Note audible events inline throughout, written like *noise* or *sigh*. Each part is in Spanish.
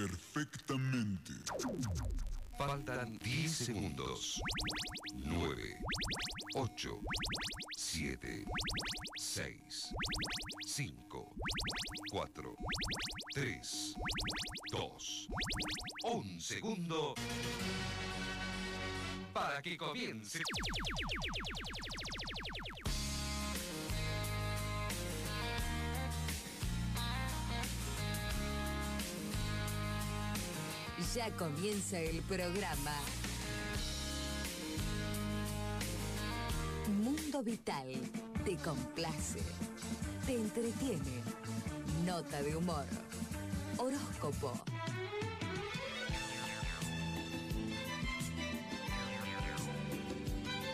perfectamente. Faltan 10 segundos. 9, 8, 7, 6, 5, 4, 3, 2, 1 segundo para que comience. Ya comienza el programa. Mundo Vital te complace, te entretiene, nota de humor, horóscopo.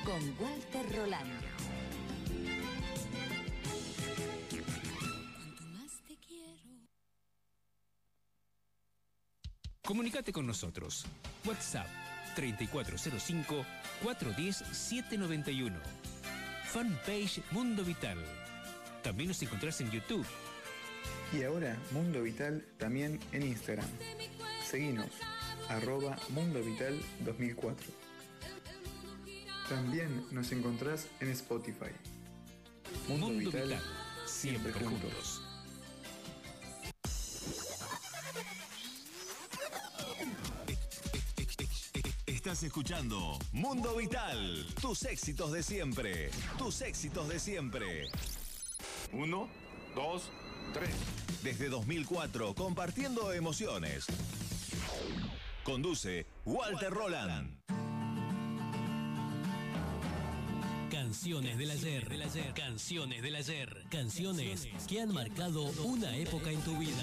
Con Walter Roland. Comunicate con nosotros. WhatsApp 3405-410-791. Fanpage Mundo Vital. También nos encontrás en YouTube. Y ahora Mundo Vital también en Instagram. Seguinos, arroba Mundo Vital 2004. También nos encontrás en Spotify. Mundo, Mundo Vital, Vital, siempre juntos. Estás escuchando Mundo Vital, tus éxitos de siempre, tus éxitos de siempre. Uno, dos, tres. Desde 2004, compartiendo emociones. Conduce Walter Roland. Canciones del ayer. Canciones del ayer. Canciones que han marcado una época en tu vida.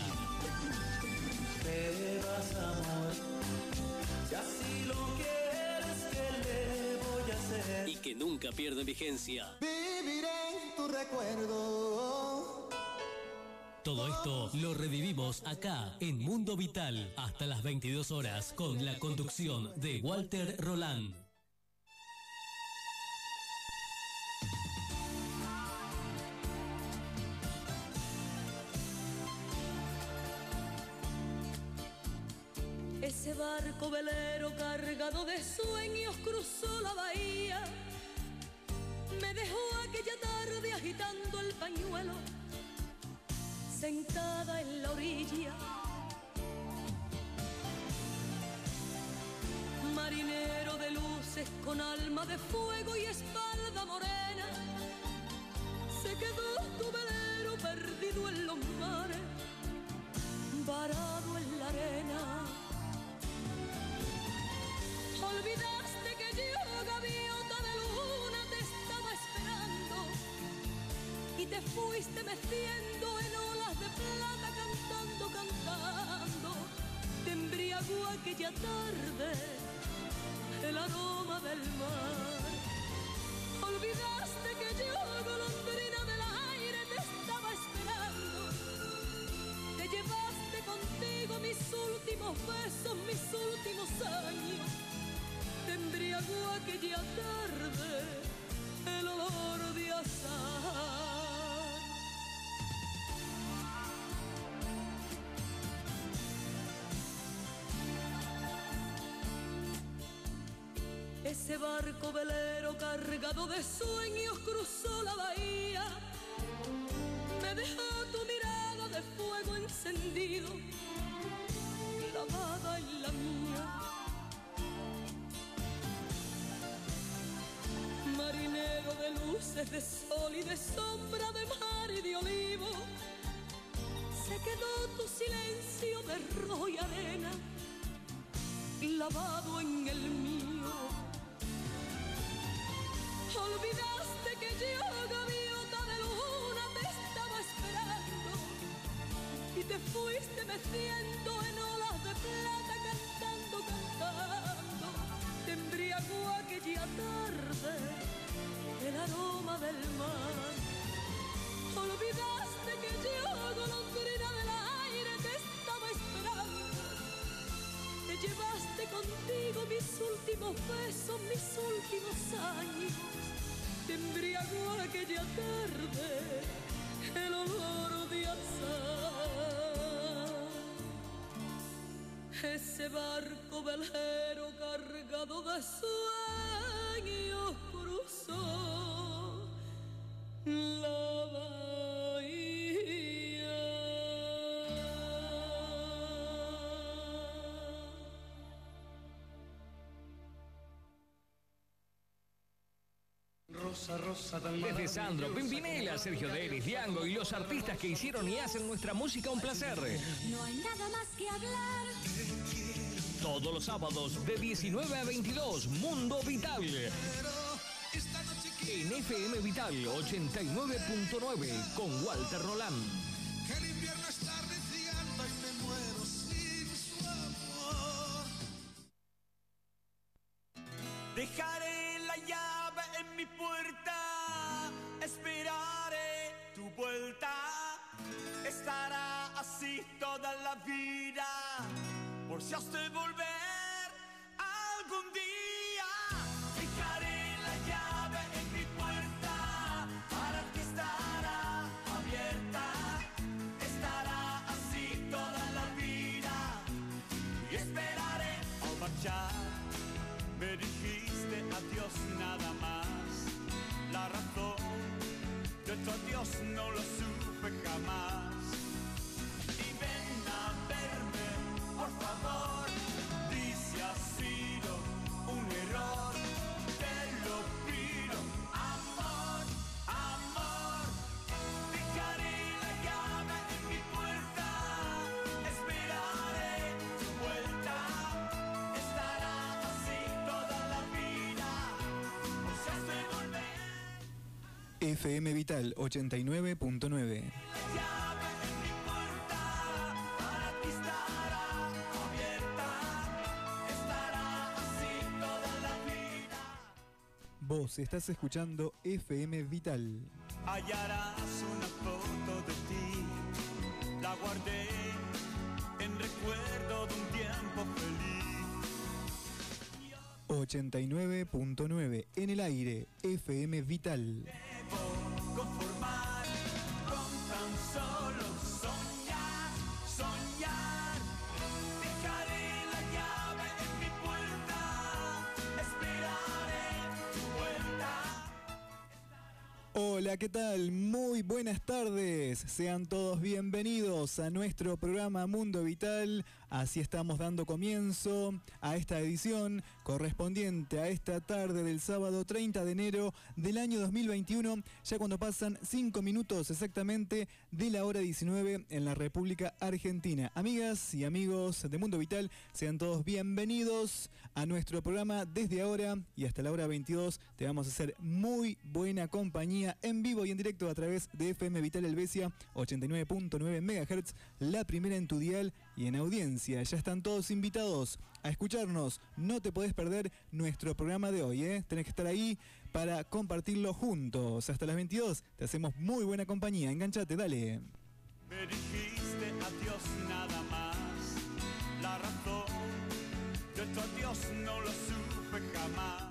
Te vas amor, Y que nunca pierden vigencia. Viviré en tu recuerdo. Todo esto lo revivimos acá en Mundo Vital hasta las 22 horas con la conducción de Walter Roland. Barco velero cargado de sueños cruzó la bahía. Me dejó aquella tarde agitando el pañuelo, sentada en la orilla. Marinero de luces con alma de fuego y espalda morena, se quedó tu velero perdido en los mares, varado en la arena. Olvidaste que yo, gaviota de luna, te estaba esperando y te fuiste meciendo en olas de plata, cantando, cantando. Te embriagó aquella tarde el aroma del mar. Olvidaste que yo, golondrina del aire, te estaba esperando. Te llevaste contigo mis últimos besos, mis últimos años embriagó aquella tarde el olor de azahar. Ese barco velero cargado de sueños cruzó la bahía. Me dejó tu mirada de fuego encendido, clavada en la mía. Marinero de luces, de sol y de sombra, de mar y de olivo. Se quedó tu silencio de rojo y arena, clavado en el mío. Olvidaste que yo, gaviota de luna, te estaba esperando y te fuiste meciendo en aquella tarde el aroma del mar. Olvidaste que yo, golondrina del aire, te estaba esperando. Te llevaste contigo mis últimos besos, mis últimos años. Te embriagó aquella tarde el olor de azar. Ese barco velero cargado de sueños cruzó la Rosa, rosa, tan Desde Sandro, Pimpinela, Sergio Denis, Diango y los artistas que hicieron y hacen nuestra música un placer. No hay nada más que hablar. Todos los sábados de 19 a 22, Mundo Vital. En FM Vital 89.9 con Walter Roland. De volver algún día. Dejaré la llave en mi puerta, para ti estará abierta. Estará así toda la vida, y esperaré al marchar. Me dijiste adiós nada más. La razón de tu adiós no lo supe jamás. Dice ha sido un error. Te lo pido, amor, amor. Dejaré la llave en mi puerta. Esperaré tu vuelta. Estará así toda la vida, si has de volver. FM Vital 89.9. Vos estás escuchando FM Vital. Hallarás una foto de ti, la guardé en recuerdo de un tiempo feliz. 89.9 en el aire. FM Vital. Hola, ¿qué tal? Muy buenas tardes. Sean todos bienvenidos a nuestro programa Mundo Vital. Así estamos dando comienzo a esta edición correspondiente a esta tarde del sábado 30 de enero del año 2021, ya cuando pasan 5 minutos exactamente de la hora 19 en la República Argentina. Amigas y amigos de Mundo Vital, sean todos bienvenidos a nuestro programa desde ahora y hasta la hora 22. Te vamos a hacer muy buena compañía en vivo y en directo a través de FM Vital Helvecia 89.9 MHz, la primera en tu dial y en audiencia. Ya están todos invitados a escucharnos. No te podés perder nuestro programa de hoy, ¿eh? Tenés que estar ahí para compartirlo juntos. Hasta las 22 te hacemos muy buena compañía. Enganchate, dale. Me dijiste adiós nada más. La razón de tu adiós no lo supe jamás.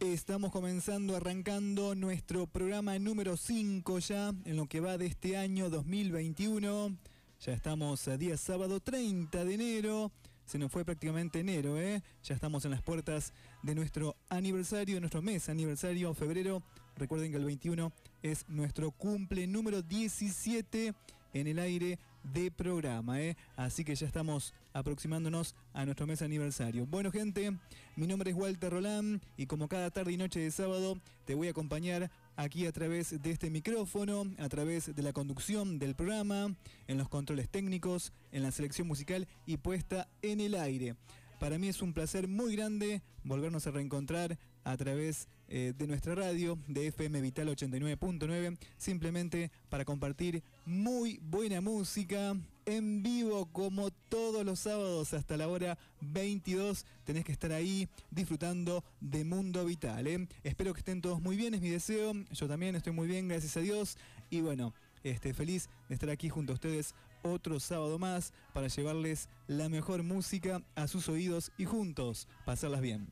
Estamos comenzando, arrancando nuestro programa número 5 ya, en lo que va de este año 2021. Ya estamos a día sábado 30 de enero. Se nos fue prácticamente enero, ¿eh? Ya estamos en las puertas de nuestro aniversario, de nuestro mes aniversario, febrero. Recuerden que el 21 es nuestro cumple número 17 en el aire de programa, ¿eh? Así que ya estamos aproximándonos a nuestro mes aniversario. Bueno, gente, mi nombre es Walter Roland y como cada tarde y noche de sábado te voy a acompañar aquí a través de este micrófono, a través de la conducción del programa, en los controles técnicos, en la selección musical y puesta en el aire. Para mí es un placer muy grande volvernos a reencontrar a través eh, de nuestra radio de FM Vital 89.9, simplemente para compartir muy buena música en vivo como todos los sábados hasta la hora 22. Tenés que estar ahí disfrutando de Mundo Vital. ¿eh? Espero que estén todos muy bien, es mi deseo. Yo también estoy muy bien, gracias a Dios. Y bueno, este, feliz de estar aquí junto a ustedes otro sábado más para llevarles la mejor música a sus oídos y juntos pasarlas bien.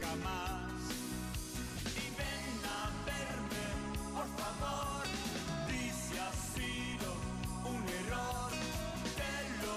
Jamás. Y ven a verme, por favor, dice ha sido un error. Te lo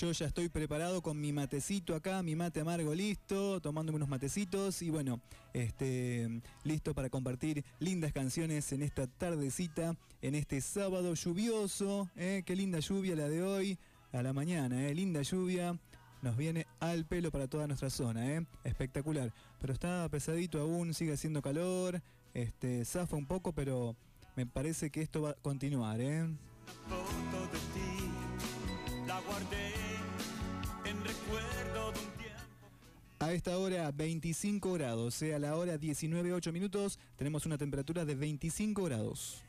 Yo ya estoy preparado con mi matecito acá, mi mate amargo listo, tomándome unos matecitos y bueno, este, listo para compartir lindas canciones en esta tardecita, en este sábado lluvioso. ¿eh? Qué linda lluvia la de hoy, a la mañana, ¿eh? linda lluvia. Nos viene al pelo para toda nuestra zona, ¿eh? espectacular. Pero está pesadito aún, sigue haciendo calor, este, zafa un poco, pero me parece que esto va a continuar. ¿eh? Recuerdo de un tiempo. A esta hora 25 grados, sea la hora 19.08 minutos, tenemos una temperatura de 25 grados.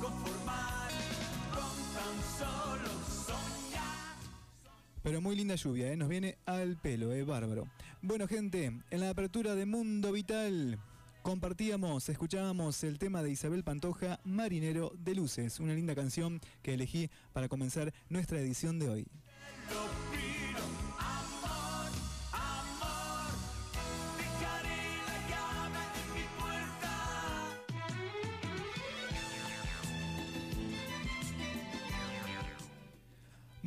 Conformar con tan solo soñar. Pero muy linda lluvia, ¿eh? nos viene al pelo, ¿eh? bárbaro. Bueno gente, en la apertura de Mundo Vital compartíamos, escuchábamos el tema de Isabel Pantoja, Marinero de Luces, una linda canción que elegí para comenzar nuestra edición de hoy.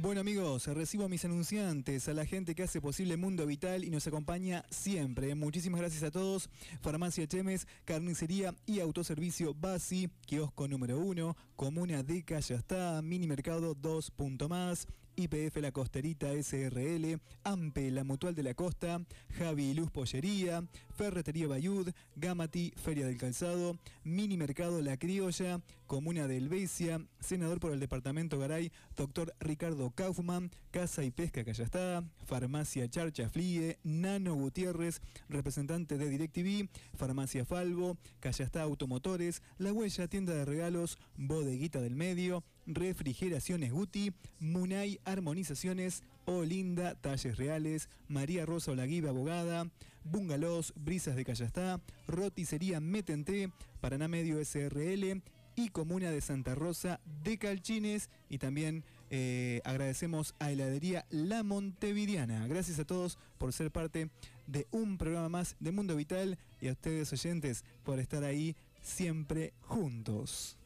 Bueno amigos, recibo a mis anunciantes, a la gente que hace posible Mundo Vital y nos acompaña siempre. Muchísimas gracias a todos. Farmacia Chemes, Carnicería y Autoservicio Basi, Kiosco número 1, Comuna de Callastá, Mini Mercado 2. Punto más. IPF La Costerita SRL, AMPE La Mutual de la Costa, Javi Luz Pollería, Ferretería Bayud, Gamati Feria del Calzado, Mini Mercado La Criolla, Comuna de Helvecia, Senador por el Departamento Garay, Doctor Ricardo Kaufman, Casa y Pesca Callastá, Farmacia Charcha Flie, Nano Gutiérrez, representante de DirecTV, Farmacia Falvo, Callastá Automotores, La Huella Tienda de Regalos, Bodeguita del Medio, Refrigeraciones Guti, Munay Armonizaciones, Olinda Talles Reales, María Rosa Olaguiba Abogada, Bungalows Brisas de Callastá, Roticería Metente, Paraná Medio SRL y Comuna de Santa Rosa de Calchines y también eh, agradecemos a Heladería La Montevidiana. Gracias a todos por ser parte de un programa más de Mundo Vital y a ustedes oyentes por estar ahí siempre juntos.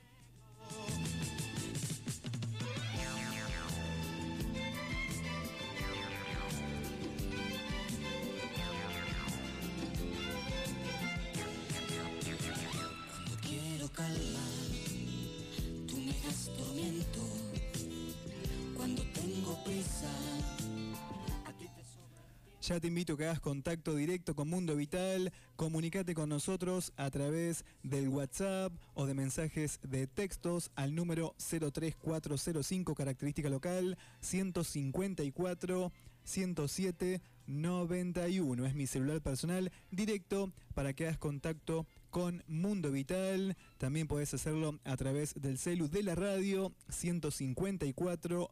Ya te invito a que hagas contacto directo con Mundo Vital, comunicate con nosotros a través del WhatsApp o de mensajes de textos al número 03405 característica local 154 107 91. Es mi celular personal directo para que hagas contacto con Mundo Vital. También podés hacerlo a través del celu de la radio 154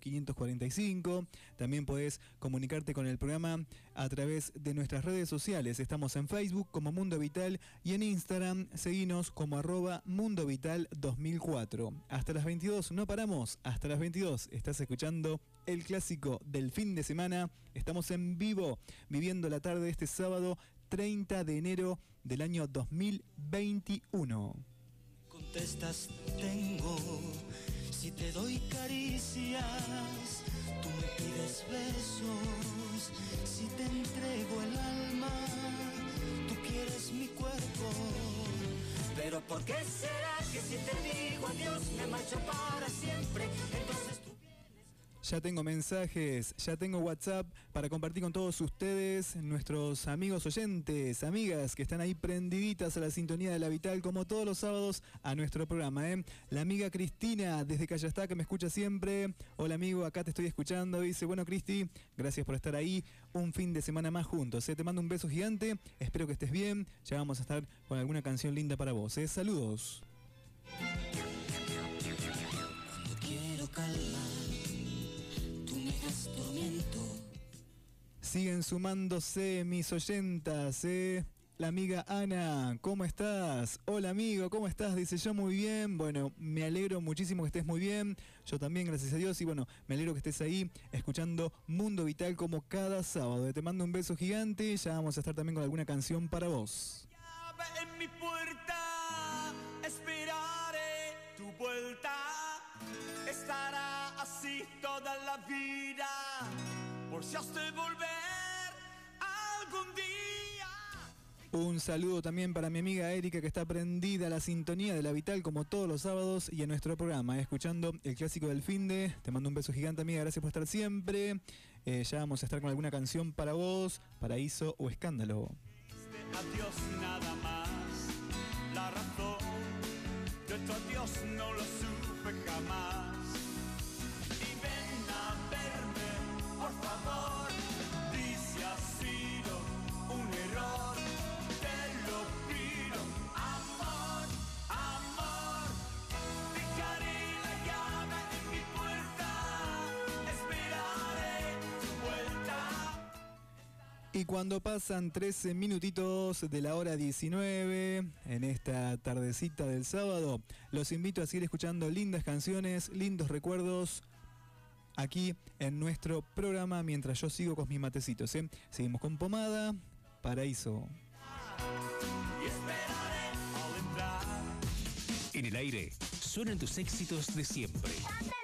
545. También podés comunicarte con el programa a través de nuestras redes sociales. Estamos en Facebook como Mundo Vital y en Instagram seguinos como arroba Mundo Vital 2004. Hasta las 22, no paramos, hasta las 22 estás escuchando el clásico del fin de semana. Estamos en vivo viviendo la tarde de este sábado 30 de enero del año 2021. contestas tengo. Si te doy caricias, tú me pides besos. Si te entrego el alma, tú quieres mi cuerpo. Pero ¿por qué será que si te digo adiós me marcho para siempre? Entonces tú Ya tengo mensajes, ya tengo WhatsApp para compartir con todos ustedes, nuestros amigos oyentes, amigas que están ahí prendiditas a la sintonía de la Vital como todos los sábados a nuestro programa. ¿eh? La amiga Cristina desde Callastá que me escucha siempre. Hola amigo, acá te estoy escuchando. Dice, bueno Cristi, gracias por estar ahí. Un fin de semana más juntos. ¿eh? Te mando un beso gigante. Espero que estés bien. Ya vamos a estar con alguna canción linda para vos. ¿eh? Saludos. Siguen sumándose mis oyentas, ¿eh? la amiga Ana, ¿cómo estás? Hola amigo, ¿cómo estás? Dice yo muy bien. Bueno, me alegro muchísimo que estés muy bien. Yo también, gracias a Dios. Y bueno, me alegro que estés ahí escuchando Mundo Vital como cada sábado. Te mando un beso gigante. Ya vamos a estar también con alguna canción para vos. Volver algún día. Un saludo también para mi amiga Erika que está prendida a la sintonía de la Vital como todos los sábados y en nuestro programa, escuchando el clásico del fin de. Te mando un beso gigante amiga, gracias por estar siempre. Eh, ya vamos a estar con alguna canción para vos, paraíso o escándalo. Adiós nada más, la razón de tu adiós no lo supe jamás. Por favor, di si ha sido un error. Te lo pido, amor, amor. Dejaré la llave en mi puerta, esperaré tu vuelta. Y cuando pasan 13 minutitos de la hora 19, en esta tardecita del sábado, los invito a seguir escuchando lindas canciones, lindos recuerdos, aquí en nuestro programa mientras yo sigo con mis matecitos. ¿eh? Seguimos con Pomada, Paraíso. En el aire suenan tus éxitos de siempre. ¡Atención!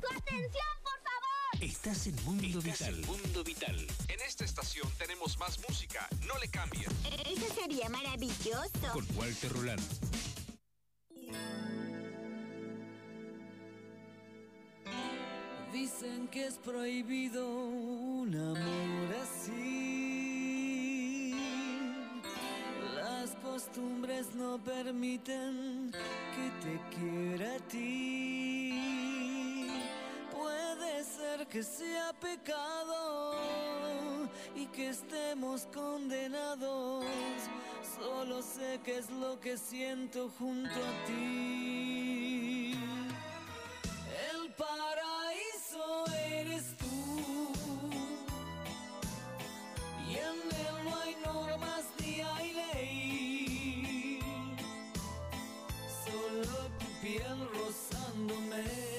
¡Tu atención, por favor! Estás en Mundo Vital. Mundo Vital. En esta estación tenemos más música. No le cambien. Eso sería maravilloso. Con Walter Roland. Dicen que es prohibido un amor así. Las costumbres no permiten que te quiera a ti. Puede ser que sea pecado y que estemos condenados. Solo sé que es lo que siento junto a ti. Rozándome y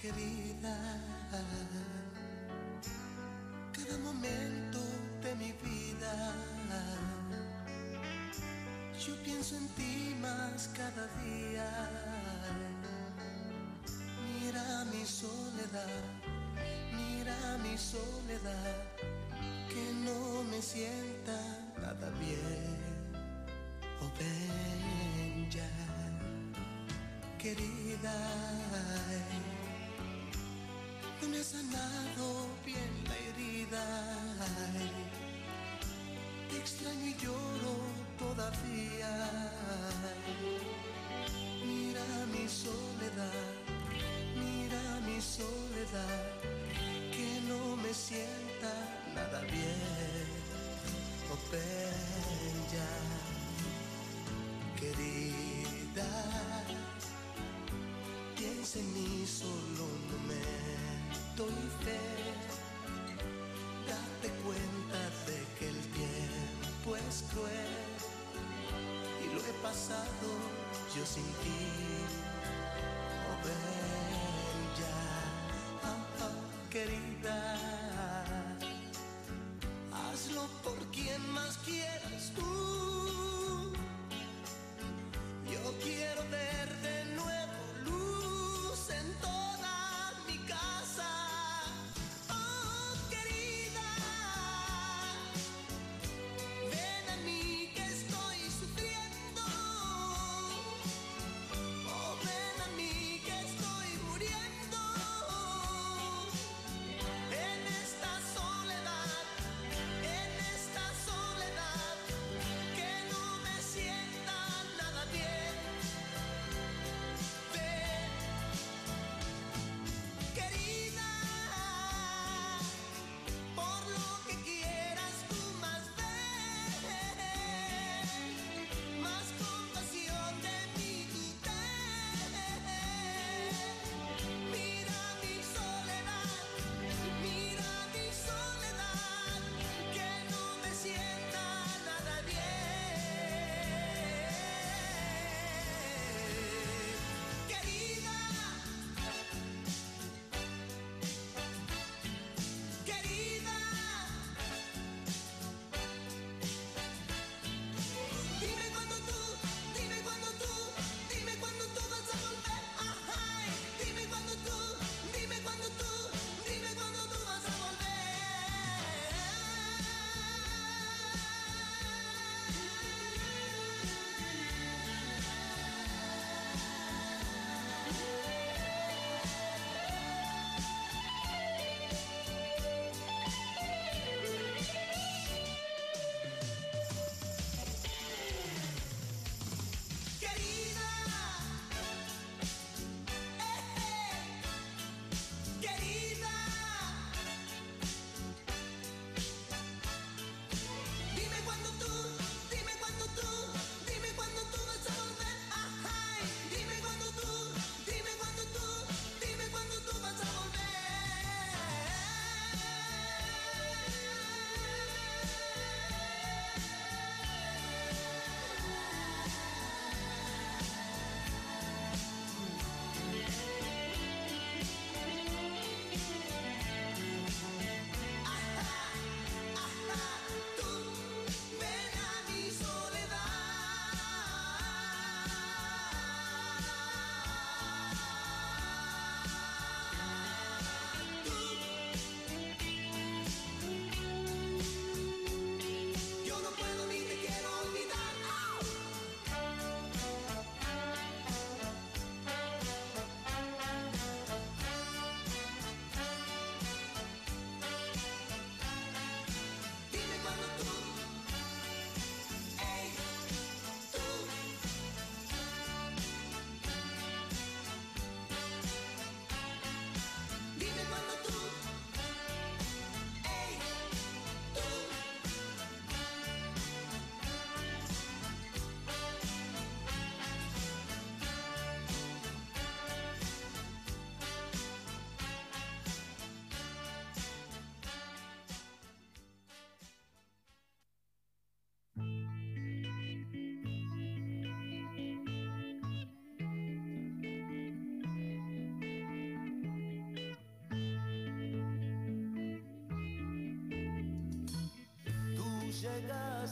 querida. Cada momento de mi vida, yo pienso en ti más cada día. Mira mi soledad, mira mi soledad, que no me sienta nada bien. Oh, ven ya, querida. Sanado bien la herida. Te extraño y lloro todavía. Mira mi soledad, mira mi soledad, pasado yo sin ti. Oh, ah, ah, querida. Hazlo por quien más quieras tú.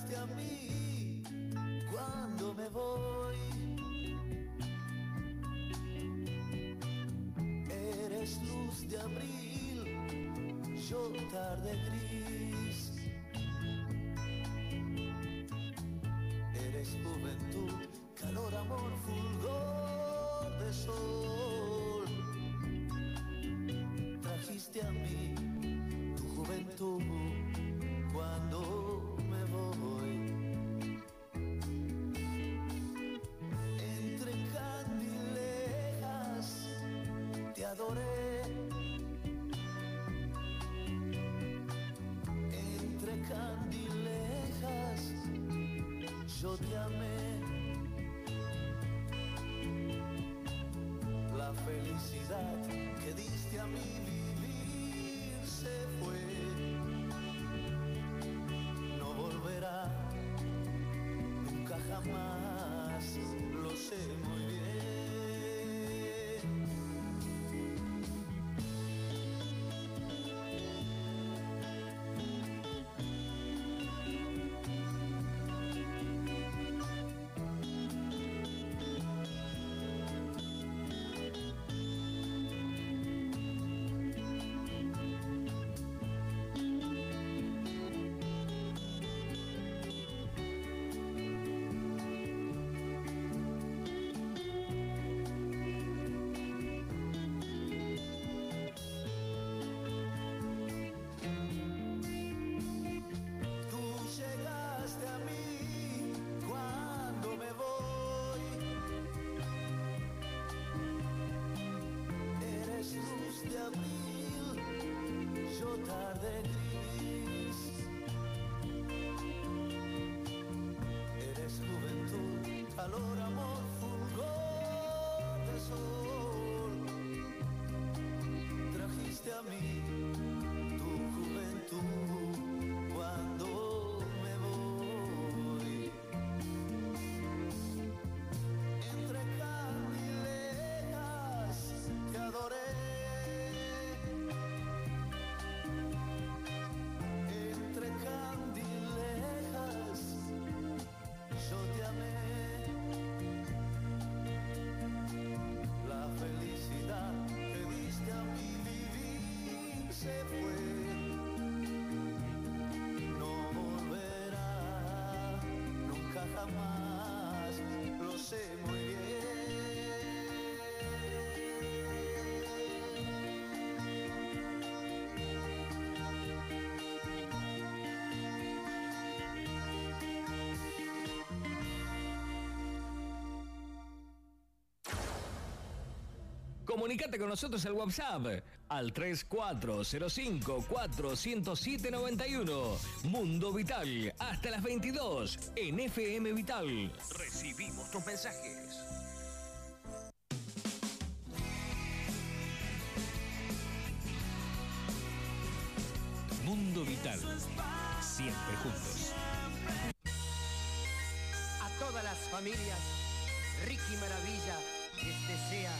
llegaste a mí cuando me voy. Eres luz de abril, yo tarde gris. adoré. Entre candilejas yo te amé. tarde jamás, lo sé muy Comunicate con nosotros al WhatsApp al 3405-40791. Mundo Vital, hasta las 22 en FM Vital. Recibimos tus mensajes. Mundo Vital, siempre juntos. A todas las familias, Ricky Maravilla les desea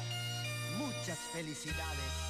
muchas felicidades.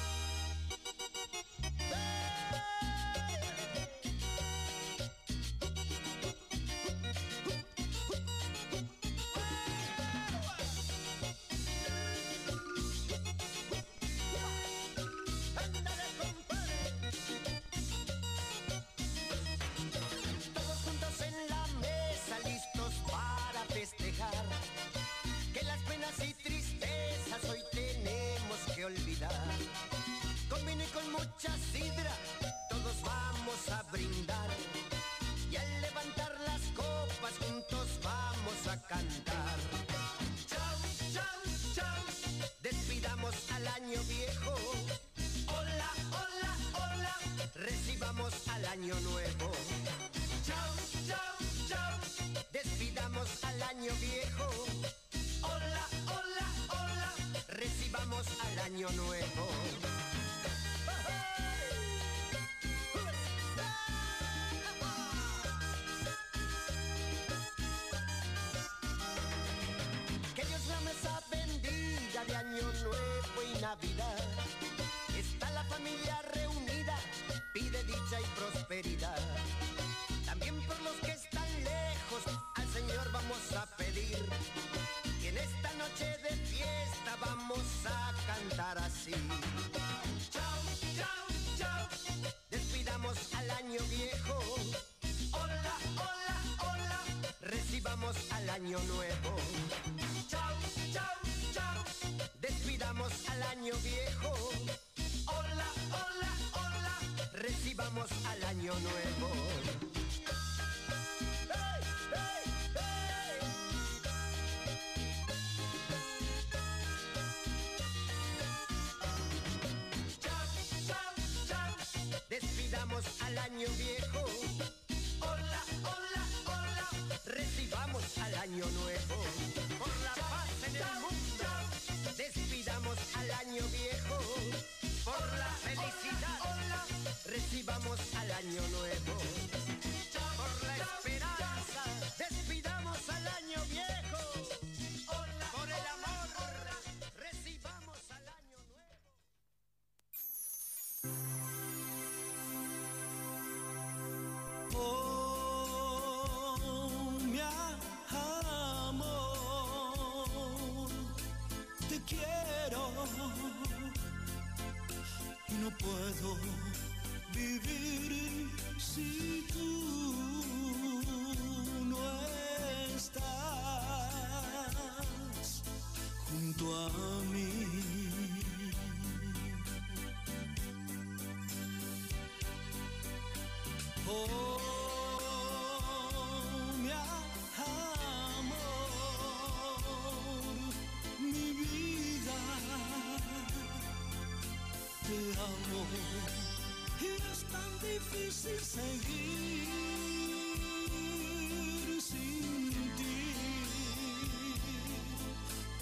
Año nuevo. Chao, chao, chao. Despidamos al año viejo. Hola, hola, hola. Recibamos al año nuevo.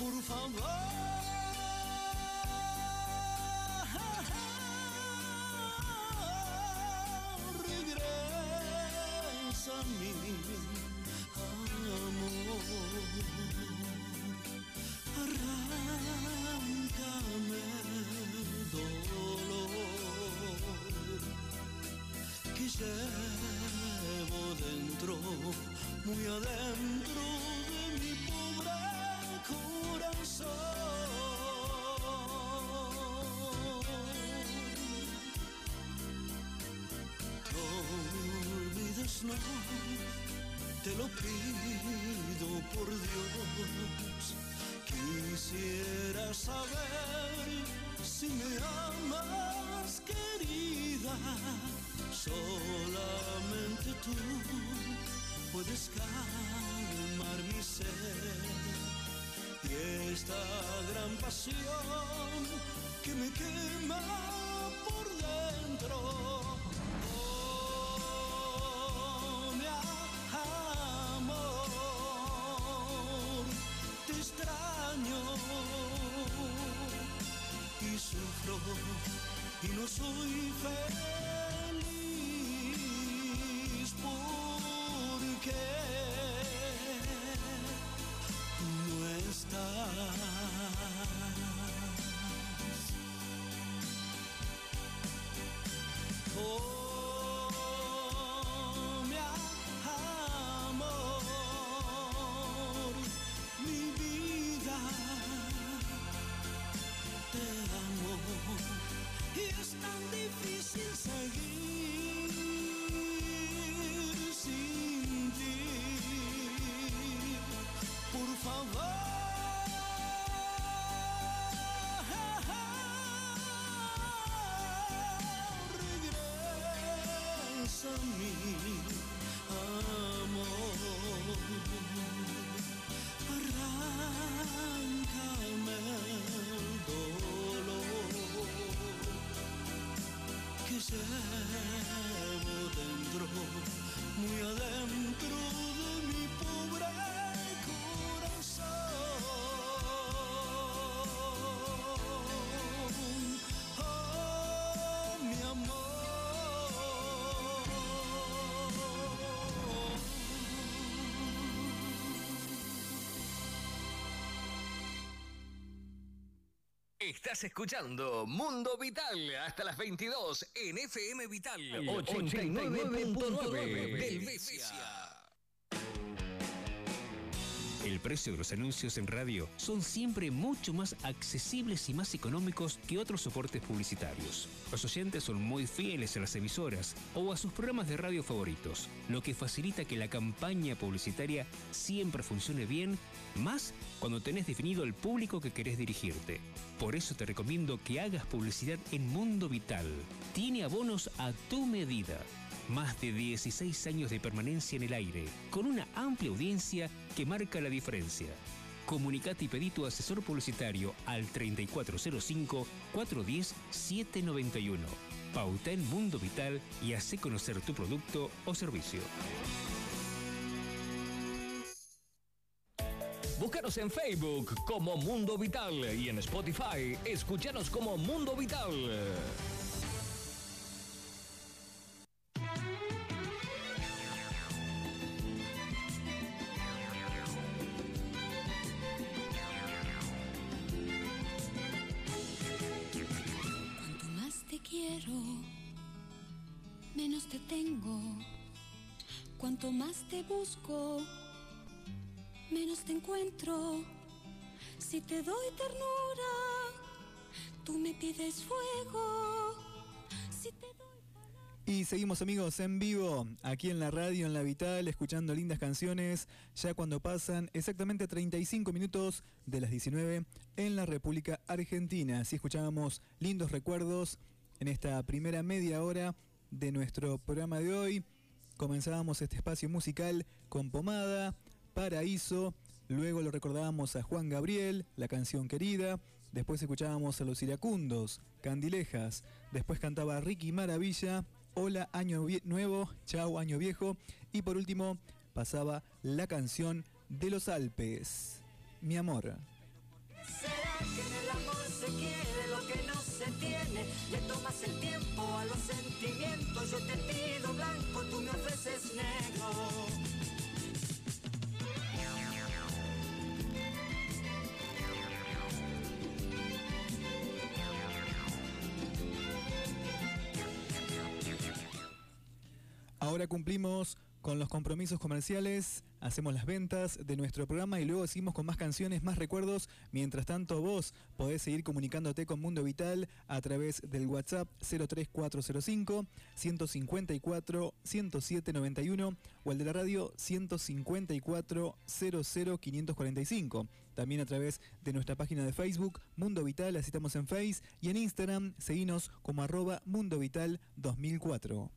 Por favor, regresa a mí, amor. Arráncame el dolor que llevo dentro, muy adentro te lo pido por Dios. Quisiera saber si me amas, querida. Solamente tú puedes calmar mi sed y esta gran pasión que me quema por dentro. Que Estás escuchando Mundo Vital hasta las 22 en FM Vital 89.9 Delvecia. El precio de los anuncios en radio son siempre mucho más accesibles y más económicos que otros soportes publicitarios. Los oyentes son muy fieles a las emisoras o a sus programas de radio favoritos, lo que facilita que la campaña publicitaria siempre funcione bien, más cuando tenés definido el público que querés dirigirte. Por eso te recomiendo que hagas publicidad en Mundo Vital. Tiene abonos a tu medida. Más de 16 años de permanencia en el aire, con una amplia audiencia que marca la diferencia. Comunicate y pedí tu asesor publicitario al 3405-410-791. Pauta en Mundo Vital y hace conocer tu producto o servicio. Búscanos en Facebook como Mundo Vital y en Spotify escúchanos como Mundo Vital. Si te doy ternura, tú me pides fuego. Y seguimos amigos en vivo, aquí en la radio, en la Vital, escuchando lindas canciones, ya cuando pasan exactamente 35 minutos de las 19 en la República Argentina. Así escuchábamos lindos recuerdos en esta primera media hora de nuestro programa de hoy. Comenzábamos este espacio musical con Pomada, Paraíso, luego lo recordábamos a Juan Gabriel, la canción querida, después escuchábamos a los iracundos, Candilejas, después cantaba Ricky Maravilla, Hola Año Nuevo, Chao Año Viejo, y por último pasaba la canción de los Alpes, Mi Amor. Ahora cumplimos con los compromisos comerciales, hacemos las ventas de nuestro programa y luego seguimos con más canciones, más recuerdos. Mientras tanto, vos podés seguir comunicándote con Mundo Vital a través del WhatsApp 03405 154 10791 o el de la radio 154 00 545. También a través de nuestra página de Facebook, Mundo Vital, así estamos en Face y en Instagram, seguinos como arroba Mundo Vital 2004.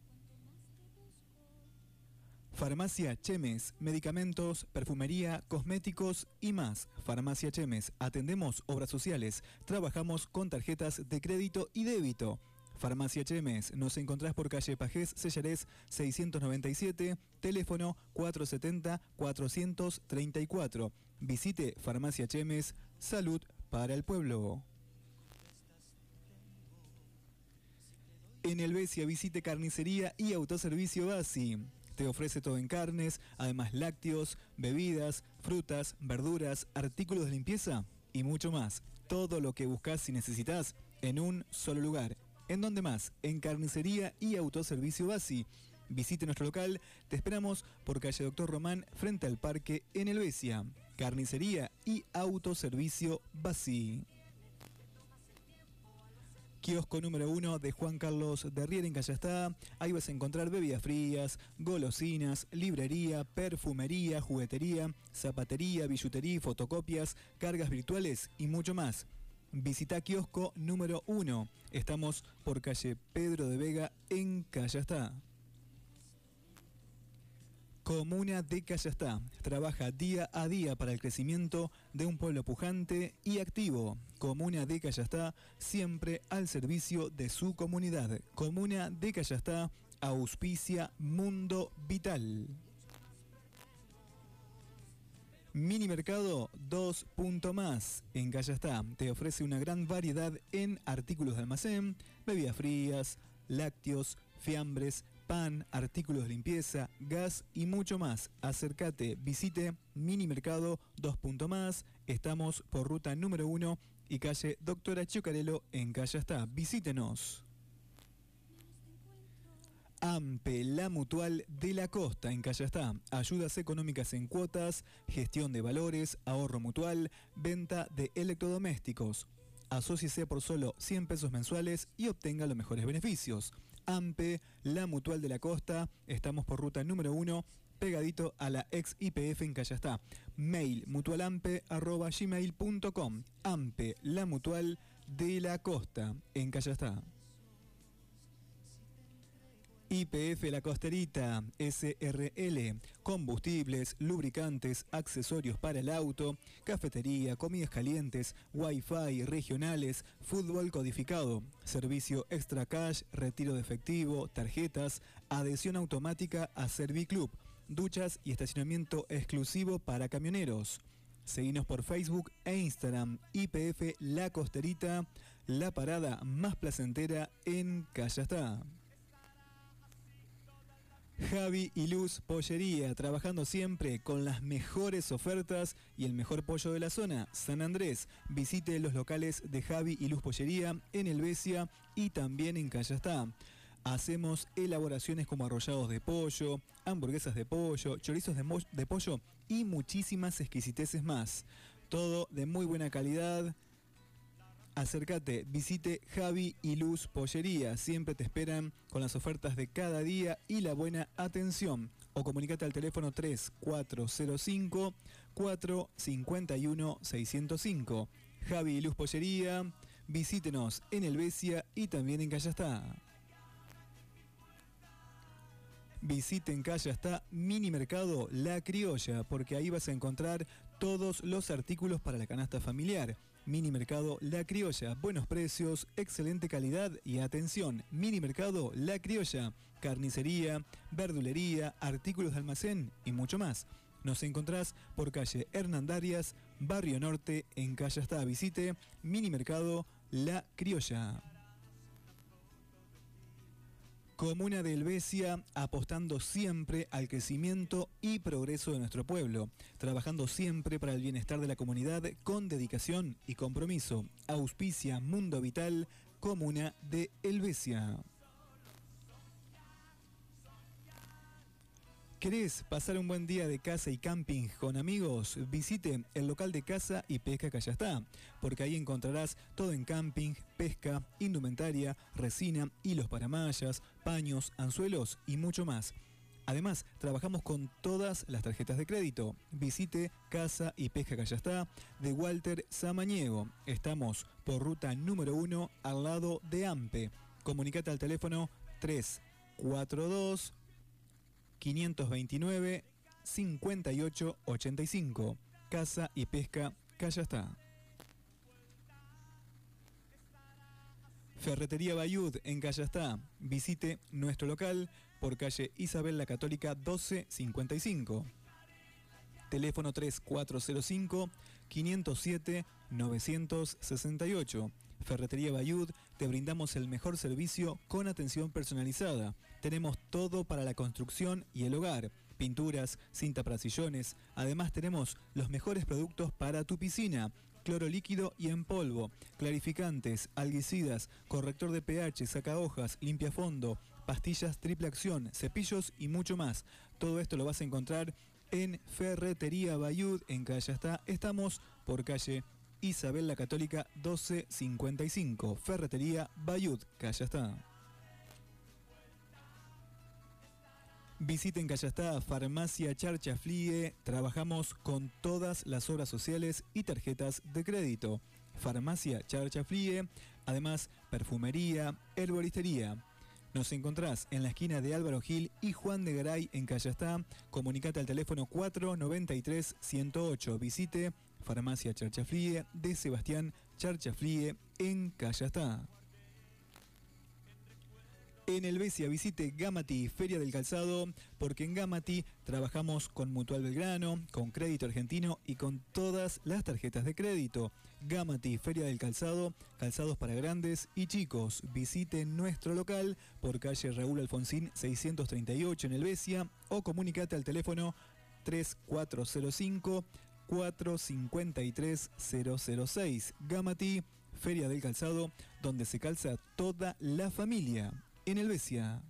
Farmacia Chemes, medicamentos, perfumería, cosméticos y más. Farmacia Chemes, atendemos obras sociales, trabajamos con tarjetas de crédito y débito. Farmacia Chemes, nos encontrás por calle Pajés Sellarés 697, teléfono 470-434. Visite Farmacia Chemes, salud para el pueblo. En el Besia visite carnicería y autoservicio Basi. Te ofrece todo en carnes, además lácteos, bebidas, frutas, verduras, artículos de limpieza y mucho más. Todo lo que buscas y necesitas en un solo lugar. ¿En dónde más? En carnicería y autoservicio Basi. Visite nuestro local, te esperamos por calle Doctor Román frente al parque en el Besia. Carnicería y autoservicio Basi. Kiosco número uno de Juan Carlos de Riera en Callastá. Ahí vas a encontrar bebidas frías, golosinas, librería, perfumería, juguetería, zapatería, billutería, fotocopias, cargas virtuales y mucho más. Visita kiosco número uno. Estamos por calle Pedro de Vega en Callastá. Comuna de Callastá trabaja día a día para el crecimiento de un pueblo pujante y activo. Comuna de Callastá siempre al servicio de su comunidad. Comuna de Callastá auspicia Mundo Vital. Mini Mercado 2 Punto Más en Callastá te ofrece una gran variedad en artículos de almacén, bebidas frías, lácteos, fiambres, pan, artículos de limpieza, gas y mucho más. Acércate, visite Mini Mercado 2 Punto Más. Estamos por ruta número 1 y calle Doctora Chocarelo en Callastá. Visítenos. AMPE, la mutual de la costa en Callastá. Ayudas económicas en cuotas, gestión de valores, ahorro mutual, venta de electrodomésticos. Asóciese por solo 100 pesos mensuales y obtenga los mejores beneficios. AMPE, la mutual de la costa. Estamos por ruta número 1, pegadito a la ex IPF en Callastá. Mail mutualampe.gmail.com AMPE, la mutual de la costa en Callastá. IPF La Costerita, SRL, combustibles, lubricantes, accesorios para el auto, cafetería, comidas calientes, wifi regionales, fútbol codificado, servicio extra cash, retiro de efectivo, tarjetas, adhesión automática a Serviclub, duchas y estacionamiento exclusivo para camioneros. Seguinos por Facebook e Instagram, IPF La Costerita, la parada más placentera en Callastá. Javi y Luz Pollería, trabajando siempre con las mejores ofertas y el mejor pollo de la zona, San Andrés. Visite los locales de Javi y Luz Pollería en Elvesia y también en Callastá. Hacemos elaboraciones como arrollados de pollo, hamburguesas de pollo, chorizos de, de pollo y muchísimas exquisiteces más. Todo de muy buena calidad, acércate, visite Javi y Luz Pollería. Siempre te esperan con las ofertas de cada día y la buena atención. O comunícate al teléfono 3405 451 605. Javi y Luz Pollería. Visítenos en Elvesia y también en Callastá. Visite en Callastá Mini Mercado La Criolla, porque ahí vas a encontrar todos los artículos para la canasta familiar Mini Mercado La Criolla, buenos precios, excelente calidad y atención. Mini Mercado La Criolla, carnicería, verdulería, artículos de almacén y mucho más. Nos encontrás por calle Hernandarias, Barrio Norte, en Callastá. Visite Mini Mercado La Criolla. Comuna de Helvecia apostando siempre al crecimiento y progreso de nuestro pueblo, trabajando siempre para el bienestar de la comunidad con dedicación y compromiso. Auspicia Mundo Vital, Comuna de Helvecia. ¿Querés pasar un buen día de casa y camping con amigos? Visite el local de casa y pesca Callastá, porque ahí encontrarás todo en camping, pesca, indumentaria, resina, hilos para mallas, paños, anzuelos y mucho más. Además, trabajamos con todas las tarjetas de crédito. Visite Casa y Pesca Callastá de Walter Samaniego. Estamos por ruta número 1 al lado de AMPE. Comunicate al teléfono 342 529 5885. Casa y Pesca Callastá. Ferretería Bayud en Callastá. Visite nuestro local por calle Isabel la Católica 1255. Teléfono 3405 507 968. Ferretería Bayud, te brindamos el mejor servicio con atención personalizada. Tenemos todo para la construcción y el hogar. Pinturas, cinta para sillones. Además tenemos los mejores productos para tu piscina. Cloro líquido y en polvo, clarificantes, alguicidas, corrector de pH, saca hojas, limpia fondo, pastillas triple acción, cepillos y mucho más. Todo esto lo vas a encontrar en Ferretería Bayud en Calle está. Estamos por calle Isabel la Católica 1255, Ferretería Bayud, Calle está. Visiten Callastá, Farmacia Charcha Flie. Trabajamos con todas las obras sociales y tarjetas de crédito. Farmacia Charcha Flie. Además, perfumería, herboristería. Nos encontrás en la esquina de Álvaro Gil y Juan de Garay en Callastá. Comunicate al teléfono 493-108. Visite Farmacia Charchaflie de Sebastián Charchaflie en Callastá. En el Besia visite Gamati, Feria del Calzado, porque en Gamati trabajamos con Mutual Belgrano, con Crédito Argentino y con todas las tarjetas de crédito. Gamati, Feria del Calzado, calzados para grandes y chicos. Visite nuestro local por calle Raúl Alfonsín 638 en el Besia o comunicate al teléfono 3405 453 006. Gamati, Feria del Calzado, donde se calza toda la familia en Helvecia.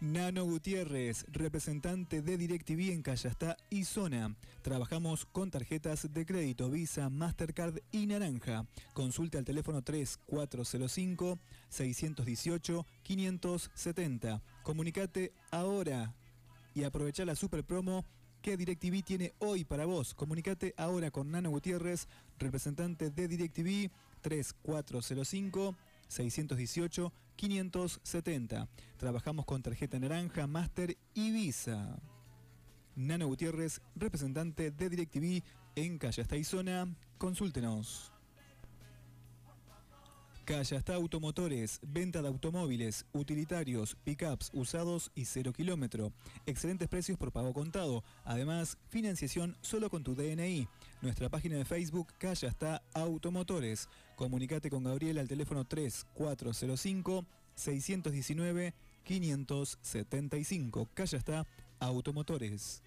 Nano Gutiérrez, representante de DirecTV en Callastá y Zona. Trabajamos con tarjetas de crédito Visa, Mastercard y Naranja. Consulte al teléfono 3405-618-570. Comunicate ahora y aprovecha la super promo que DirecTV tiene hoy para vos. Comunicate ahora con Nano Gutiérrez, representante de DirecTV 3405 618 570. Trabajamos con tarjeta naranja, Master y Visa. Nano Gutiérrez, representante de DirecTV en Callastá y Zona. Consúltenos. Callastá Automotores, venta de automóviles, utilitarios, pickups usados y cero kilómetro. Excelentes precios por pago contado. Además, financiación solo con tu DNI. Nuestra página de Facebook Callastá Automotores. Comunicate con Gabriel al teléfono 3405 619 575. Callastá Automotores.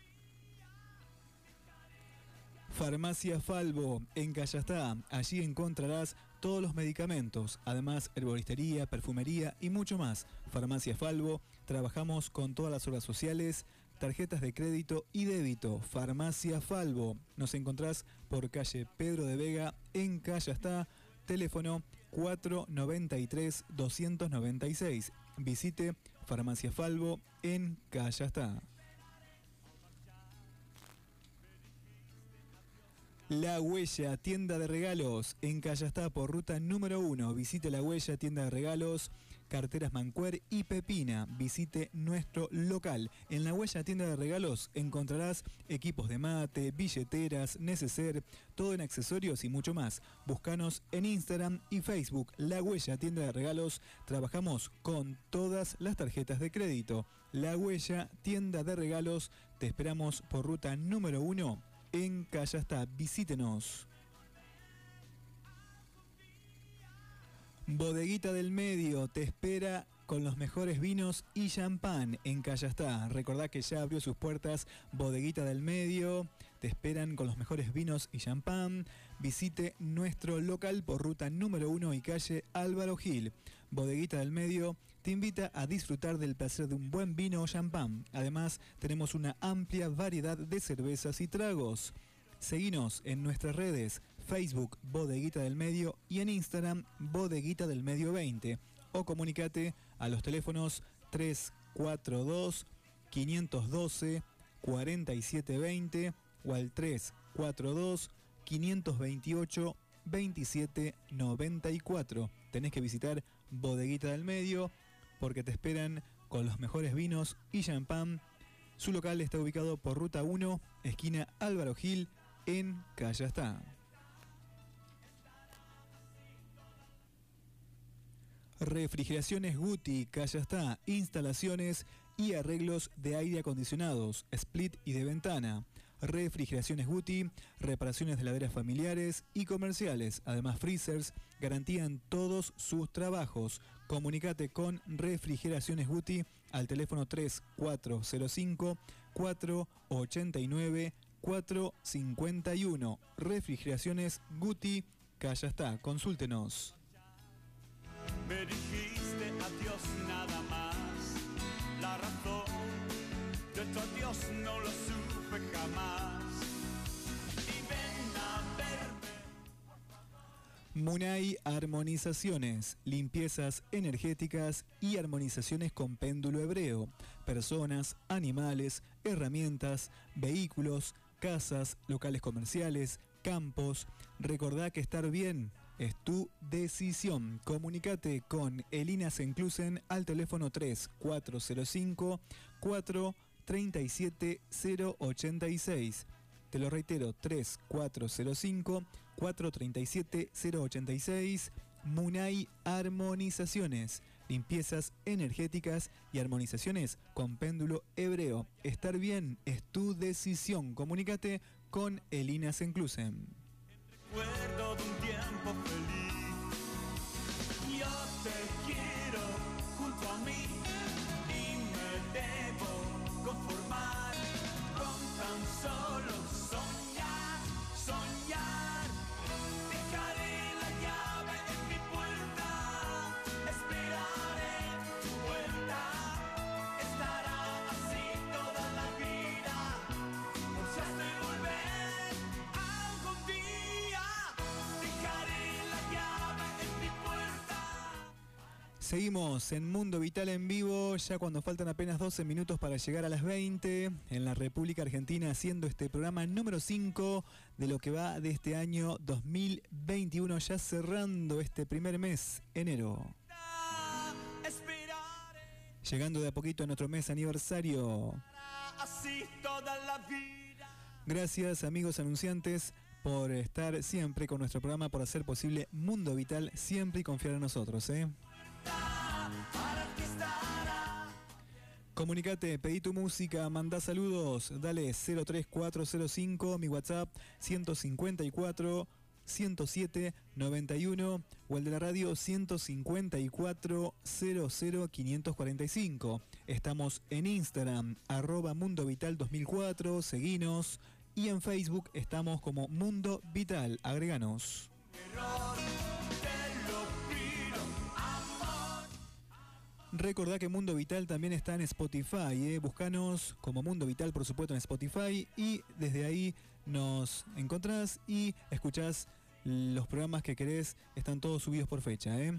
Farmacia Falvo en Callastá. Allí encontrarás todos los medicamentos, además herboristería, perfumería y mucho más. Farmacia Falvo, trabajamos con todas las obras sociales, tarjetas de crédito y débito. Farmacia Falvo, nos encontrás por calle Pedro de Vega en Callastá, teléfono 493-296. Visite Farmacia Falvo en Callastá. La Huella, tienda de regalos en Callastá por ruta número 1. Visite La Huella, tienda de regalos, carteras Mancuer y Pepina. Visite nuestro local. En La Huella, tienda de regalos encontrarás equipos de mate, billeteras, neceser, todo en accesorios y mucho más. Búscanos en Instagram y Facebook. La Huella, tienda de regalos. Trabajamos con todas las tarjetas de crédito. La Huella, tienda de regalos. Te esperamos por ruta número 1 en Callastá. Visítenos. Bodeguita del Medio te espera con los mejores vinos y champán en Callastá. Recordá que ya abrió sus puertas Bodeguita del Medio. Te esperan con los mejores vinos y champán. Visite nuestro local por ruta número 1 y calle Álvaro Gil. Bodeguita del Medio te invita a disfrutar del placer de un buen vino o champán. Además, tenemos una amplia variedad de cervezas y tragos. Seguinos en nuestras redes, Facebook Bodeguita del Medio y en Instagram Bodeguita del Medio 20 o comunicate a los teléfonos 342 512 4720 o al 342 528 2794. Tenés que visitar Bodeguita del Medio porque te esperan con los mejores vinos y champán. Su local está ubicado por Ruta 1, esquina Álvaro Gil, en Callastá. Refrigeraciones Guti, Callastá, instalaciones y arreglos de aire acondicionados, split y de ventana. Refrigeraciones Guti, reparaciones de laderas familiares y comerciales, además freezers, garantían todos sus trabajos. Comunicate con Refrigeraciones Guti al teléfono 3405 489 451. Refrigeraciones Guti, Callastá. Consúltenos. Me dijiste adiós nada más. La razón de tu adiós no lo supe jamás. Munay Armonizaciones, limpiezas energéticas y armonizaciones con péndulo hebreo. Personas, animales, herramientas, vehículos, casas, locales comerciales, campos. Recordá que estar bien es tu decisión. Comunicate con Elina Senclusen al teléfono 3405 437 086. Te lo reitero, 3405 437 086. Munay Armonizaciones. Limpiezas energéticas y armonizaciones con péndulo hebreo. Estar bien es tu decisión. Comunícate con Elina Senclusen. Recuerdo de un tiempo feliz. Seguimos en Mundo Vital en vivo, ya cuando faltan apenas 12 minutos para llegar a las 20, en la República Argentina, haciendo este programa número 5 de lo que va de este año 2021, ya cerrando este primer mes, enero. Llegando de a poquito a nuestro mes aniversario. Gracias amigos anunciantes por estar siempre con nuestro programa, por hacer posible Mundo Vital siempre y confiar en nosotros. ¿eh? Comunicate, pedí tu música, mandá saludos, dale 03405, mi WhatsApp 154 107 91 o el de la radio 154 00 545. Estamos en Instagram, arroba Mundo Vital 2004, seguinos y en Facebook estamos como Mundo Vital, agreganos. Recordá que Mundo Vital también está en Spotify, ¿eh? buscanos como Mundo Vital por supuesto en Spotify y desde ahí nos encontrás y escuchás los programas que querés, están todos subidos por fecha. ¿eh?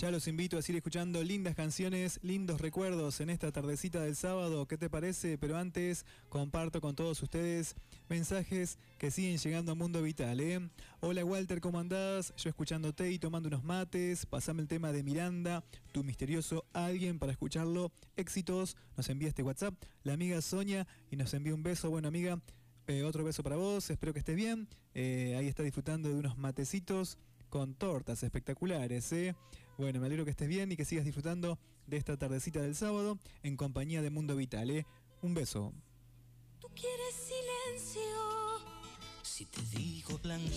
Ya los invito a seguir escuchando lindas canciones, lindos recuerdos en esta tardecita del sábado. ¿Qué te parece? Pero antes comparto con todos ustedes mensajes que siguen llegando a Mundo Vital. ¿eh? Hola Walter, ¿cómo andás? Yo escuchándote y tomando unos mates. Pasame el tema de Miranda, tu misterioso alguien para escucharlo. Éxitos. Nos envía este WhatsApp la amiga Sonia y nos envía un beso. Bueno amiga, eh, otro beso para vos. Espero que estés bien. Eh, ahí está disfrutando de unos matecitos con tortas espectaculares. Bueno, me alegro que estés bien y que sigas disfrutando de esta tardecita del sábado en compañía de Mundo Vital. ¿eh? Un beso. Tú quieres silencio. Si te digo blanco,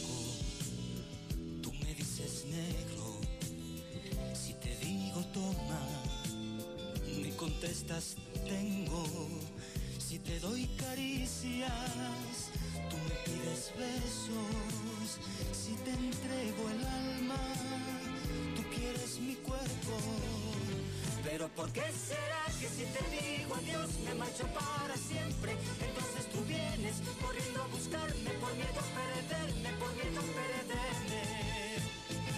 tú me dices negro. Si te digo toma, me contestas tengo. Si te doy caricias, tú me pides besos. Si te entrego el alma, quieres mi cuerpo. Pero ¿por qué será que si te digo adiós me marcho para siempre? Entonces tú vienes corriendo a buscarme por miedo a perderme, por miedo a perderme.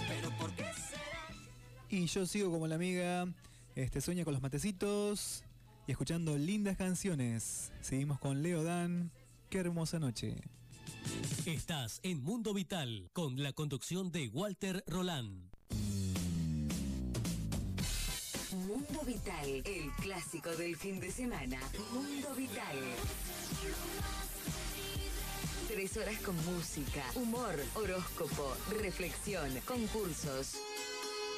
Pero ¿por qué será? Y yo sigo como la amiga, este sueña con los matecitos y escuchando lindas canciones. Seguimos con Leo Dan. Qué hermosa noche. Estás en Mundo Vital con la conducción de Walter Roland. Mundo Vital, el clásico del fin de semana. Mundo Vital. Tres horas con música, humor, horóscopo, reflexión, concursos.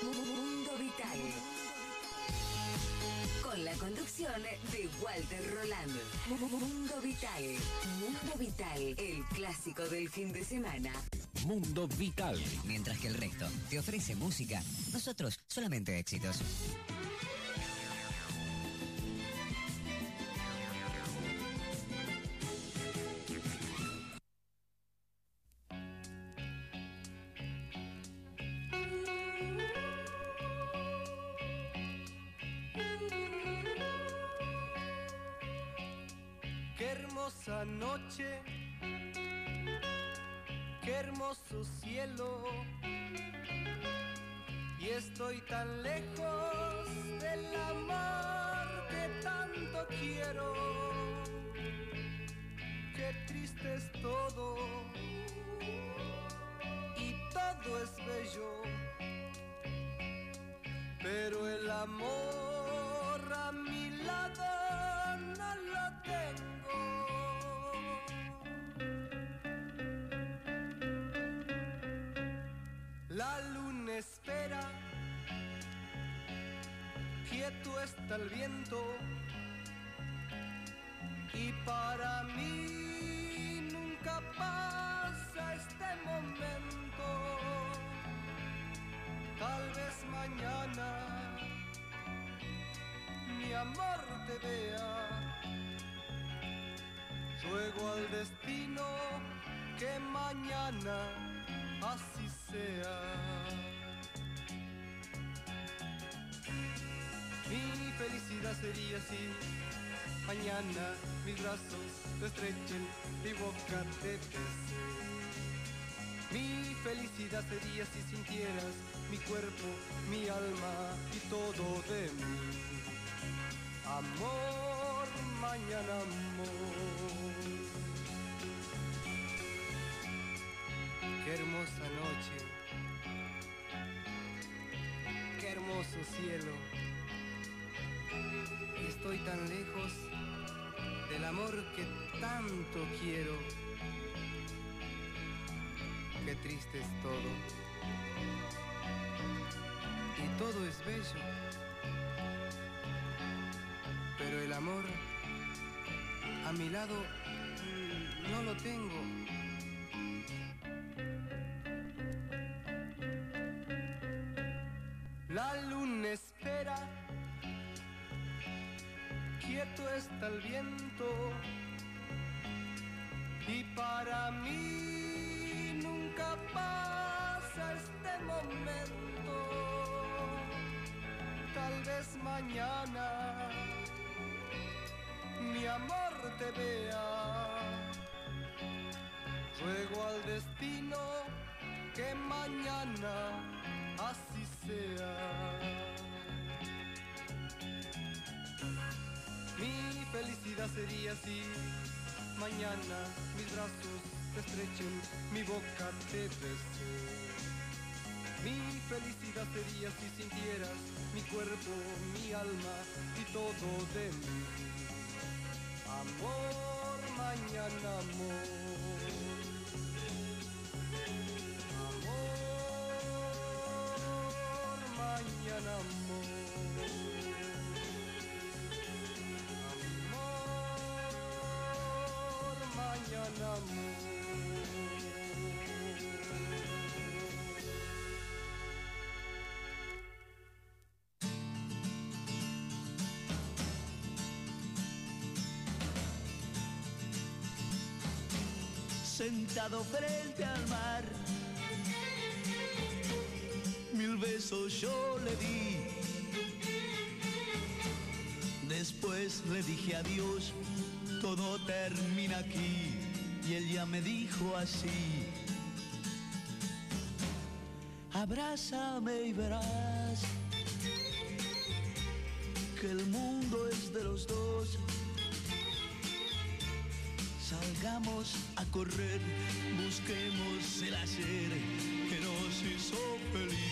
Mundo Vital. Con la conducción de Walter Roland. Mundo Vital. Mundo Vital, el clásico del fin de semana. Mundo Vital. Mientras que el resto te ofrece música, nosotros solamente éxitos. Noche, qué hermoso cielo. Y estoy tan lejos del amor que tanto quiero. Qué triste es todo y todo es bello. Pero el amor a mi lado no lo tengo. La luna espera, quieto está el viento. Y para mí nunca pasa este momento. Tal vez mañana mi amor te vea. Ruego al destino que mañana así Mi felicidad sería si mañana mis brazos te estrechen, mi boca te bese. Mi felicidad sería si sintieras mi cuerpo, mi alma y todo de mí. Amor, mañana amor. Qué hermosa noche. Qué hermoso cielo. Estoy tan lejos del amor que tanto quiero. Qué triste es todo. Y todo es bello. Pero el amor a mi lado mm, no lo tengo. Está el viento y para mí nunca pasa este momento. Tal vez mañana mi amor te vea. Ruego al destino que mañana así sea. Felicidad sería si mañana mis brazos te estrechen, mi boca te bese. Mi felicidad sería si sintieras mi cuerpo, mi alma y todo de mí. Amor, mañana amor. Amor, mañana amor. Sentado frente al mar. Mil besos yo le di. Después le dije adiós, todo termina aquí. Y él ya me dijo así. Abrázame y verás que el mundo es de los dos. Salgamos a correr, busquemos el hacer que nos hizo feliz.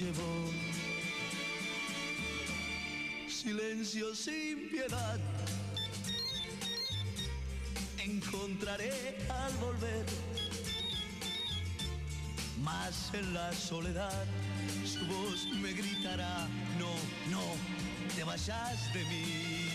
Llevó. Silencio sin piedad encontraré al volver. Más en la soledad su voz me gritará, no, no, te vayas de mí.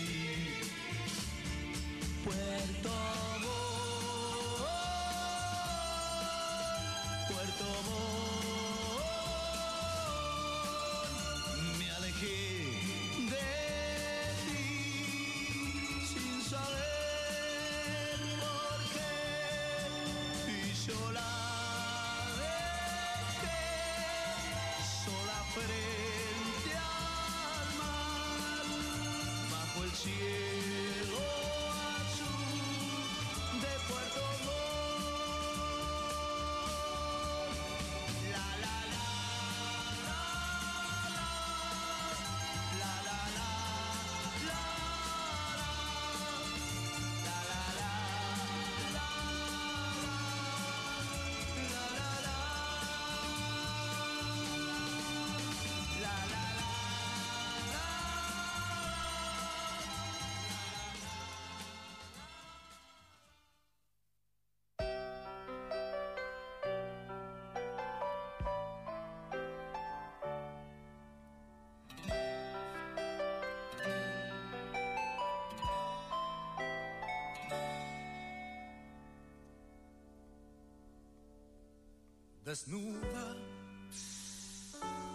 Desnuda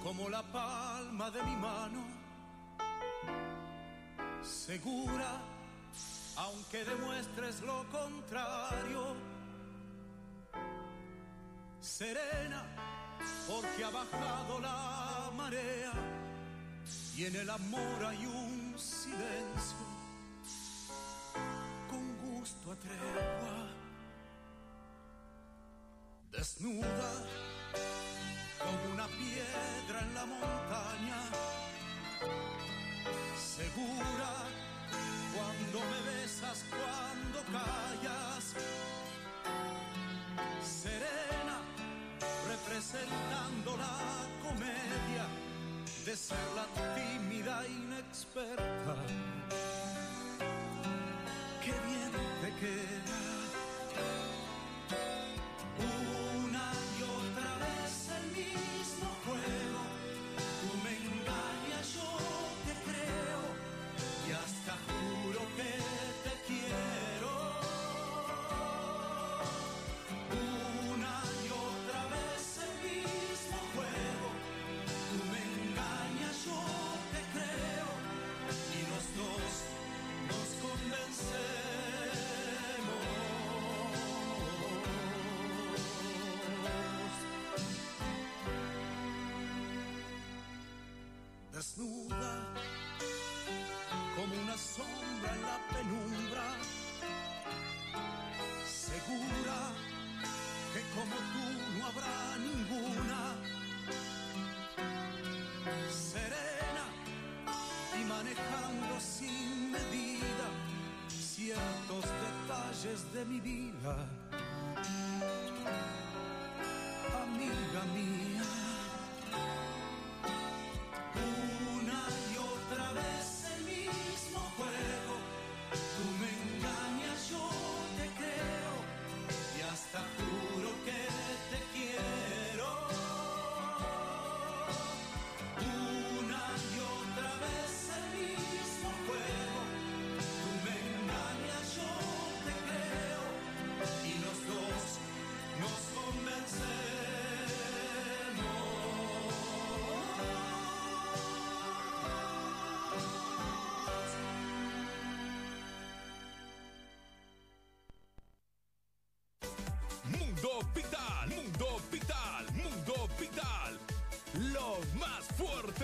como la palma de mi mano, segura, aunque demuestres lo contrario, serena, porque ha bajado la marea y en el amor hay un silencio con gusto a tregua, desnuda como una piedra en la montaña, segura cuando me besas, cuando callas, serena, representando la comedia de ser la tímida inexperta. Qué bien te queda.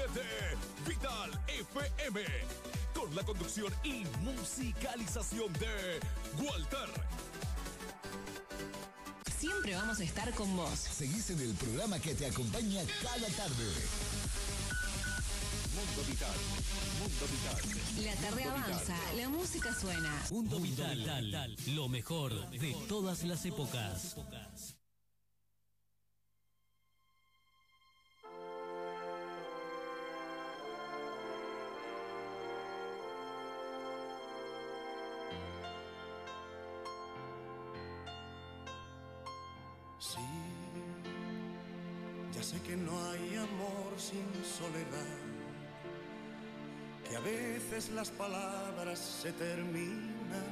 De Vital FM. Con la conducción y musicalización de Walter. Siempre vamos a estar con vos. Seguís en el programa que te acompaña cada tarde. Mundo Vital, Mundo Vital. La tarde Mundo Vital. avanza, la música suena. Mundo Vital, lo mejor de todas las épocas. Se terminan,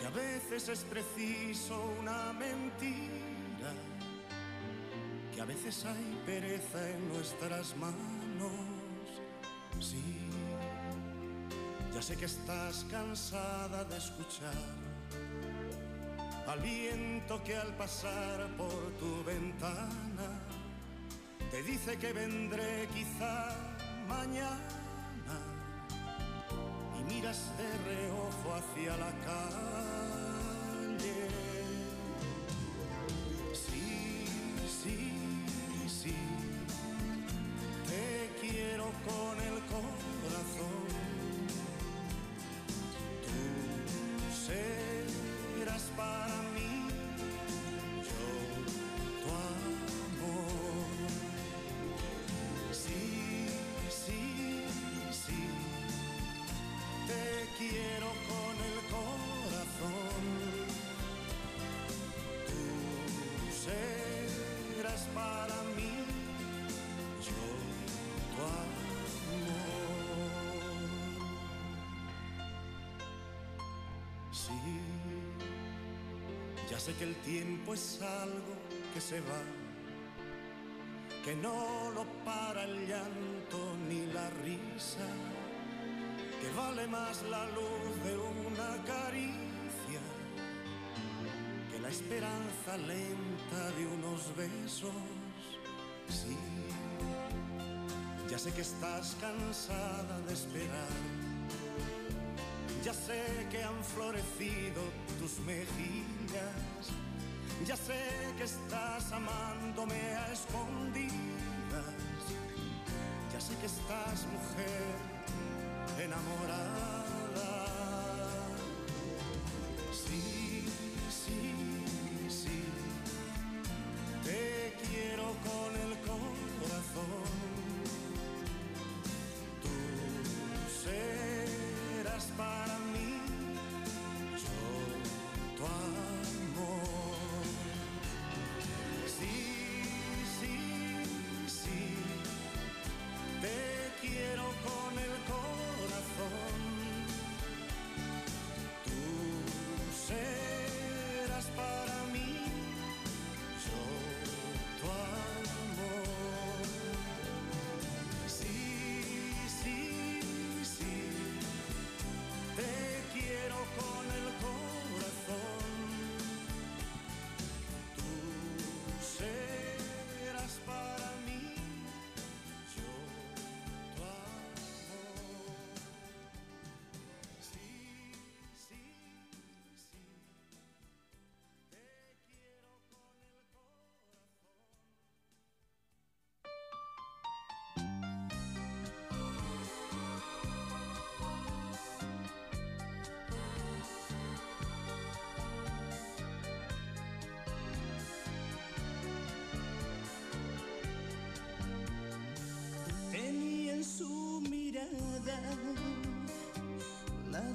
que a veces es preciso una mentira, que a veces hay pereza en nuestras manos. Sí, ya sé que estás cansada de escuchar al viento que al pasar por tu ventana te dice que vendré quizá mañana miras reojo hacia la calle. sé que el tiempo es algo que se va, que no lo para el llanto ni la risa, que vale más la luz de una caricia que la esperanza lenta de unos besos. Sí, ya sé que estás cansada de esperar ya sé que han florecido tus mejillas, ya sé que estás amándome a escondidas, ya sé que estás mujer enamorada.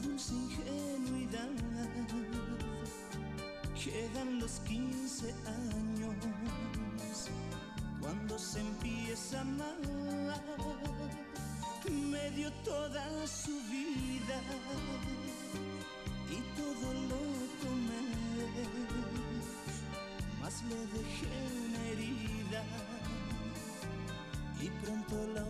dulce ingenuidad. Llegan los 15 años cuando se empieza a amar. Me dio toda su vida y todo lo tomé, mas le dejé una herida y pronto la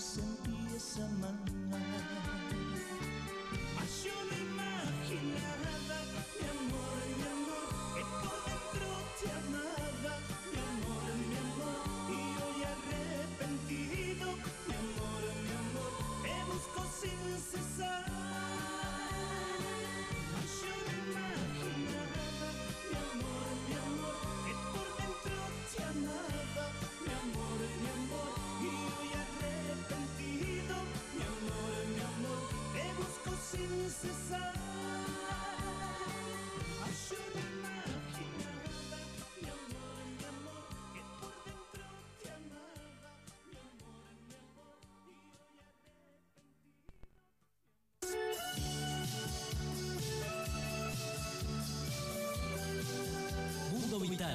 to simply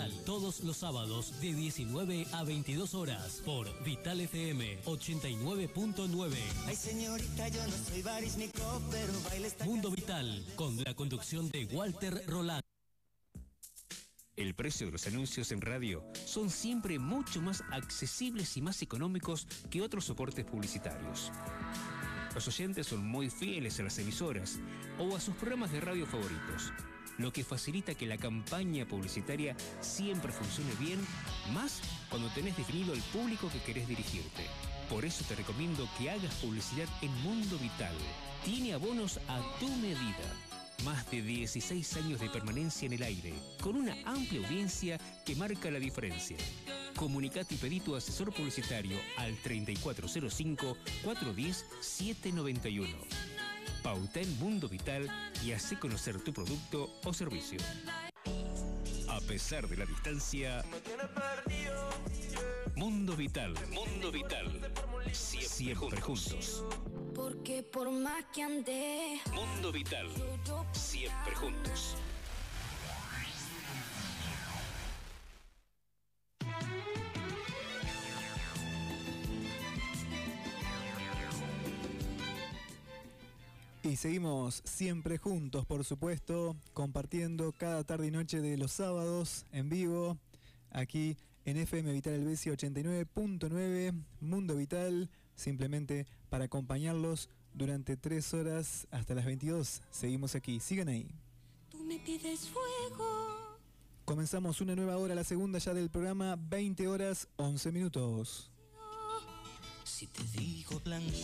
Vital, todos los sábados de 19 a 22 horas por Vital FM 89.9. Ay señorita, yo no soy barisnico, pero baile esta Mundo Vital, con la conducción de Walter Roland. El precio de los anuncios en radio son siempre mucho más accesibles y más económicos que otros soportes publicitarios. Los oyentes son muy fieles a las emisoras o a sus programas de radio favoritos, lo que facilita que la campaña publicitaria siempre funcione bien, más cuando tenés definido el público que querés dirigirte. Por eso te recomiendo que hagas publicidad en Mundo Vital. Tiene abonos a tu medida. Más de 16 años de permanencia en el aire, con una amplia audiencia que marca la diferencia. Comunicate y pedí tu asesor publicitario al 3405-410-791. Pauta en Mundo Vital y hace conocer tu producto o servicio. A pesar de la distancia, Mundo Vital, Mundo Vital, siempre juntos. Porque por más que ande, Mundo Vital, siempre juntos. Y seguimos siempre juntos, por supuesto, compartiendo cada tarde y noche de los sábados en vivo, aquí en FM Vital El 89.9, Mundo Vital, simplemente para acompañarlos durante tres horas hasta las 22. Seguimos aquí, sigan ahí. Tú me pides fuego. Comenzamos una nueva hora, la segunda ya del programa, 20 horas 11 minutos. Si te digo blanco,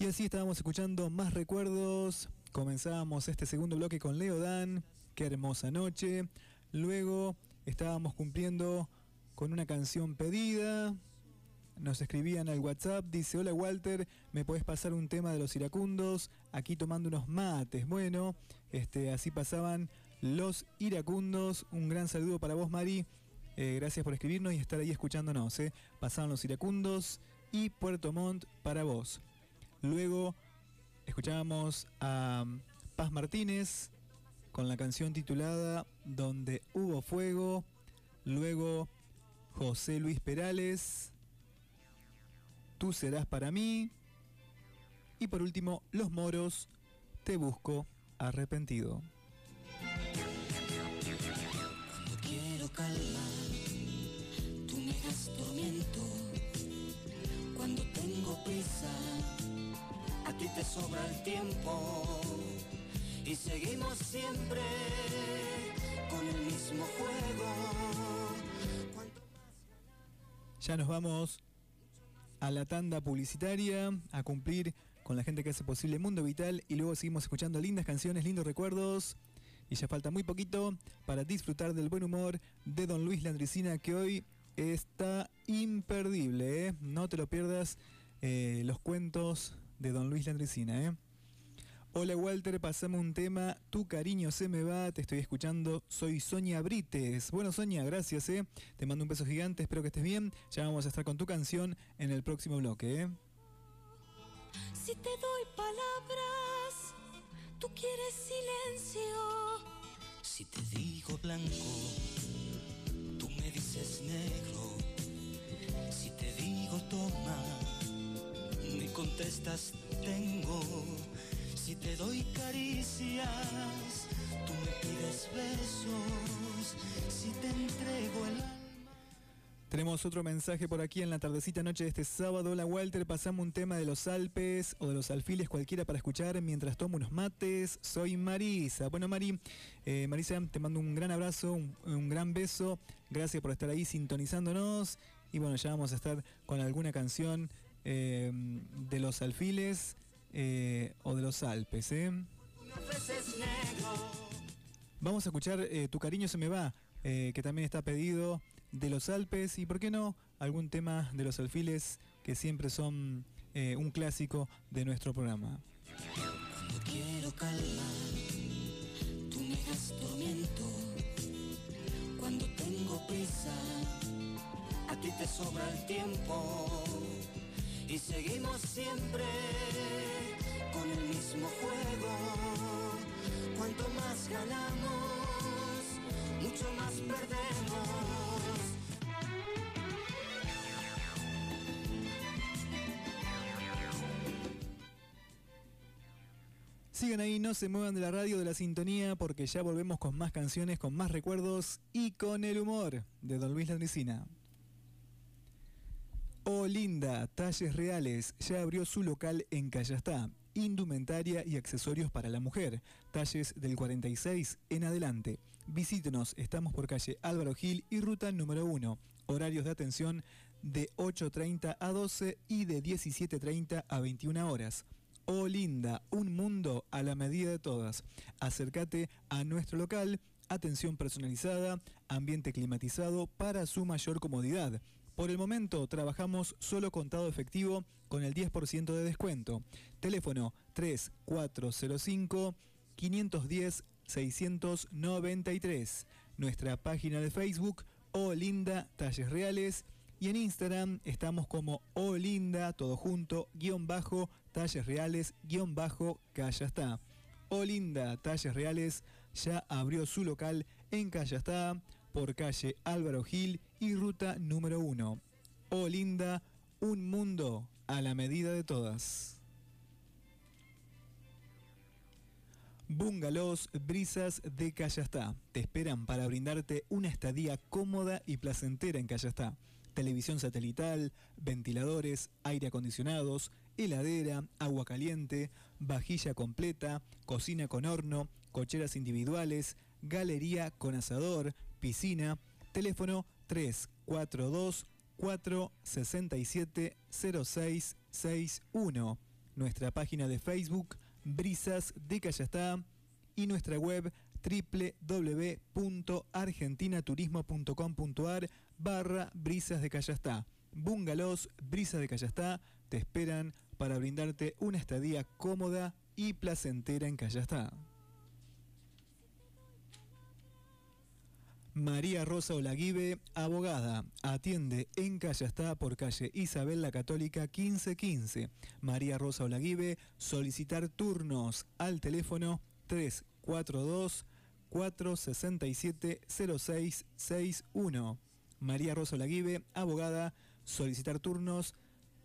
Y así estábamos escuchando más recuerdos. Comenzábamos este segundo bloque con Leo Dan. Qué hermosa noche. Luego estábamos cumpliendo con una canción pedida. Nos escribían al WhatsApp, dice, hola Walter, ¿me podés pasar un tema de los iracundos? Aquí tomando unos mates. Bueno, este, así pasaban los iracundos. Un gran saludo para vos, Mari. Eh, gracias por escribirnos y estar ahí escuchándonos. ¿eh? Pasaban los iracundos y Puerto Montt para vos. Luego escuchábamos a Paz Martínez con la canción titulada Donde hubo fuego. Luego José Luis Perales, Tú serás para mí. Y por último, Los Moros, Te busco arrepentido. cuando quiero calma, tú me das tormento. Cuando tengo prisa, ti te sobra el tiempo. Y seguimos siempre con el mismo juego. Ya nos vamos a la tanda publicitaria, a cumplir con la gente que hace posible Mundo Vital y luego seguimos escuchando lindas canciones, lindos recuerdos. Y ya falta muy poquito para disfrutar del buen humor de Don Luis Landricina que hoy está imperdible. ¿eh? No te lo pierdas eh, los cuentos de Don Luis Landricina. ¿eh? Hola Walter, pasame un tema, tu cariño se me va, te estoy escuchando, soy Sonia Brites. Bueno Sonia, gracias, ¿eh? te mando un beso gigante, espero que estés bien. Ya vamos a estar con tu canción en el próximo bloque. ¿eh? Si te doy palabras, tú quieres silencio. Si te digo blanco, tú me dices negro. Si te digo toma, contestas tengo. Si te doy caricias, tú me pides besos. Si te entrego el. Tenemos otro mensaje por aquí en la tardecita noche de este sábado. Hola Walter, pasamos un tema de los Alpes o de los alfiles cualquiera para escuchar mientras tomo unos mates. Soy Marisa. Bueno Mari, eh, Marisa, te mando un gran abrazo, un gran beso. Gracias por estar ahí sintonizándonos. Y bueno, ya vamos a estar con alguna canción eh, de los alfiles eh, o de los Alpes. ¿eh? Vamos a escuchar Tu cariño se me va, que también está pedido de los Alpes y, ¿por qué no?, algún tema de los alfiles que siempre son un clásico de nuestro programa. Cuando quiero calma, tú me das tormento. Cuando tengo prisa, a ti te sobra el tiempo y seguimos siempre con el mismo juego. Cuanto más ganamos, mucho más perdemos. Sigan ahí, no se muevan de la radio, de la sintonía, porque ya volvemos con más canciones, con más recuerdos y con el humor de Don Luis Landricina. Oh Linda, Talles Reales, ya abrió su local en Callastá. Indumentaria y accesorios para la mujer. Talles del 46 en adelante. Visítenos, estamos por calle Álvaro Gil y ruta número 1. Horarios de atención de 8.30 a 12 y de 17.30 a 21 horas. Oh linda, un mundo a la medida de todas. Acércate a nuestro local, atención personalizada, ambiente climatizado para su mayor comodidad. Por el momento trabajamos solo contado efectivo con el 10% de descuento. Teléfono 3405 510 693. Nuestra página de Facebook O Linda Talles Reales y en Instagram estamos como O Linda todo junto guion bajo Talles Reales guion bajo Callastá. O Linda Talles Reales ya abrió su local en Callastá por calle Álvaro Gil y ruta número 1. Oh linda, un mundo a la medida de todas. Bungalows Brisas de Callastá te esperan para brindarte una estadía cómoda y placentera en Callastá. Televisión satelital, ventiladores, aire acondicionados, heladera, agua caliente, vajilla completa, cocina con horno, cocheras individuales, galería con asador, piscina, teléfono 342 467 0661, nuestra página de Facebook Brisas de Callastá y nuestra web www.argentinaturismo.com.ar barra Brisas de Callastá. Bungalows Brisas de Callastá te esperan para brindarte una estadía cómoda y placentera en Callastá. María Rosa Olaguibe, abogada, atiende en Callastá por calle Isabel la Católica 1515. María Rosa Olaguibe, solicitar turnos al teléfono 342 467 0661. María Rosa Olaguibe, abogada, solicitar turnos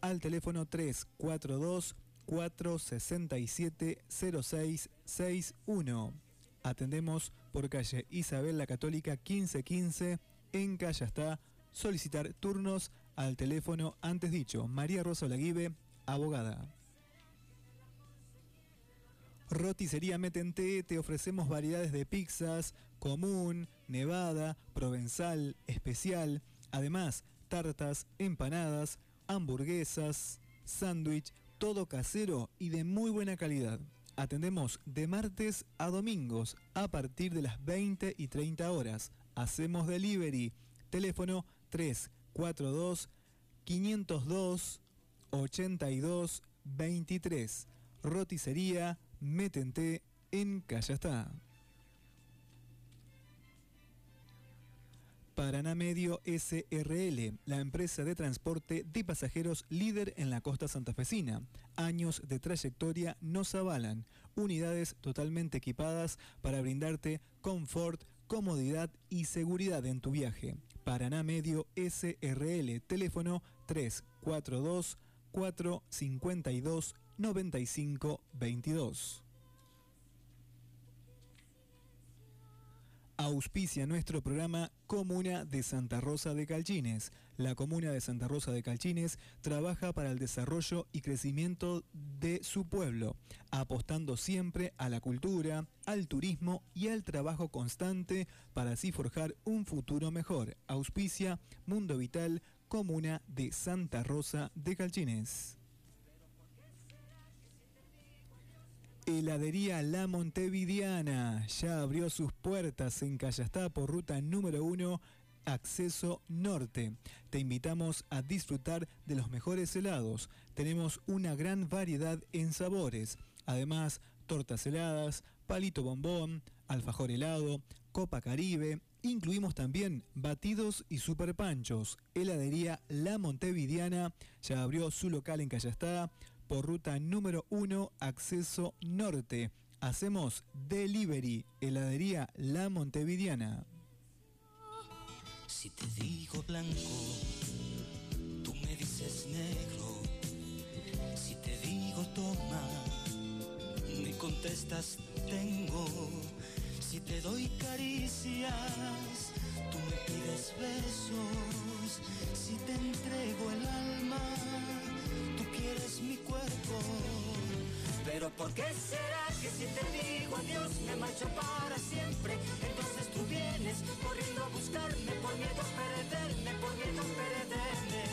al teléfono 342 467 0661. Atendemos por calle Isabel la Católica 1515 en Callastá. Solicitar turnos al teléfono antes dicho. María Rosa Olaguibe, abogada. Roticería Metente te ofrecemos variedades de pizzas, común, nevada, provenzal, especial, además tartas, empanadas, hamburguesas, sándwich, todo casero y de muy buena calidad. Atendemos de martes a domingos a partir de las 20 y 30 horas. Hacemos delivery. Teléfono 342 502 82 23. Roticería Metente en Callastá. Paraná Medio SRL, la empresa de transporte de pasajeros líder en la costa santafesina. Años de trayectoria nos avalan. Unidades totalmente equipadas para brindarte confort, comodidad y seguridad en tu viaje. Paraná Medio SRL, teléfono 342 452 9522. Auspicia nuestro programa Comuna de Santa Rosa de Calchines. La Comuna de Santa Rosa de Calchines trabaja para el desarrollo y crecimiento de su pueblo, apostando siempre a la cultura, al turismo y al trabajo constante para así forjar un futuro mejor. Auspicia Mundo Vital, Comuna de Santa Rosa de Calchines. Heladería La Montevidiana ya abrió sus puertas en Callastá por ruta número 1, acceso norte. Te invitamos a disfrutar de los mejores helados. Tenemos una gran variedad en sabores. Además, tortas heladas, palito bombón, alfajor helado, copa caribe. Incluimos también batidos y super panchos. Heladería La Montevidiana ya abrió su local en Callastá por ruta número 1, acceso norte. Hacemos delivery, heladería La Montevidiana. Si te digo blanco, tú me dices negro. Si te digo toma, Me contestas tengo, si te doy caricias, tú me pides besos, si te entrego el alma, quieres mi cuerpo. Pero ¿por qué será que si te digo adiós me marcho para siempre? Entonces tú vienes corriendo a buscarme por miedo a perderme, por perderme.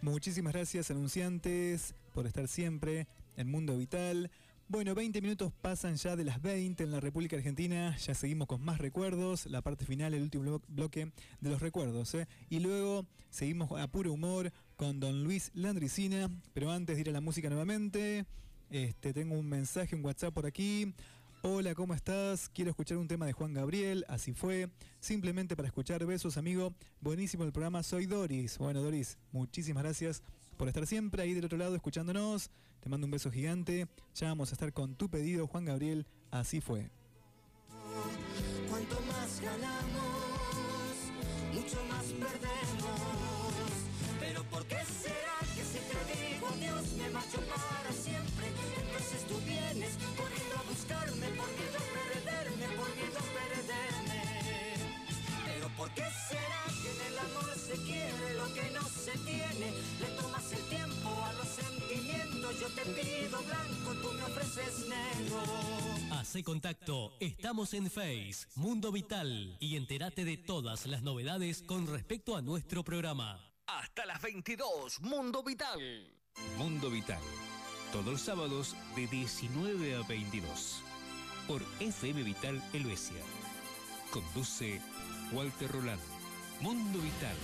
Muchísimas gracias, anunciantes, por estar siempre en Mundo Vital. Bueno, 20 minutos pasan ya de las 20 en la República Argentina. Ya seguimos con más recuerdos. La parte final, el último blo- bloque de los recuerdos. ¿eh? Y luego seguimos a puro humor con don Luis Landricina. Pero antes de ir a la música nuevamente, este, tengo un mensaje, un WhatsApp por aquí. Hola, ¿cómo estás? Quiero escuchar un tema de Juan Gabriel, así fue. Simplemente para escuchar besos, amigo. Buenísimo el programa, soy Doris. Bueno, Doris, muchísimas gracias por estar siempre ahí del otro lado escuchándonos. Te mando un beso gigante. Ya vamos a estar con tu pedido, Juan Gabriel, así fue. Cuanto más ganamos, mucho más ¿por qué será que si te digo adiós me marcho para siempre? Entonces tú vienes corriendo a buscarme por miedo a perderme, por miedo a perderme. Pero ¿por qué será que en el amor se quiere lo que no se tiene? Le tomas el tiempo a los sentimientos, yo te pido blanco, tú me ofreces negro. Hace contacto, estamos en Face, Mundo Vital y entérate de todas las novedades con respecto a nuestro programa. Hasta las 22, Mundo Vital. Mundo Vital. Todos los sábados de 19 a 22. Por FM Vital Helvecia. Conduce Walter Roland. Mundo Vital.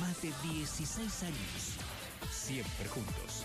Más de 16 años. Siempre juntos.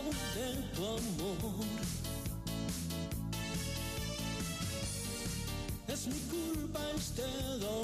corazón de tu amor. Es mi culpa este dolor.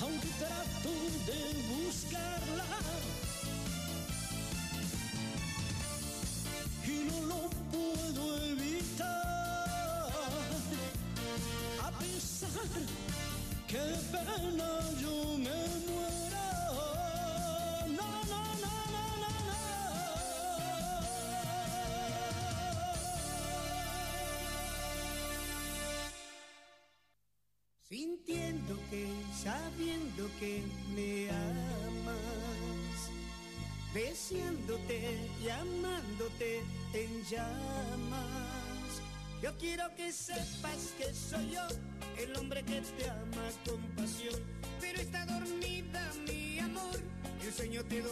Aonde terá tudo que me amas, deseándote, llamándote en llamas. Yo quiero que sepas que soy yo, el hombre que te ama con pasión, pero está dormida mi amor, el sueño te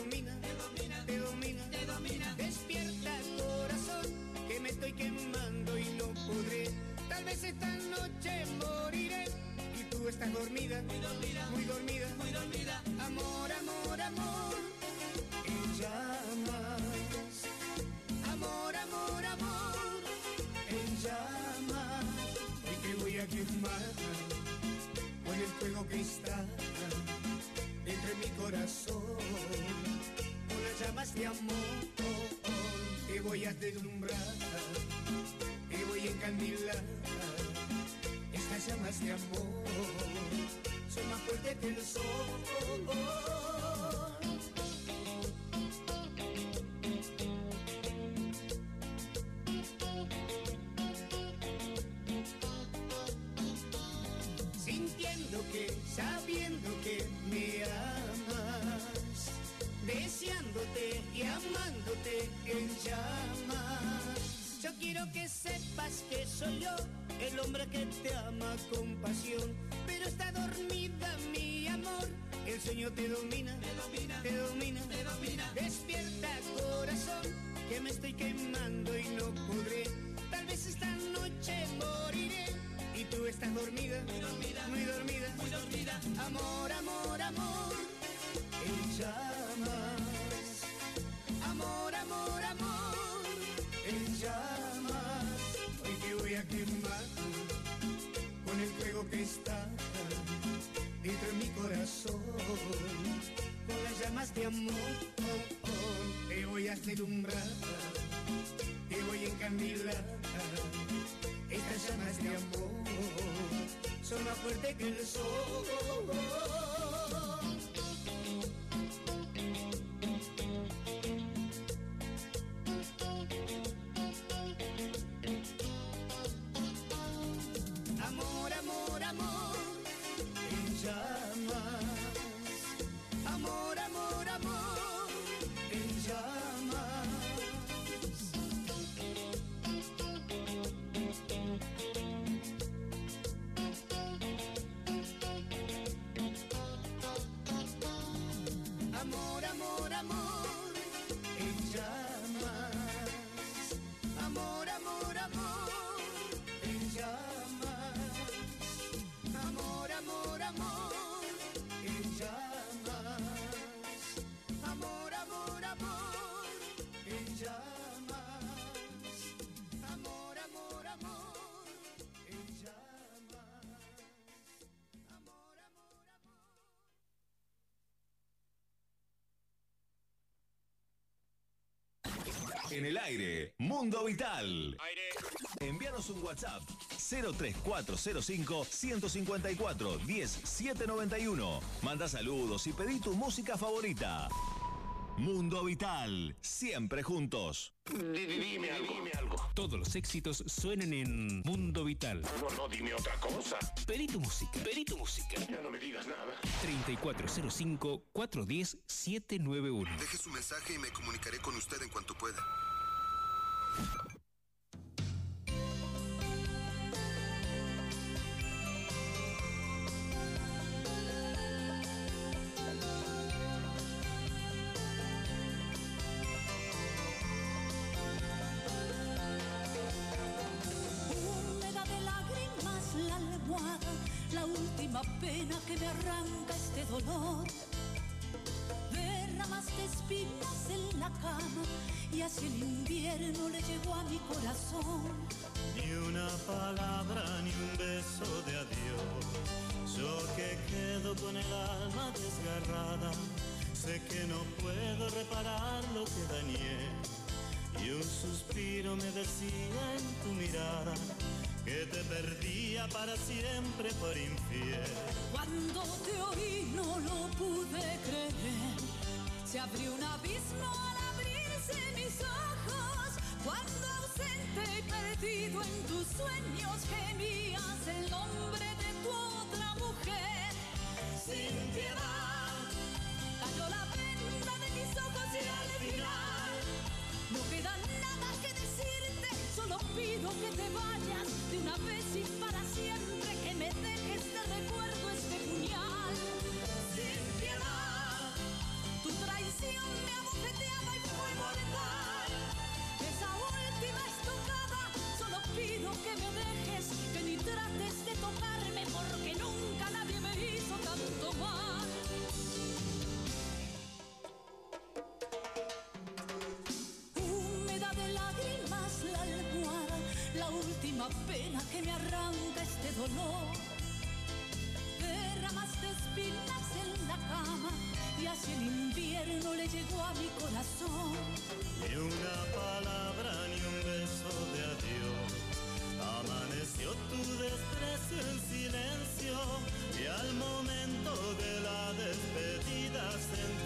amor te voy a deslumbrar, te voy a encandilar. Estas llamas de amor son más fuertes que el sol. compasión, pero está dormida mi amor. El sueño te domina a te voy a encandilar. Estas llamas de amor son más fuertes que el sol. En el aire, Mundo Vital. Envíanos un WhatsApp 03405 154 10791. Manda saludos y pedí tu música favorita. Mundo Vital, siempre juntos. Dime algo. Todos los éxitos suenan en Mundo Vital. No, no, dime otra cosa. Pedí tu música. Pedí tu música. Ya no me digas nada. 3405-410-791. Deje su mensaje y me comunicaré con usted en cuanto pueda. Pena que me arranca este dolor. Derramaste espinas en la cama y así el invierno le llegó a mi corazón. Ni una palabra, ni un beso de adiós. Yo que quedo con el alma desgarrada, sé que no puedo reparar lo que dañé. Y un suspiro me decía en tu mirada que te perdía para siempre por infiel. Cuando te oí no lo pude creer. Se abrió un abismo mis ojos. Cuando ausente y perdido en tus sueños gemías el nombre de tu otra mujer. Sin piedad cayó la venda de mis ojos y al final no queda nada que decirte. Solo pido que te vayas de una vez y para siempre. Última pena que me arranca este dolor. Derramaste espinas en la cama y así el invierno le llegó a mi corazón. Ni una palabra, ni un beso de adiós. Amaneció tu desprecio en silencio y al momento de la despedida sentí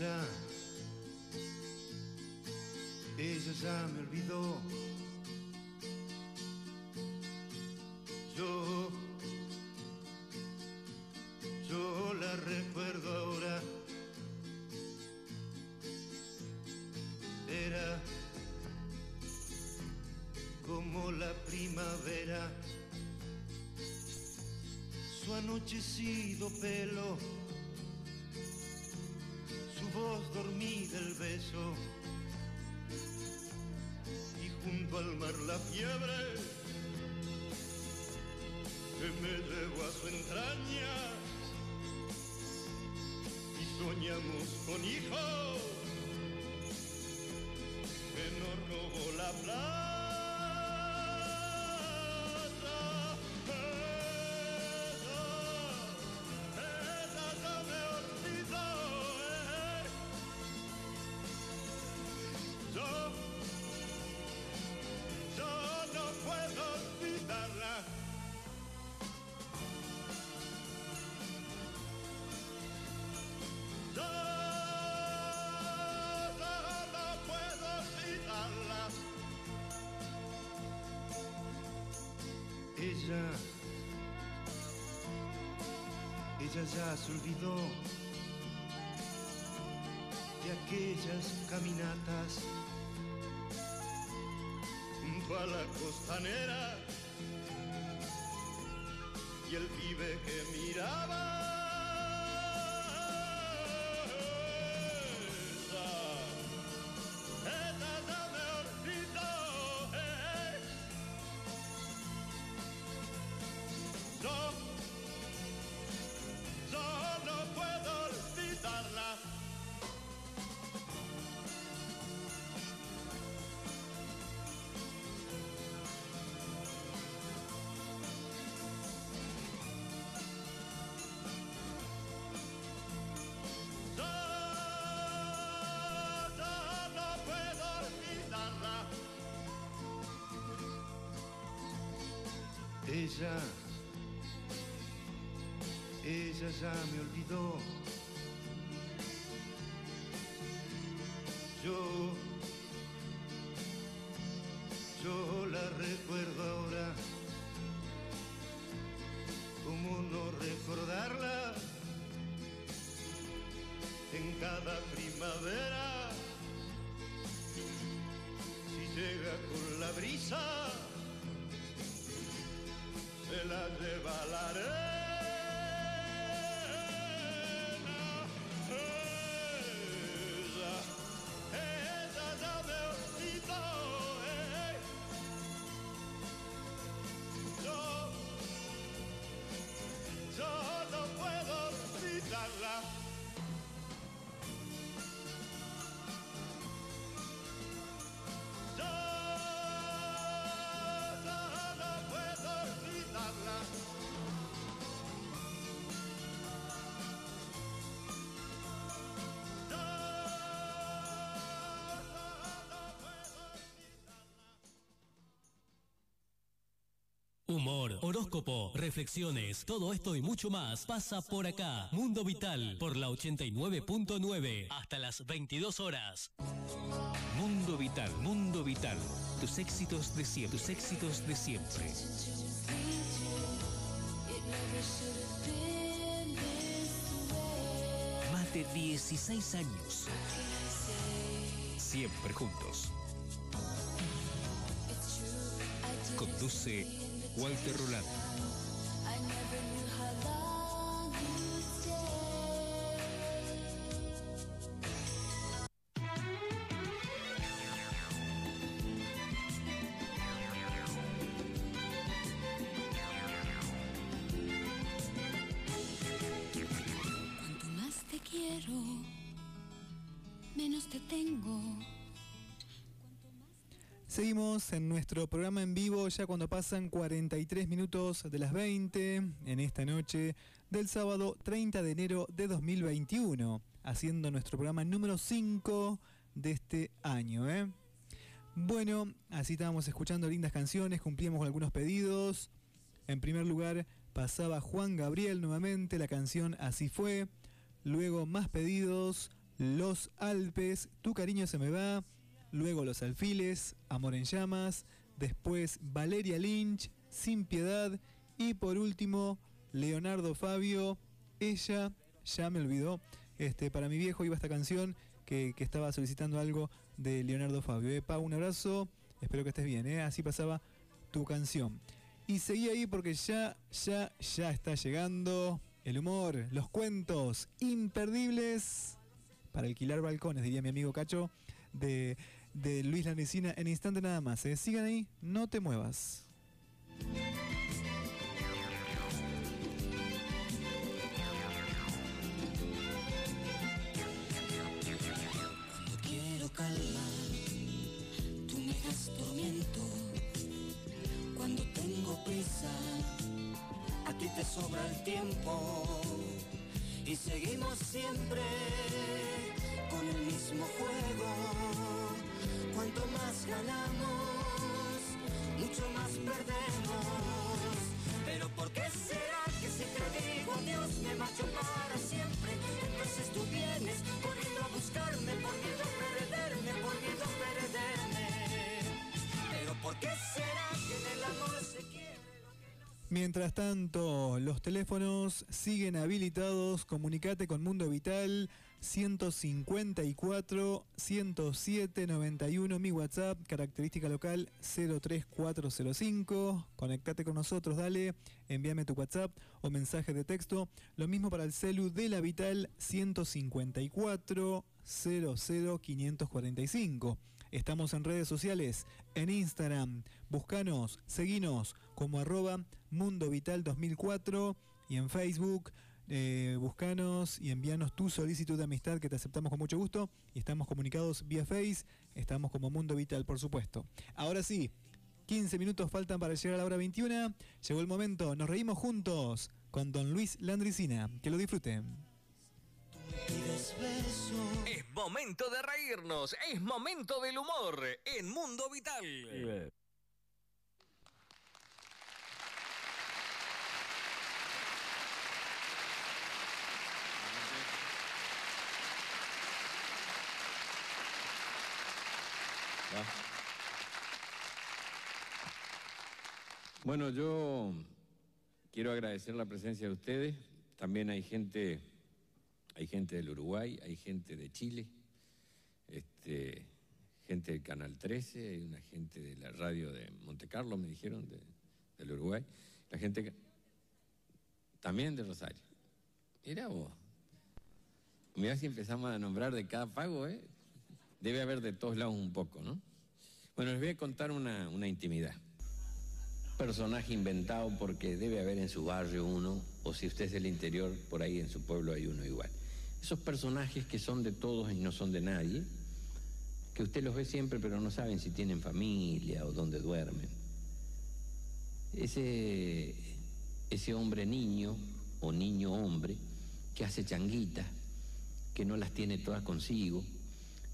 Ella, ya me olvidó. Yo, yo la recuerdo ahora. Era como la primavera, su anochecido pelo la fiebre que me llevó a su entraña y soñamos con hijos que nos robó la plata. Ella ya se olvidó de aquellas caminatas junto a la costanera y el pibe que miraba. Ella, ella ya me olvidó. Horóscopo, reflexiones, todo esto y mucho más pasa por acá. Mundo Vital por la 89.9 hasta las 22 horas. Mundo Vital, Mundo Vital. Tus éxitos de siempre, tus éxitos de siempre. Más de 16 años. Siempre juntos. Conduce Walter Rolando. Cuando pasan 43 minutos de las 20 en esta noche del sábado 30 de enero de 2021, haciendo nuestro programa número 5 de este año. ¿eh? Bueno, así estábamos escuchando lindas canciones, cumplíamos con algunos pedidos. En primer lugar pasaba Juan Gabriel nuevamente la canción Así fue. Luego más pedidos, Los Alpes, Tu cariño se me va. Luego Los Alfiles, Amor en llamas. Después Valeria Lynch, Sin piedad. Y por último Leonardo Fabio, Ella ya me olvidó. Este, para mi viejo iba esta canción que, que estaba solicitando algo de Leonardo Fabio. Eh, Pau, un abrazo. Espero que estés bien. ¿eh? Así pasaba tu canción. Y seguí ahí porque ya, ya, ya está llegando el humor, los cuentos imperdibles para alquilar balcones, diría mi amigo Cacho, de de Luis Landricina en instante nada más. ¿eh? Sigan ahí, no te muevas. Cuando quiero calma, tú me das tormento. Cuando tengo prisa, a ti te sobra el tiempo. Y seguimos siempre con el mismo juego. Cuanto más ganamos, mucho más perdemos. Pero ¿por qué será que si te digo adiós me marcho para siempre? Entonces tú vienes corriendo a buscarme por miedo a perderme, por miedo a perderme. Pero ¿por qué será que en el amor se quiere? Mientras tanto, los teléfonos siguen habilitados. Comunicate con Mundo Vital 154 107 91. Mi WhatsApp, característica local 03405. Conectate con nosotros, dale. Envíame tu WhatsApp o mensaje de texto. Lo mismo para el celu de la Vital 154 00 545. Estamos en redes sociales, en Instagram, buscanos, seguinos como arroba Mundo Vital 2004 y en Facebook, eh, buscanos y envíanos tu solicitud de amistad que te aceptamos con mucho gusto y estamos comunicados vía Face, estamos como Mundo Vital por supuesto. Ahora sí, 15 minutos faltan para llegar a la hora 21, llegó el momento, nos reímos juntos con Don Luis Landricina, que lo disfruten. Es momento de reírnos, es momento del humor en Mundo Vital. Bueno, yo quiero agradecer la presencia de ustedes. También hay gente, hay gente del Uruguay, hay gente de Chile, este, gente del Canal 13, hay una gente de la radio de Monte Carlo, me dijeron, de- del Uruguay. La gente que- también de Rosario. Mira vos. Mira si empezamos a nombrar de cada pago, ¿eh? Debe haber de todos lados un poco, ¿no? Bueno, les voy a contar una, una intimidad. Personaje inventado porque debe haber en su barrio uno, o si usted es del interior, por ahí en su pueblo hay uno igual. Esos personajes que son de todos y no son de nadie, que usted los ve siempre pero no saben si tienen familia o dónde duermen. Ese, ese hombre niño o niño hombre que hace changuitas, que no las tiene todas consigo,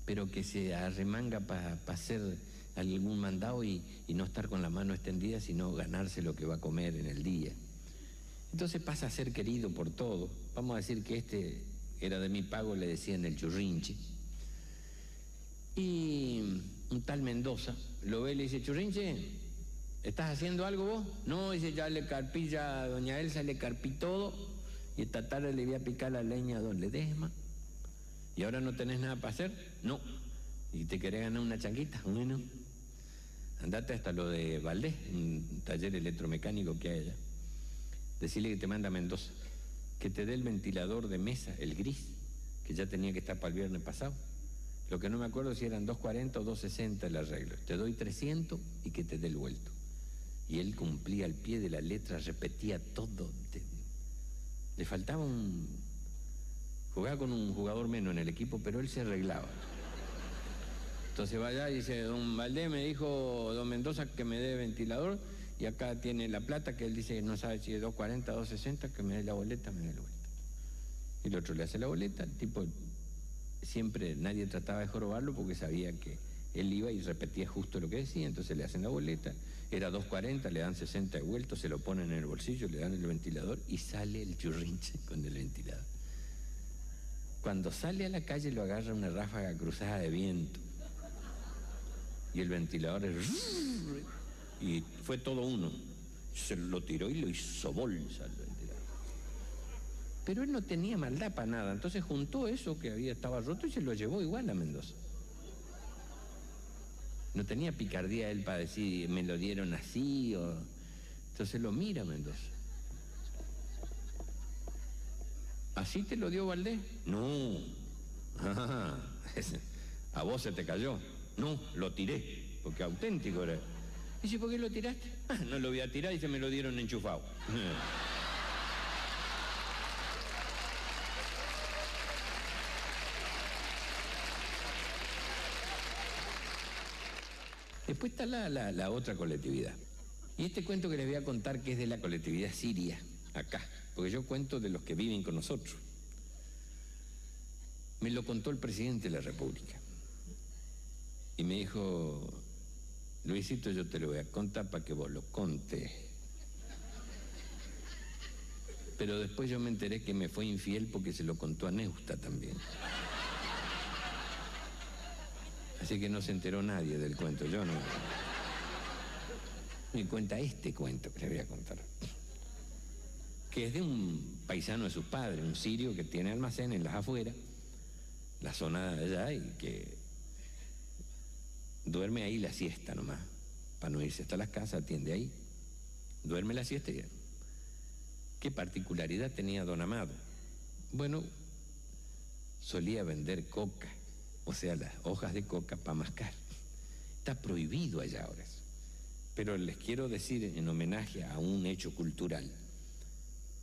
pero que se arremanga para hacer algún mandado y, no estar con la mano extendida, sino ganarse lo que va a comer en el día. Entonces pasa a ser querido por todos. Vamos a decir que este era de mi pago, le decían el churrinche. Y un tal Mendoza lo ve y le dice, churrinche, ¿estás haciendo algo vos? No, dice, ya le carpí, ya doña Elsa le carpí todo y esta tarde le voy a picar la leña a don Ledesma. ¿Y ahora no tenés nada para hacer? No. ¿Y te querés ganar una changuita? Bueno. Andate hasta lo de Valdés, un taller electromecánico que hay allá. Decirle que te manda a Mendoza, que te dé el ventilador de mesa, el gris, que ya tenía que estar para el viernes pasado. Lo que no me acuerdo si eran 240 o 260 el arreglo. Te doy 300 y que te dé el vuelto. Y él cumplía al pie de la letra, repetía todo. Le faltaba un... Jugaba con un jugador menos en el equipo, pero él se arreglaba. Entonces va allá y dice, don Valdés me dijo, don Mendoza, que me dé ventilador, y acá tiene la plata, que él dice no sabe si es 240, 260, que me dé la boleta, me dé la boleta. Y el otro le hace la boleta, el tipo siempre, nadie trataba de jorobarlo porque sabía que él iba y repetía justo lo que decía, entonces le hacen la boleta, era 240, le dan 60 de vuelto, se lo ponen en el bolsillo, le dan el ventilador y sale el churrinche *laughs* con el ventilador. Cuando sale a la calle lo agarra una ráfaga cruzada de viento y el ventilador es... Y fue todo uno. Se lo tiró y lo hizo bolsa el ventilador. Pero él no tenía maldad para nada, entonces juntó eso que había estaba roto y se lo llevó igual a Mendoza. No tenía picardía él para decir, me lo dieron así. Entonces lo mira Mendoza. ¿Así te lo dio Valdés? No. *laughs* Ah, a vos se te cayó. No, lo tiré, porque auténtico era. Dice, ¿por qué lo tiraste? Ah, no lo voy a tirar y se me lo dieron enchufado. Después está la, la- la otra colectividad. Y este cuento que les voy a contar que es de la colectividad siria, acá, porque yo cuento de los que viven con nosotros. Me lo contó el presidente de la República. Y me dijo, Luisito, yo te lo voy a contar para que vos lo contes. Pero después yo me enteré que me fue infiel porque se lo contó a Neusta también. Así que no se enteró nadie del cuento, yo no. Me cuenta este cuento que le voy a contar. Que es de un paisano de sus padres, un sirio que tiene almacén en las afueras, la zona de allá, y que duerme ahí la siesta nomás, para no irse hasta las casas, atiende ahí. Duerme la siesta y... ¿Qué particularidad tenía don Amado? Bueno, solía vender coca, o sea, las hojas de coca para mascar. Está prohibido allá ahora. Pero les quiero decir en homenaje a un hecho cultural,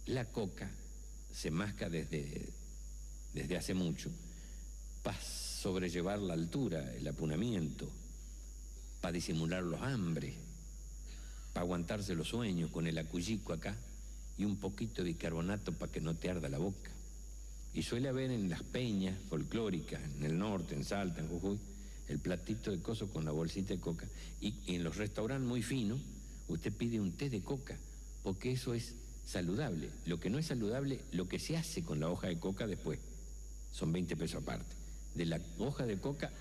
la coca se masca desde, desde hace mucho para sobrellevar la altura, el apunamiento, para disimular los hambres, para aguantarse los sueños con el acullico acá y un poquito de bicarbonato para que no te arda la boca. Y suele haber en las peñas folclóricas, en el norte, en Salta, en Jujuy, el platito de coso con la bolsita de coca. Y en los restaurantes muy finos, usted pide un té de coca, porque eso es saludable. Lo que no es saludable, lo que se hace con la hoja de coca después, son 20 pesos aparte. De la hoja de coca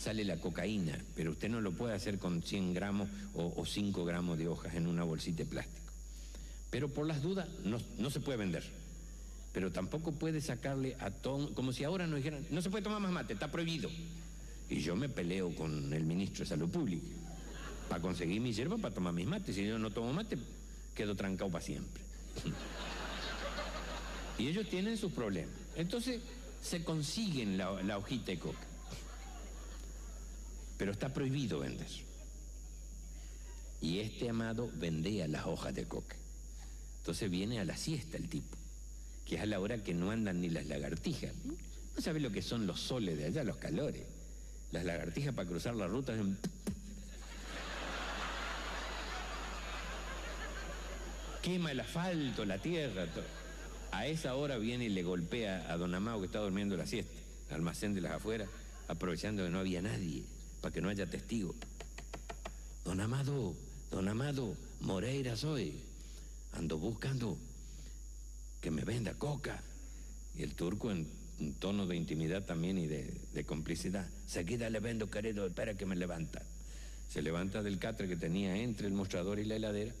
sale la cocaína, pero usted no lo puede hacer con 100 gramos o, o 5 gramos de hojas en una bolsita de plástico. Pero por las dudas no, no se puede vender. Pero tampoco puede sacarle a todo, como si ahora nos dijeran, no se puede tomar más mate, está prohibido. Y yo me peleo con el ministro de Salud Pública para conseguir mi hierba para tomar mis mates. Si yo no tomo mate, quedo trancado para siempre. *laughs* y ellos tienen sus problemas. Entonces se consiguen la, la hojita de coca. Pero está prohibido vender. Y este amado vendía las hojas de coca. Entonces viene a la siesta el tipo, que es a la hora que no andan ni las lagartijas. No sabe lo que son los soles de allá, los calores. Las lagartijas para cruzar la ruta quema el asfalto, la tierra. todo. A esa hora viene y le golpea a don Amado que está durmiendo la siesta, al almacén de las afueras, aprovechando que no había nadie, para que no haya testigo. Don Amado, don Amado, Moreira soy. Ando buscando que me venda coca. Y el turco en un tono de intimidad también y de, complicidad. Seguida le vendo, querido, espera que me levanta. Se levanta del catre que tenía entre el mostrador y la heladera,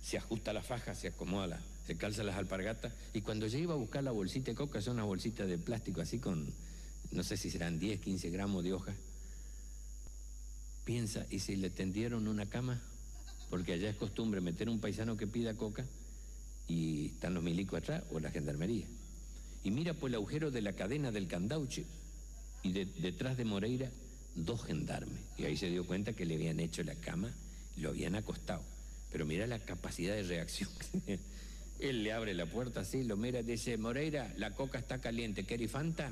se ajusta la faja, se acomoda, se calza las alpargatas y cuando ya iba a buscar la bolsita de coca, son unas bolsitas de plástico así con, no sé si serán 10, 15 gramos de hojas, piensa, ¿y si le tendieron una cama? Porque allá es costumbre meter un paisano que pida coca y están los milicos atrás o la gendarmería. Y mira por el agujero de la cadena del candauche y de- detrás de Moreira dos gendarmes. Y ahí se dio cuenta que le habían hecho la cama y lo habían acostado. Pero mira la capacidad de reacción. Él le abre la puerta así, lo mira y dice, Moreira, la coca está caliente, ¿querés Fanta?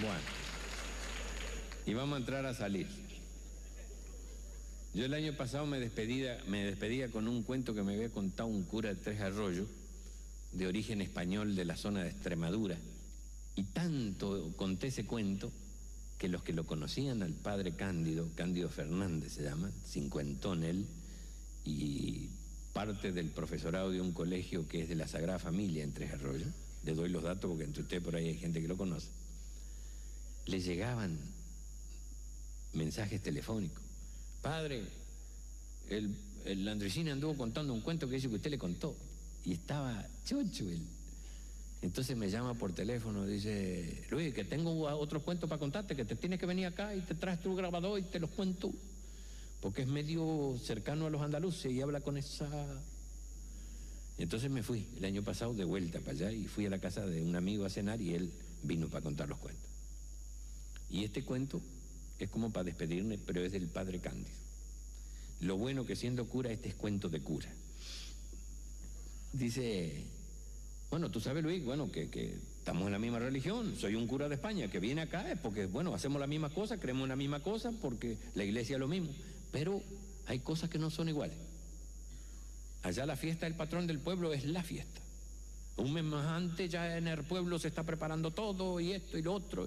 Bueno. Y vamos a entrar a salir. Yo el año pasado me despedía, me despedía con un cuento que me había contado un cura de Tres Arroyos, de origen español de la zona de Extremadura. Y tanto conté ese cuento que los que lo conocían al padre Cándido, Cándido Fernández se llama, cincuentón él, y parte del profesorado de un colegio que es de la Sagrada Familia en Tres Arroyos, le doy los datos porque entre ustedes por ahí hay gente que lo conoce, le llegaban mensajes telefónicos. Padre, el, el anduvo contando un cuento que dice que usted le contó. Y estaba chocho él. Entonces me llama por teléfono, dice, Luis, que tengo otro cuento para contarte, que te tienes que venir acá y te traes tu grabador y te los cuento. porque es medio cercano a los andaluces y habla con esa... Entonces me fui el año pasado de vuelta para allá y fui a la casa de un amigo a cenar y él vino para contar los cuentos. Y este cuento es como para despedirme, pero es del padre Cándido. Lo bueno que siendo cura, este es cuento de cura. Dice, bueno, tú sabes Luis, bueno, que, que estamos en la misma religión, soy un cura de España que viene acá es porque, bueno, hacemos la misma cosa, creemos en la misma cosa porque la iglesia es lo mismo, pero hay cosas que no son iguales. Allá la fiesta del patrón del pueblo es la fiesta. Un mes más antes ya en el pueblo se está preparando todo y esto y lo otro.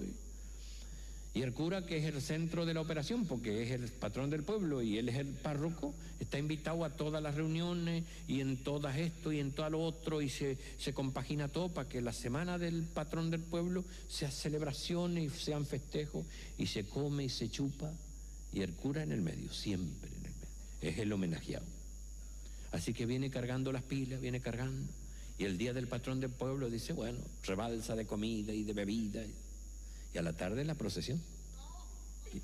Y el cura, que es el centro de la operación, porque es el patrón del pueblo y él es el párroco, está invitado a todas las reuniones y en todas esto y en todo lo otro y se, se compagina todo para que la semana del patrón del pueblo sea celebraciones y sean festejos y se come y se chupa y el cura en el medio, siempre en el medio. Es el homenajeado. Así que viene cargando las pilas, viene cargando. Y el día del patrón del pueblo dice, bueno, rebalsa de comida y de bebida. Y a la tarde la procesión.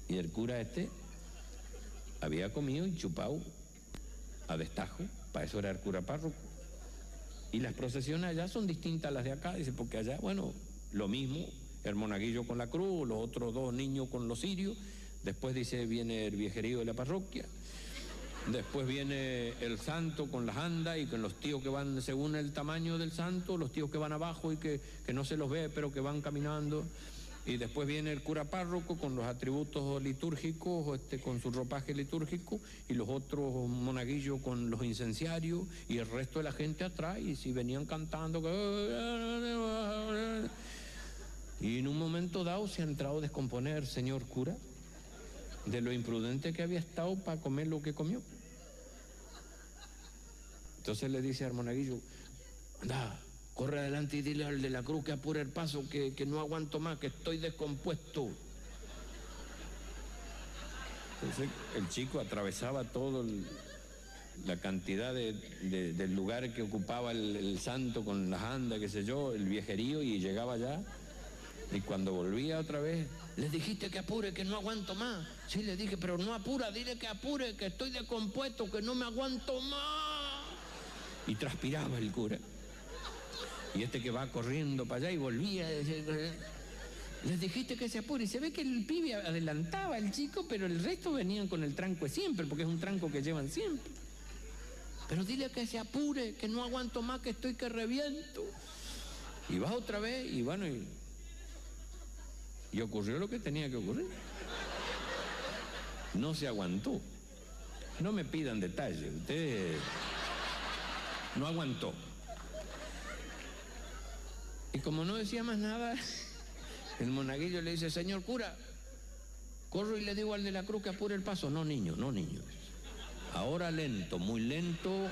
Y, el cura este había comido y chupado a destajo, para eso era el cura párroco. Y las procesiones allá son distintas a las de acá, dice, porque allá, bueno, lo mismo, el monaguillo con la cruz, los otros dos niños con los cirios, después dice, viene el viejerío de la parroquia, Después viene el santo con las andas y con los tíos que van según el tamaño del santo, los tíos que van abajo y que, que, no se los ve, pero que van caminando. Y después viene el cura párroco con los atributos litúrgicos, este, con su ropaje litúrgico, y los otros monaguillos con los incenciarios, y el resto de la gente atrás, y si venían cantando. Y en un momento dado se ha entrado a descomponer, señor cura de lo imprudente que había estado para comer lo que comió. Entonces le dice al monaguillo, anda, corre adelante y dile al de la cruz que apure el paso, que, que no aguanto más, que estoy descompuesto. Entonces el chico atravesaba todo la cantidad de, del lugar que ocupaba el, el, santo con las andas, qué sé yo, el viejerío, y llegaba allá. Y cuando volvía otra vez, le dijiste que apure, que no aguanto más. Sí, le dije, pero no apura, dile que apure, que estoy descompuesto, que no me aguanto más. Y transpiraba el cura. Y este que va corriendo para allá y volvía. Les dijiste que se apure. Y se ve que el pibe adelantaba al chico, pero el resto venían con el tranco siempre, porque es un tranco que llevan siempre. Pero dile que se apure, que no aguanto más, que estoy que reviento. Y va otra vez, y bueno, y y ocurrió lo que tenía que ocurrir. No se aguantó. No me pidan detalles. Usted no aguantó. Y como no decía más nada, el monaguillo le dice, señor cura, corro y le digo al de la cruz que apure el paso. No, niño, no, niño. Ahora lento, muy lento.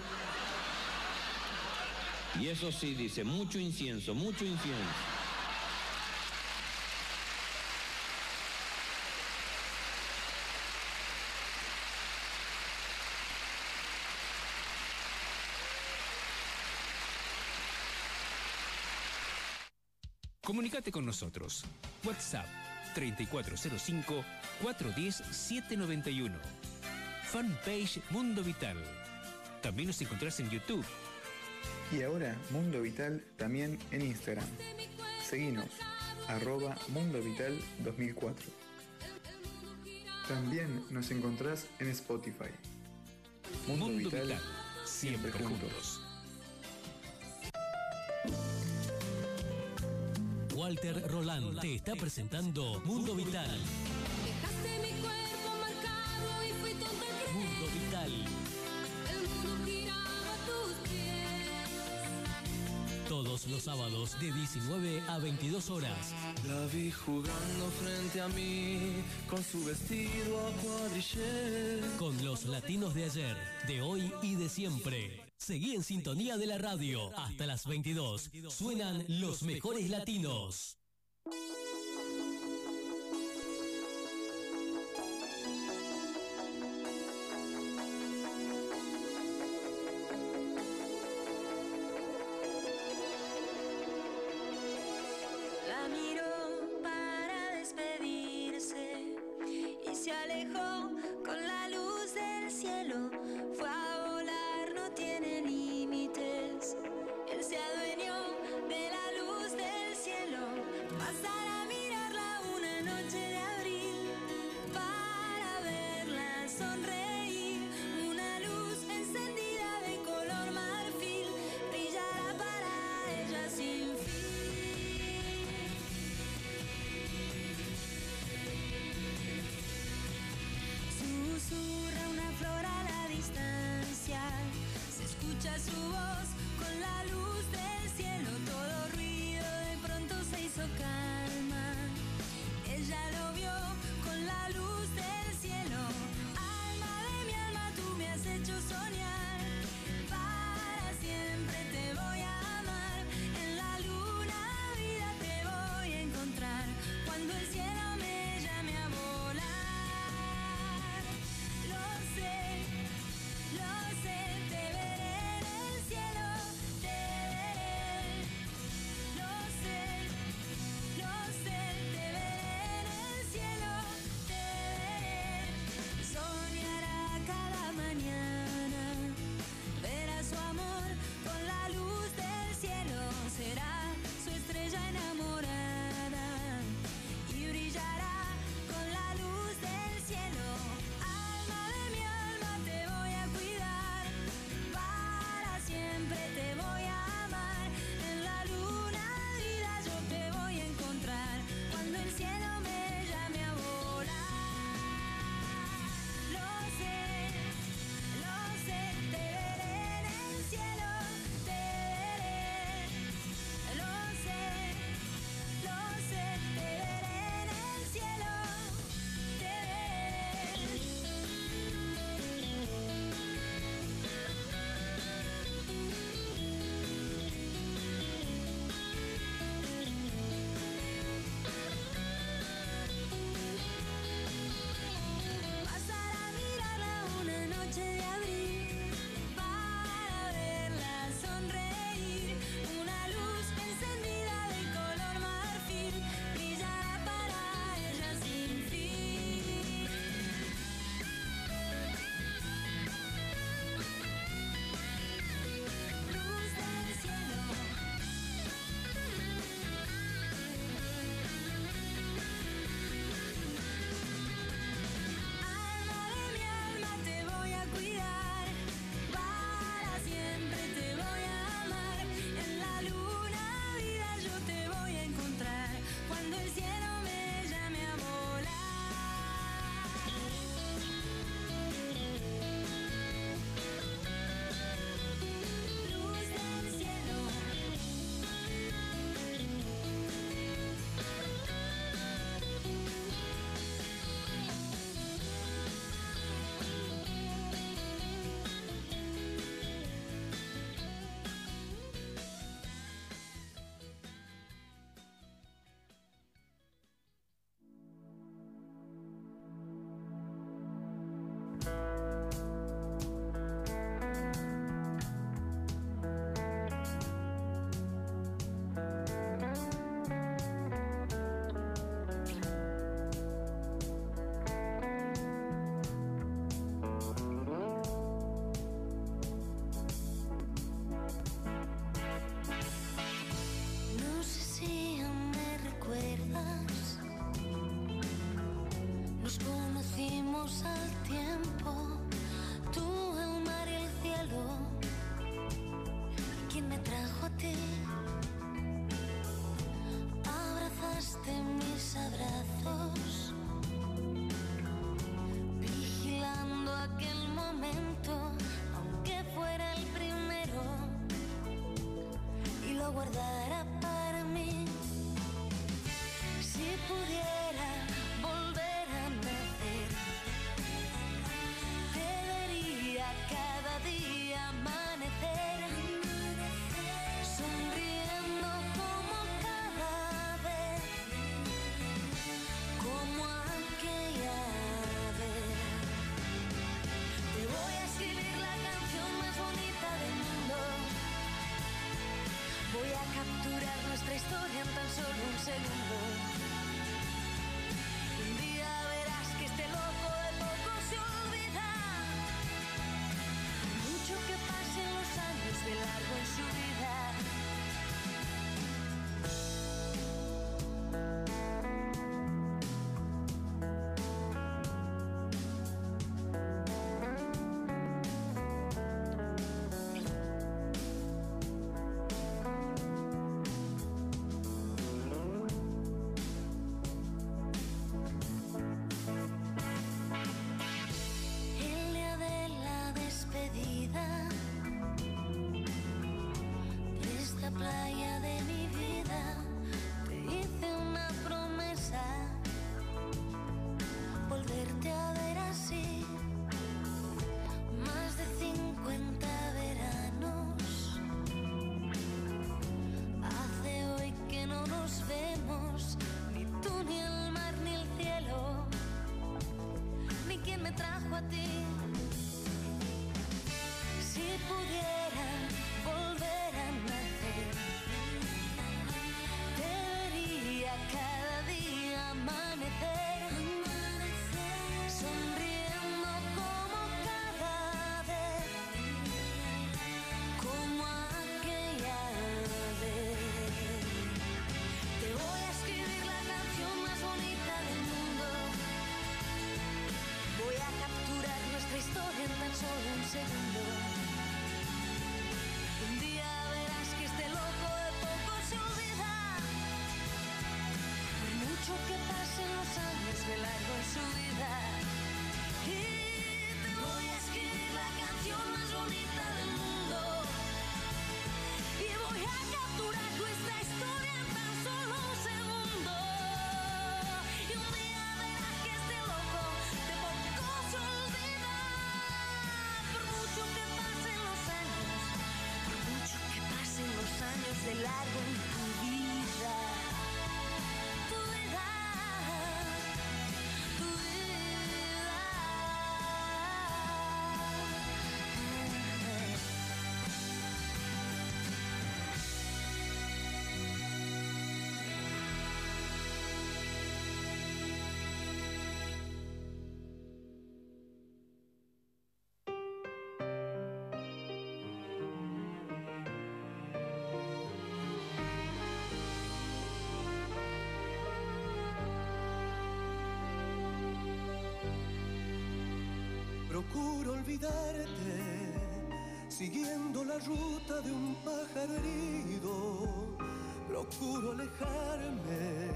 Y eso sí, dice, mucho incienso, mucho incienso. Comunicate con nosotros. WhatsApp 3405-410-791. Fanpage Mundo Vital. También nos encontrás en YouTube. Y ahora Mundo Vital también en Instagram. Seguinos, arroba Mundo Vital 2004. También nos encontrás en Spotify. Mundo, Mundo Vital, Vital, siempre, siempre juntos. juntos. Walter Roland te está presentando Mundo Vital. Dejaste mi cuerpo marcado y fui tonta al Mundo Vital. El mundo giraba a tus pies. Todos los sábados de 19 a 22 horas. La vi jugando frente a mí con su vestido a cuadrillé. Con los latinos de ayer, de hoy y de siempre. Seguí en sintonía de la radio. Hasta las 22. Suenan los mejores latinos. music The. largo juro olvidarte, siguiendo la ruta de un pájaro herido. Procuro alejarme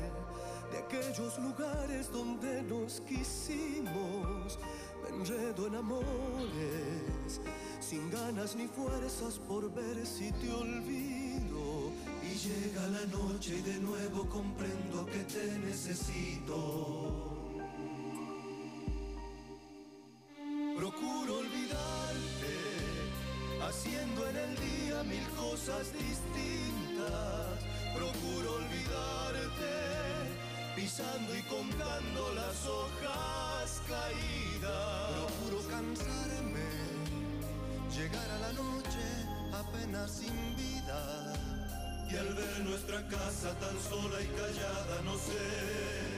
de aquellos lugares donde nos quisimos. Me enredo en amores, sin ganas ni fuerzas por ver si te olvido. Y llega la noche y de nuevo comprendo que te necesito y contando las hojas caídas. Procuro cansarme, llegar a la noche apenas sin vida. Y al ver nuestra casa tan sola y callada, no sé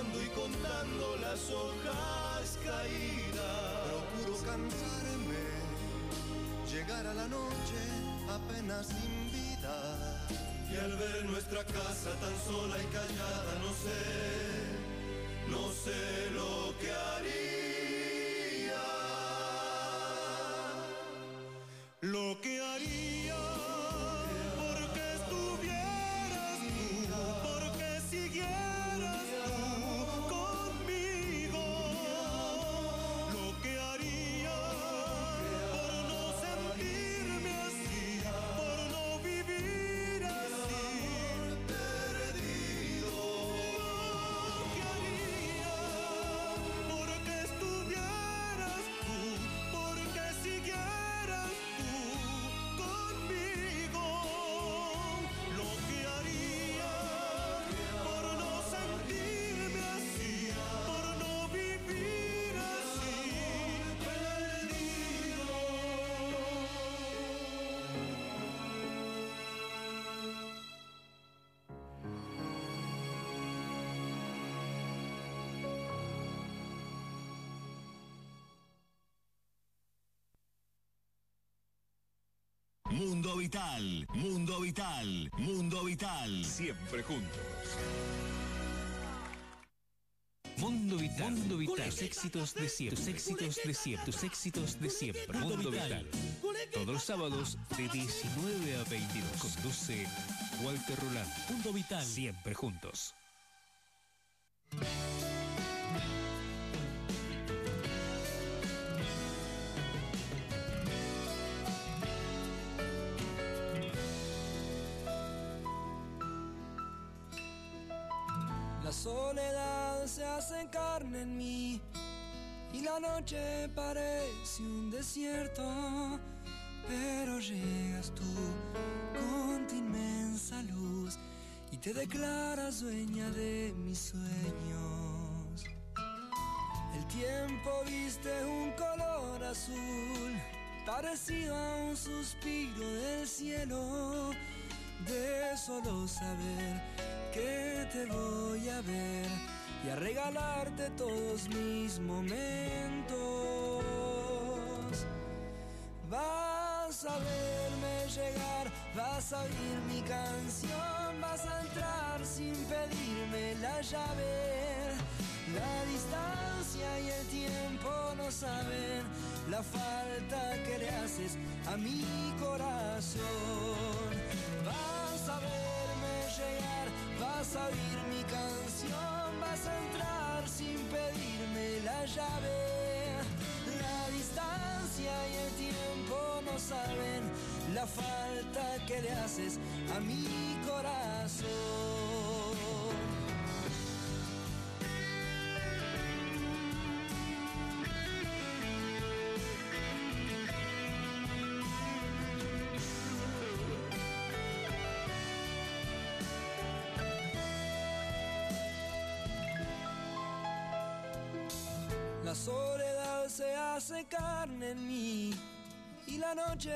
y contando las hojas caídas. Procuro cansarme, llegar a la noche apenas sin vida. Y al ver nuestra casa tan sola y callada, no sé, no sé lo Mundo Vital, Mundo Vital, Mundo Vital. Siempre juntos. Mundo Vital, Mundo Vital. Tus éxitos de siempre. Tus éxitos de siempre. Tus éxitos de siempre. Mundo Vital. Todos los sábados de 19 a 22. Conduce Walter Roland. Mundo Vital. Siempre juntos. Te declaras dueña de mis sueños. El tiempo viste un color azul, parecido a un suspiro del cielo, de solo saber que te voy a ver y a regalarte todos mis momentos. Vas a oír mi canción, vas a entrar sin pedirme la llave. La distancia y el tiempo no saben la falta que le haces a mi corazón. Vas a verme llegar, vas a oír mi canción, vas a entrar sin pedirme la llave. La distancia y el tiempo no saben la falta que le haces a mi corazón. La soledad se hace carne en mí la noche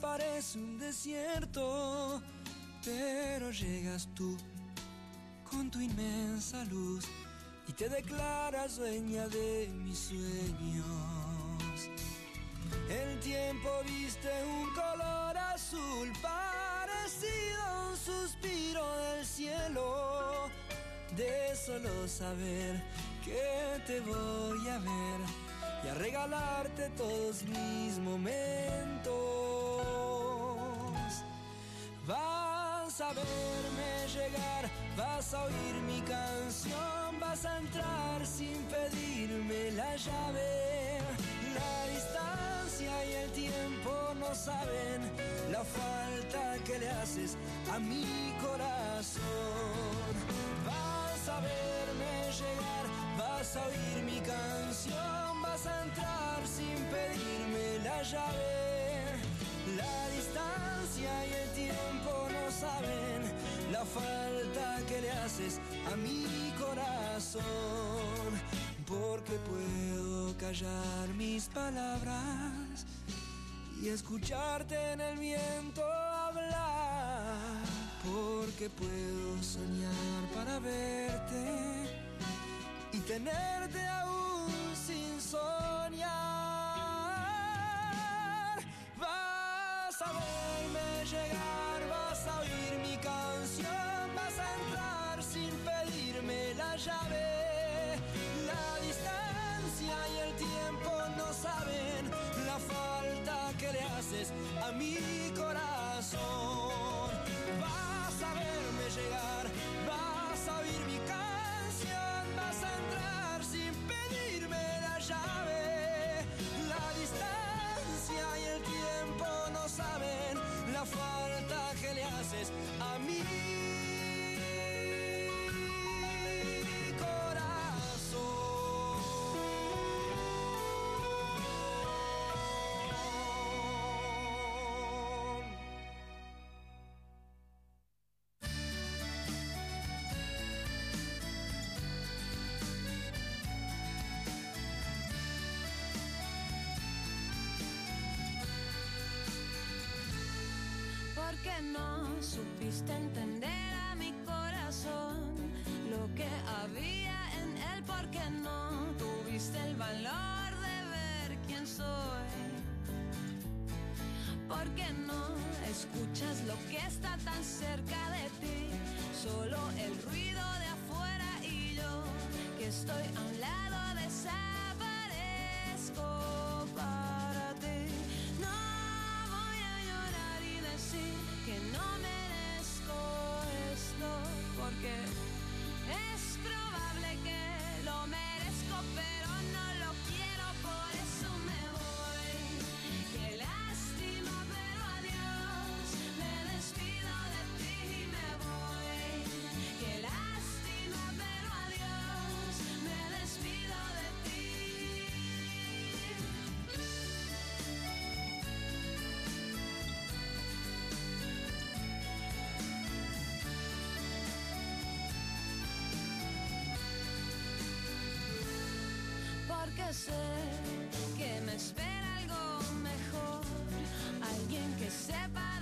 parece un desierto, pero llegas tú con tu inmensa luz y te declaras dueña de mis sueños. El tiempo viste un color azul parecido a un suspiro del cielo, de solo saber que te voy a ver y a regalarte todos mis momentos. Vas a verme llegar, vas a oír mi canción, vas a entrar sin pedirme la llave. La distancia y el tiempo no saben la falta que le haces a mi corazón. Vas a verme llegar, vas a oír mi canción, vas a entrar sin pedirme la llave. La distancia y el tiempo no saben la falta que le haces a mi corazón. Porque puedo callar mis palabras y escucharte en el viento hablar. Porque puedo soñar para verte tenerte aún sin soñar. Vas a verme llegar, vas a oír mi canción, vas a entrar sin pedirme la llave. La distancia y el tiempo no saben la falta que le haces a mi corazón. Supiste entender a mi corazón lo que había en él? ¿Por qué no tuviste el valor de ver quién soy? ¿Por qué no escuchas lo que está tan cerca de ti? Solo el ruido de afuera y yo que estoy a un lado desaparezco para porque sé que me espera algo mejor. Alguien que sepa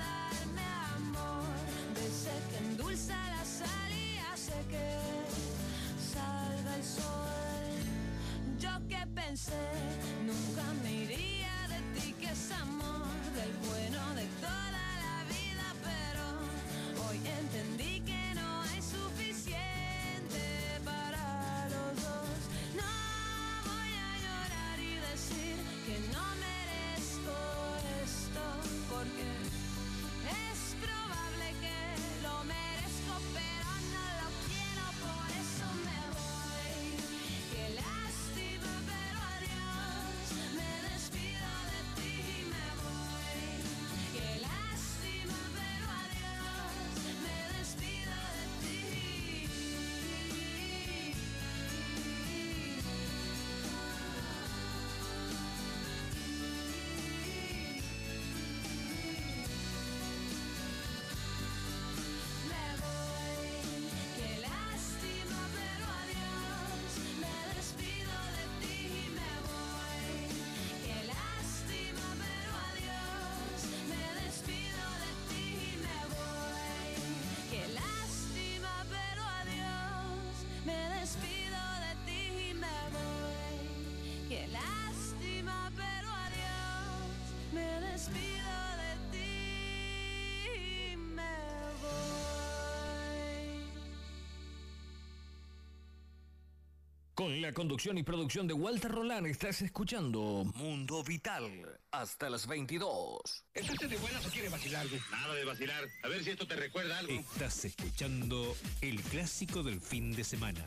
Con la conducción y producción de Walter Roland estás escuchando Mundo Vital hasta las 22. ¿Estás de buenas o quieres vacilar? Nada de vacilar. A ver si esto te recuerda algo. Estás escuchando el clásico del fin de semana.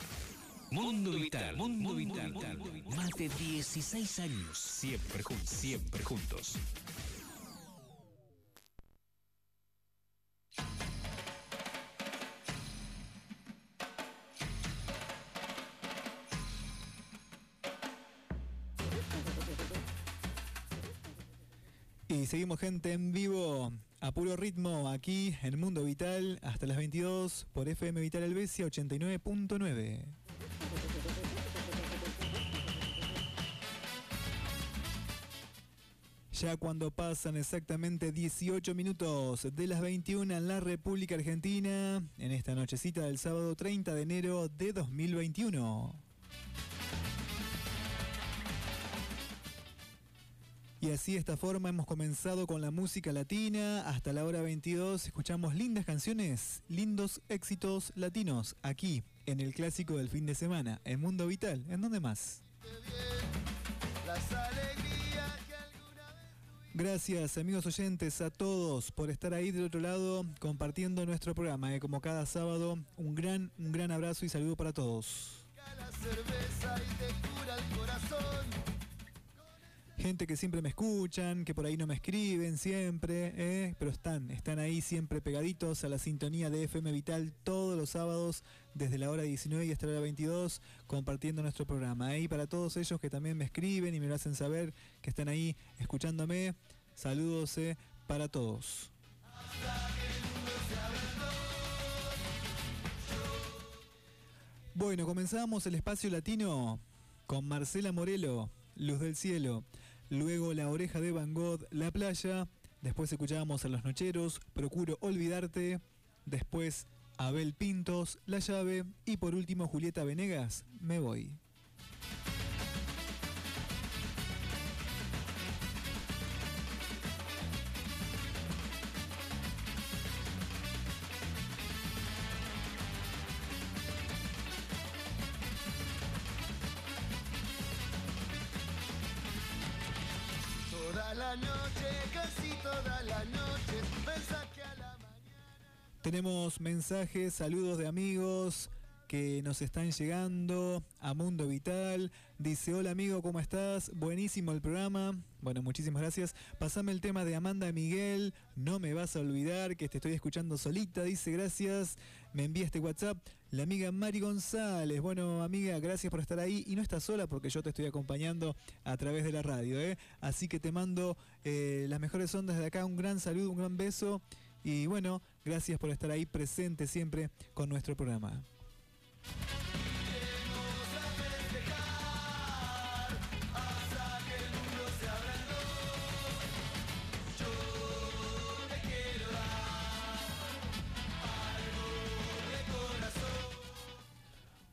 Mundo Vital, Mundo Vital, más de 16 años, siempre juntos, siempre juntos. Seguimos gente en vivo a puro ritmo aquí en Mundo Vital hasta las 22 por FM Vital Helvecia 89.9. Ya cuando pasan exactamente 18 minutos de las 21 en la República Argentina, en esta nochecita del sábado 30 de enero de 2021. Y así de esta forma hemos comenzado con la música latina. Hasta la hora 22 escuchamos lindas canciones, lindos éxitos latinos aquí en el clásico del fin de semana, en Mundo Vital. ¿En dónde más? Gracias amigos oyentes a todos por estar ahí del otro lado compartiendo nuestro programa. eh, Como cada sábado, un gran, un gran abrazo y saludo para todos. Gente que siempre me escuchan, que por ahí no me escriben siempre, ¿eh? pero están, están ahí siempre pegaditos a la sintonía de FM Vital todos los sábados desde la hora 19 y hasta la hora 22 compartiendo nuestro programa. ¿eh? Y para todos ellos que también me escriben y me lo hacen saber que están ahí escuchándome, saludos ¿eh? para todos. Bueno, comenzamos el espacio latino con Marcela Morelo, Luz del Cielo. Luego La Oreja de Van Gogh, La Playa. Después escuchábamos a Los Nocheros, Procuro Olvidarte. Después Abel Pintos, La Llave. Y por último Julieta Venegas, Me Voy. Tenemos mensajes, saludos de amigos que nos están llegando a Mundo Vital. Dice, hola amigo, ¿cómo estás? Buenísimo el programa. Bueno, muchísimas gracias. Pasame el tema de Amanda Miguel. No me vas a olvidar que te estoy escuchando solita. Dice, gracias. Me envía este WhatsApp. La amiga Mari González. Bueno, amiga, gracias por estar ahí. Y no estás sola porque yo te estoy acompañando a través de la radio. ¿eh? Así que te mando eh, las mejores ondas de acá. Un gran saludo, un gran beso. Y bueno, gracias por estar ahí presente siempre con nuestro programa.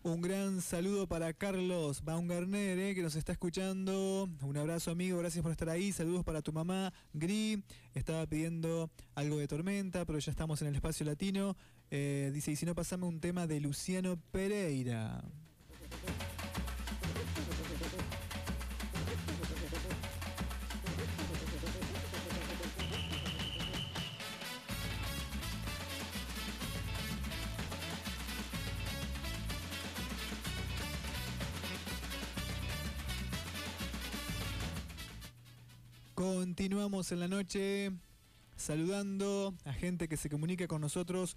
Un gran saludo para Carlos Baumgartner, eh, que nos está escuchando. Un abrazo, amigo. Gracias por estar ahí. Saludos para tu mamá, Gri. Estaba pidiendo algo de tormenta, pero ya estamos en el espacio latino. Eh, dice, y si no, pasame un tema de Luciano Pereira. Continuamos en la noche saludando a gente que se comunica con nosotros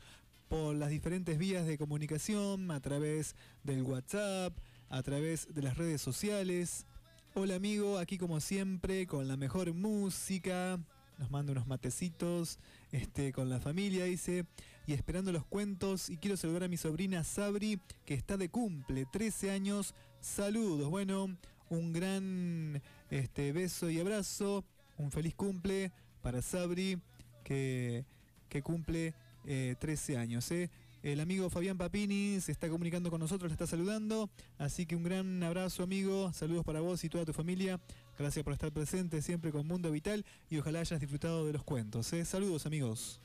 por las diferentes vías de comunicación, a través del WhatsApp, a través de las redes sociales. Hola amigo, aquí como siempre con la mejor música. Nos manda unos matecitos este, con la familia, dice. Y esperando los cuentos. Y quiero saludar a mi sobrina Sabri, que está de cumple, 13 años. Saludos. Bueno, un gran este, beso y abrazo. Un feliz cumple para Sabri, que, que cumple eh, 13 años. ¿eh? El amigo Fabián Papini se está comunicando con nosotros, le está saludando. Así que un gran abrazo, amigo. Saludos para vos y toda tu familia. Gracias por estar presente siempre con Mundo Vital y ojalá hayas disfrutado de los cuentos. ¿eh? Saludos, amigos.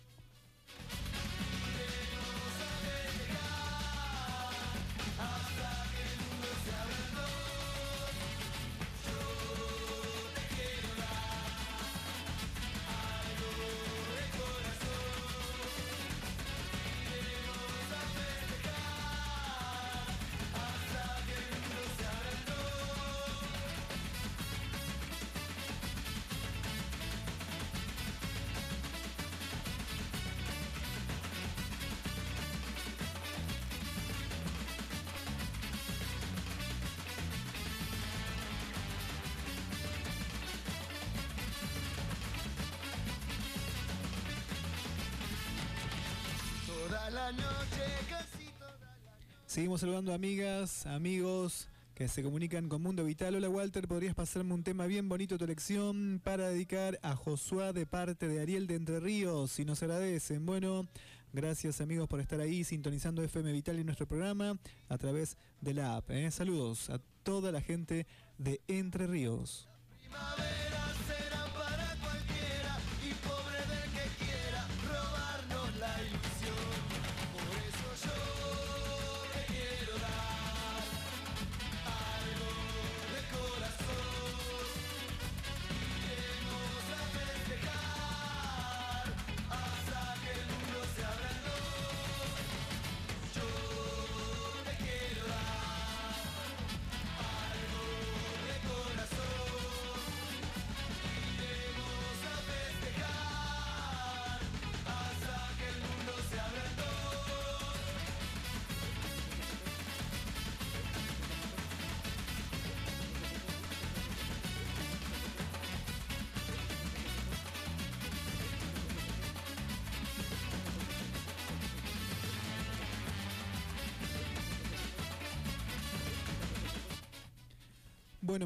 Seguimos saludando amigas, amigos que se comunican con Mundo Vital. Hola Walter, ¿podrías pasarme un tema bien bonito de tu elección para dedicar a Josué de parte de Ariel de Entre Ríos? Si nos agradecen. Bueno, gracias amigos por estar ahí sintonizando FM Vital y nuestro programa a través de la app. ¿eh? Saludos a toda la gente de Entre Ríos.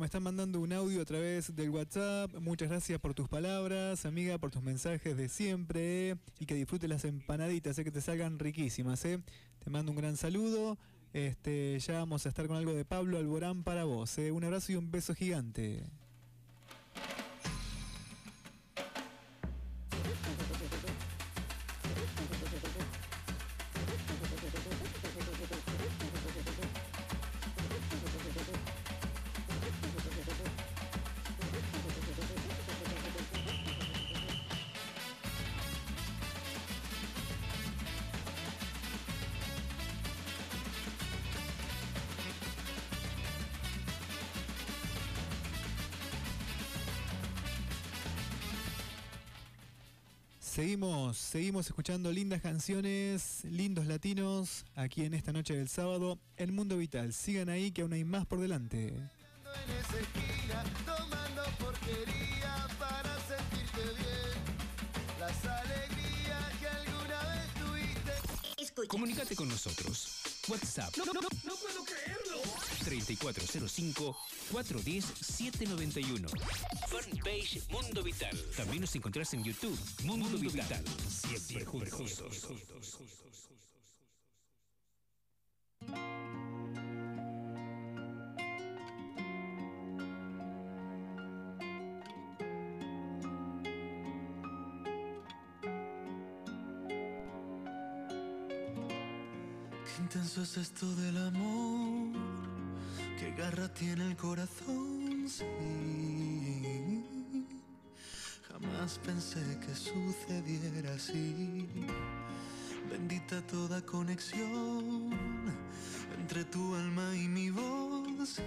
Me están mandando un audio a través del WhatsApp. Muchas gracias por tus palabras, amiga, por tus mensajes de siempre. Y que disfrutes las empanaditas, sé que te salgan riquísimas. ¿eh? Te mando un gran saludo. Este, ya vamos a estar con algo de Pablo Alborán para vos. ¿eh? Un abrazo y un beso gigante. Seguimos, seguimos escuchando lindas canciones, lindos latinos, aquí en esta noche del sábado, en Mundo Vital. Sigan ahí que aún hay más por delante. en esa esquina tomando porquería para sentirte bien. Las alegrías que alguna vez tuviste. Comunicate con nosotros. WhatsApp no puedo creerlo. 3405-410-791. Fanpage Mundo Vital. También nos encontrás en YouTube. Mundo, Vital. Siempre juntos. Qué intenso es esto del amor, qué garra tiene el corazón, sí. Jamás pensé que sucediera así. Bendita toda conexión entre tu alma y mi voz. sí.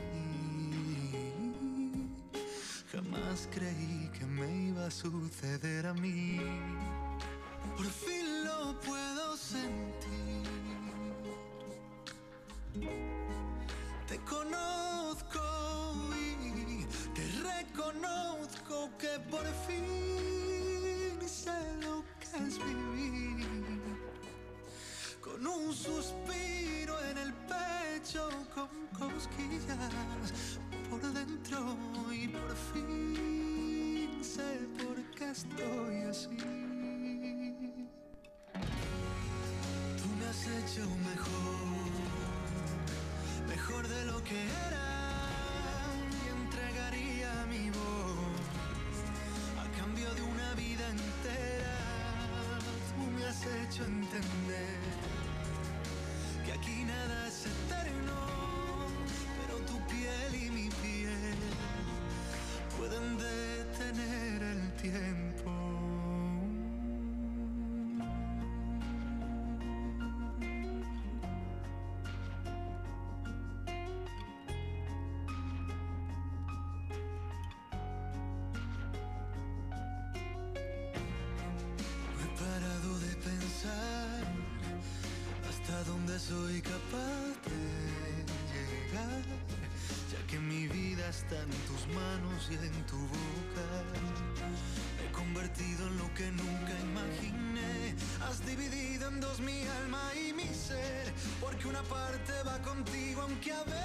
Jamás creí que me iba a suceder a mí. Por fin vivir. Con un suspiro en el pecho, con cosquillas por dentro y por fin sé por qué estoy así. Tú me has hecho mejor, mejor de lo que era en tus manos y en tu boca. Me he convertido en lo que nunca imaginé. Has dividido en dos mi alma y mi ser, porque una parte va contigo aunque a veces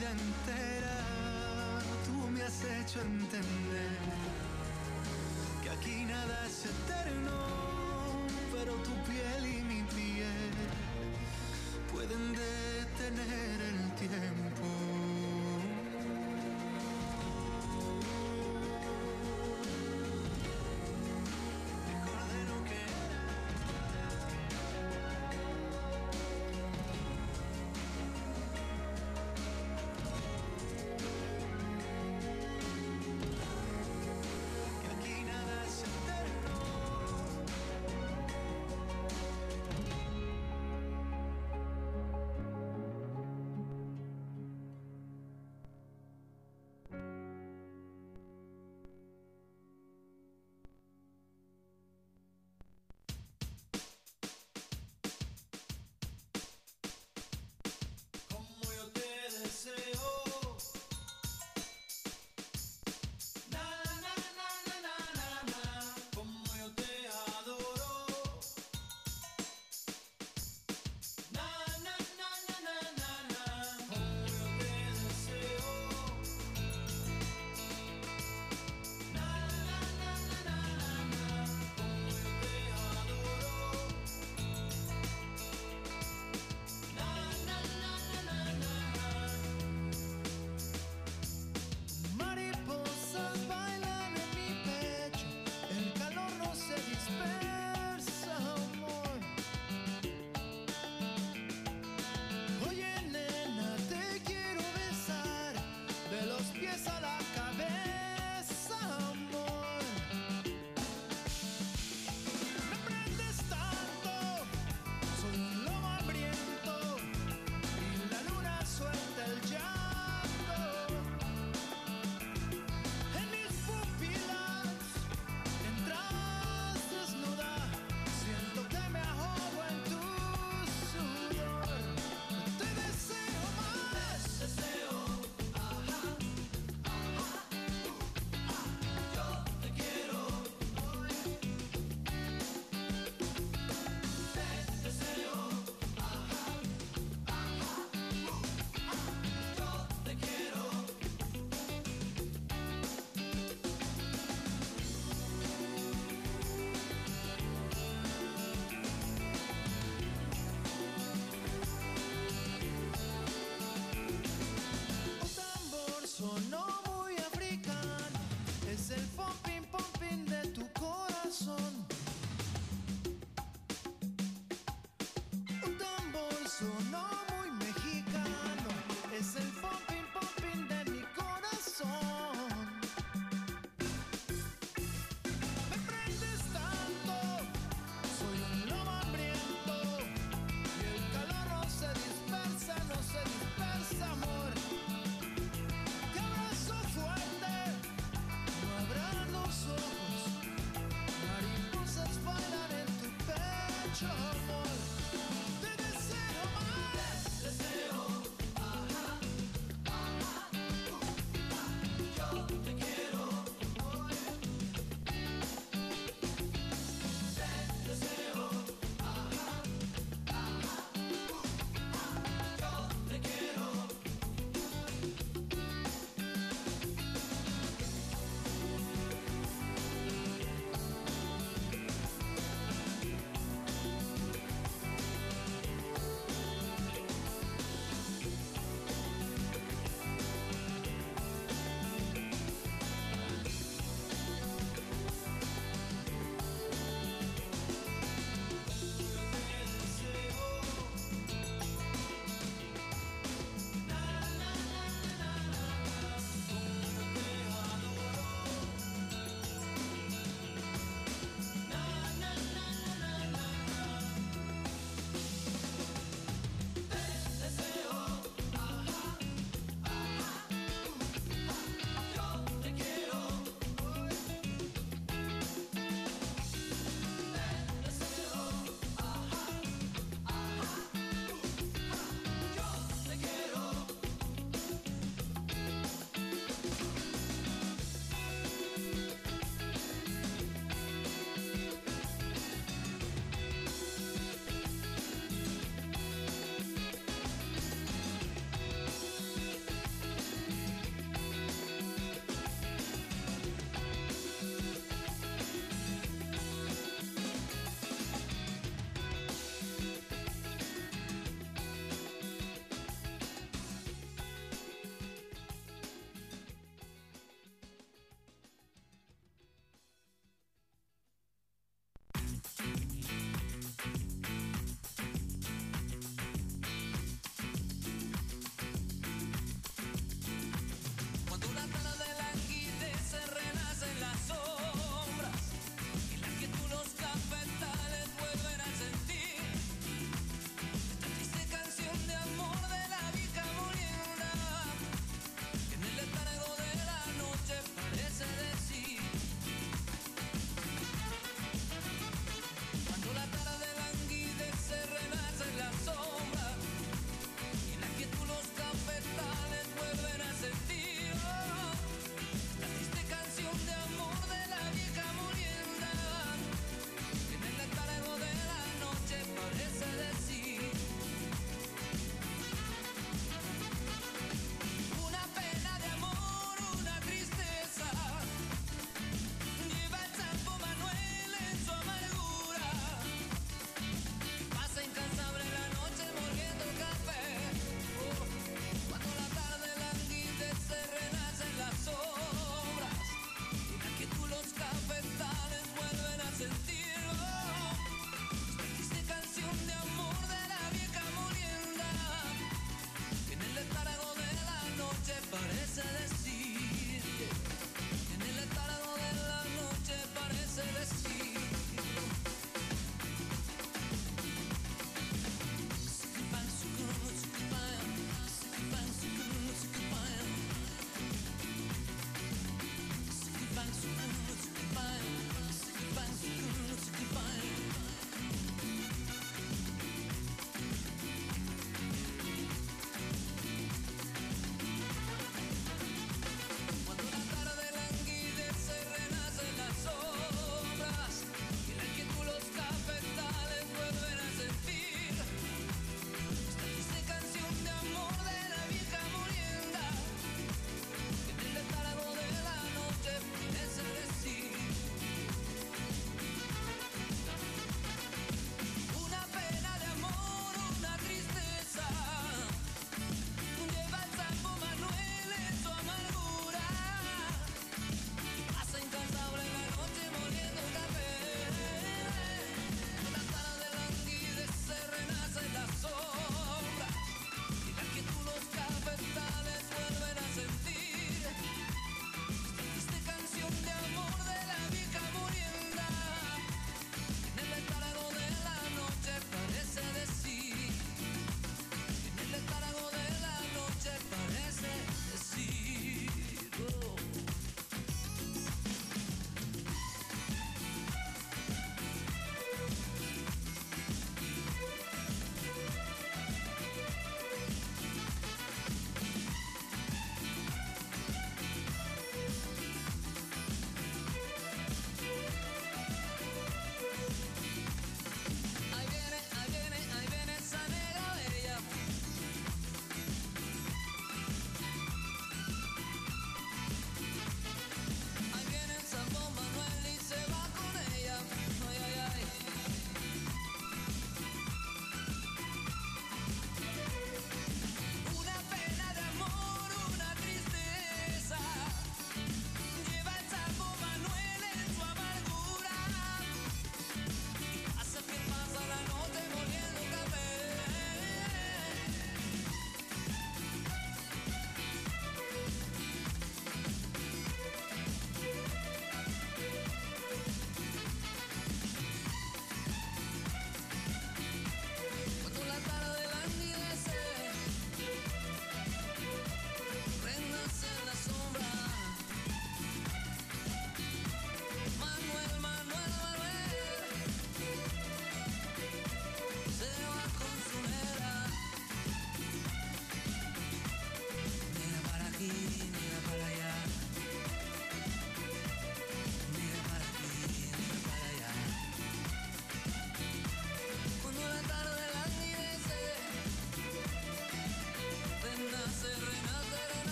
vida entera. Tú me has hecho entender que aquí nada es eterno, pero tu piel y mi piel pueden detener el tiempo.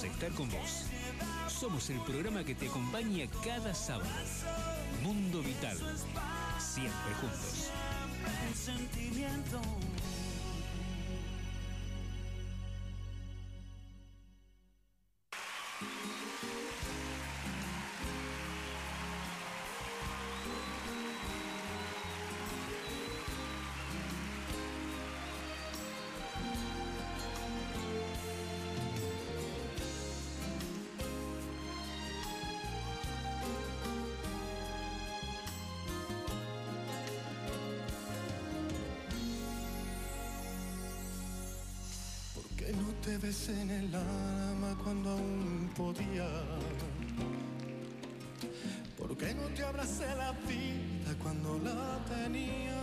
estar con vos. Somos el programa que te acompaña cada sábado. Mundo Vital. Siempre juntos. te besé en el alma cuando aún podía. ¿Por qué no te abracé la vida cuando la tenía?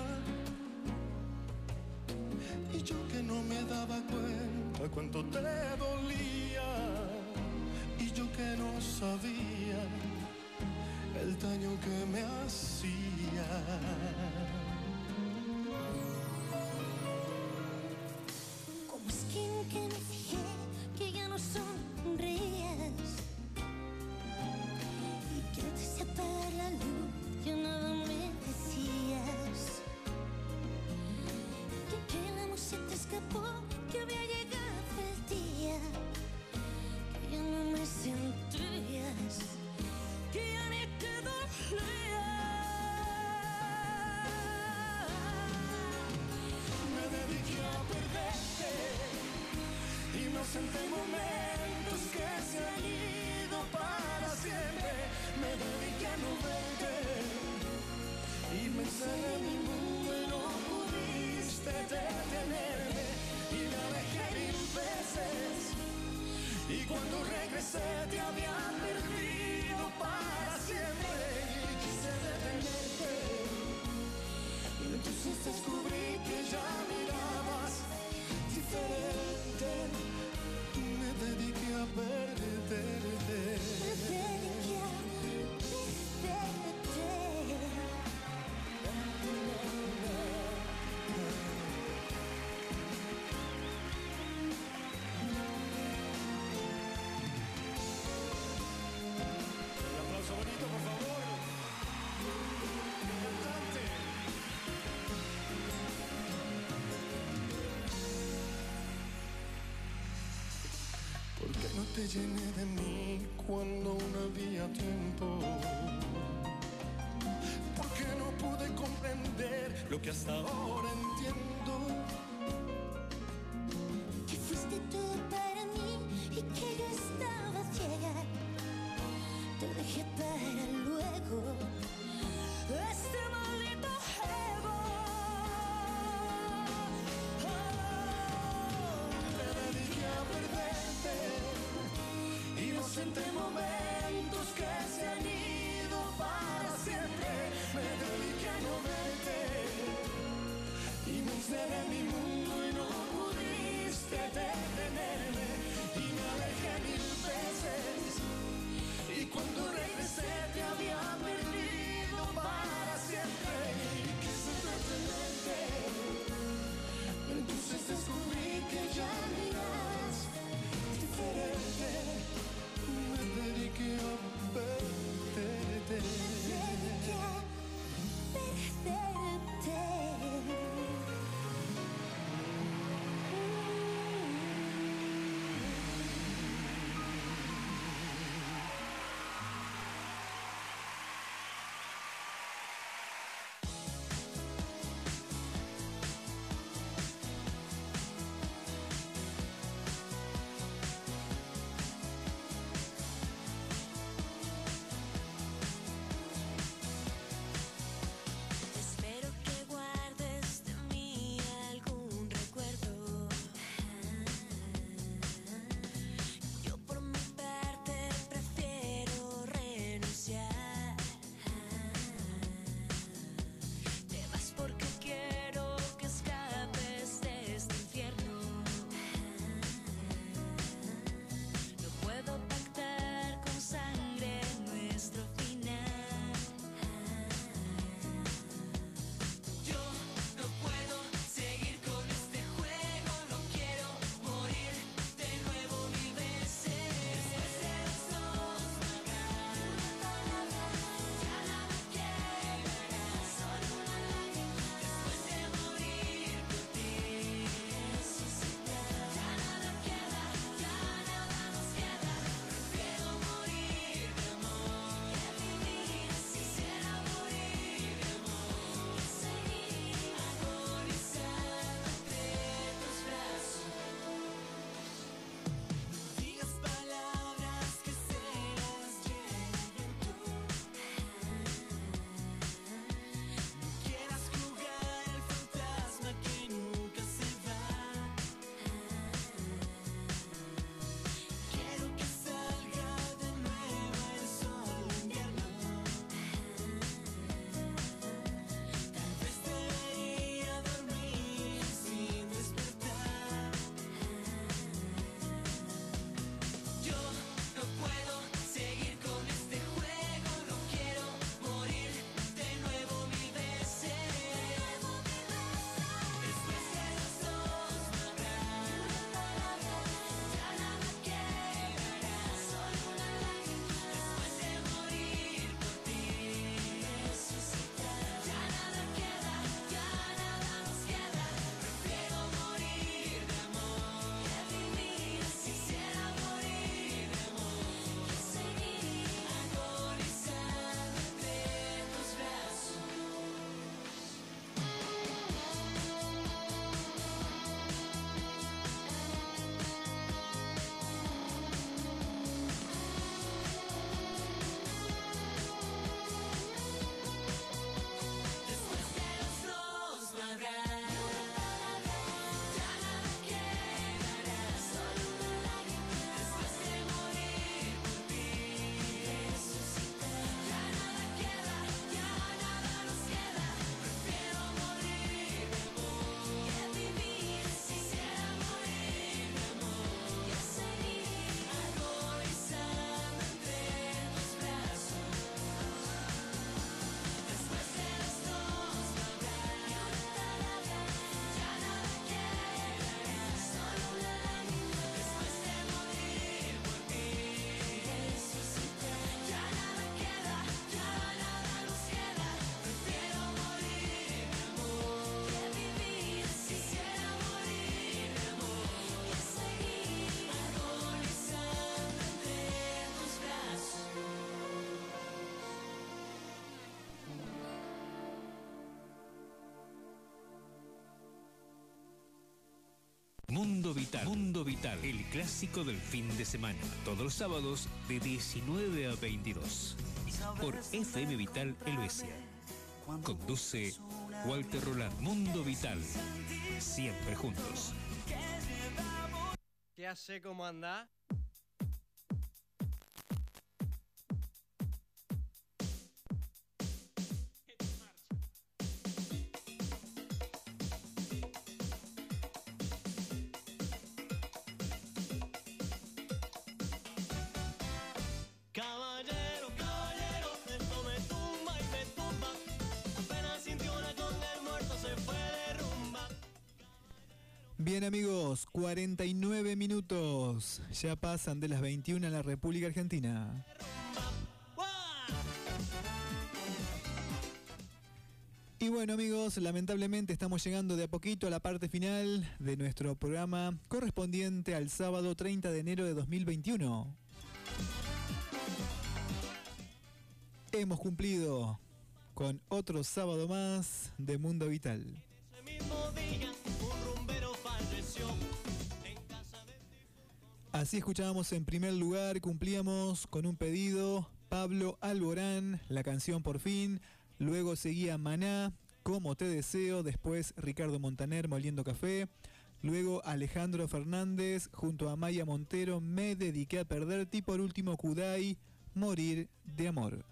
Y yo que no me daba cuenta cuánto te dolía. Y yo que no sabía el daño que me hacía. No te llené de mí cuando aún había tiempo. Porque no pude comprender lo que hasta ahora entiendo. Mundo Vital, el clásico del fin de semana. Todos los sábados de 19 a 22. Por FM Vital Helvecia. Conduce Walter Roland. Mundo Vital. Siempre juntos. ¿Qué hace? ¿Cómo anda? Ya pasan de las 21 en la República Argentina. Y bueno amigos, lamentablemente estamos llegando de a poquito a la parte final de nuestro programa correspondiente al sábado 30 de enero de 2021. Hemos cumplido con otro sábado más de Mundo Vital. Así escuchábamos en primer lugar, cumplíamos con un pedido, Pablo Alborán, la canción Por fin, luego seguía Maná, Como te deseo, después Ricardo Montaner, Moliendo Café, luego Alejandro Fernández, junto a Maya Montero, Me dediqué a perderte y por último Kudai, Morir de Amor.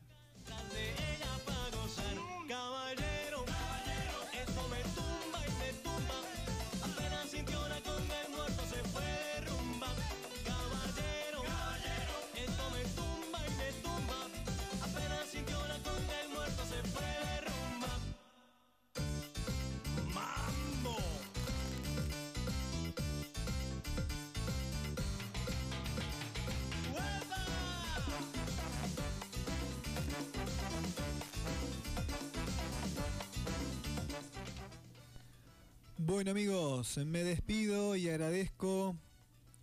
Bueno amigos, me despido y agradezco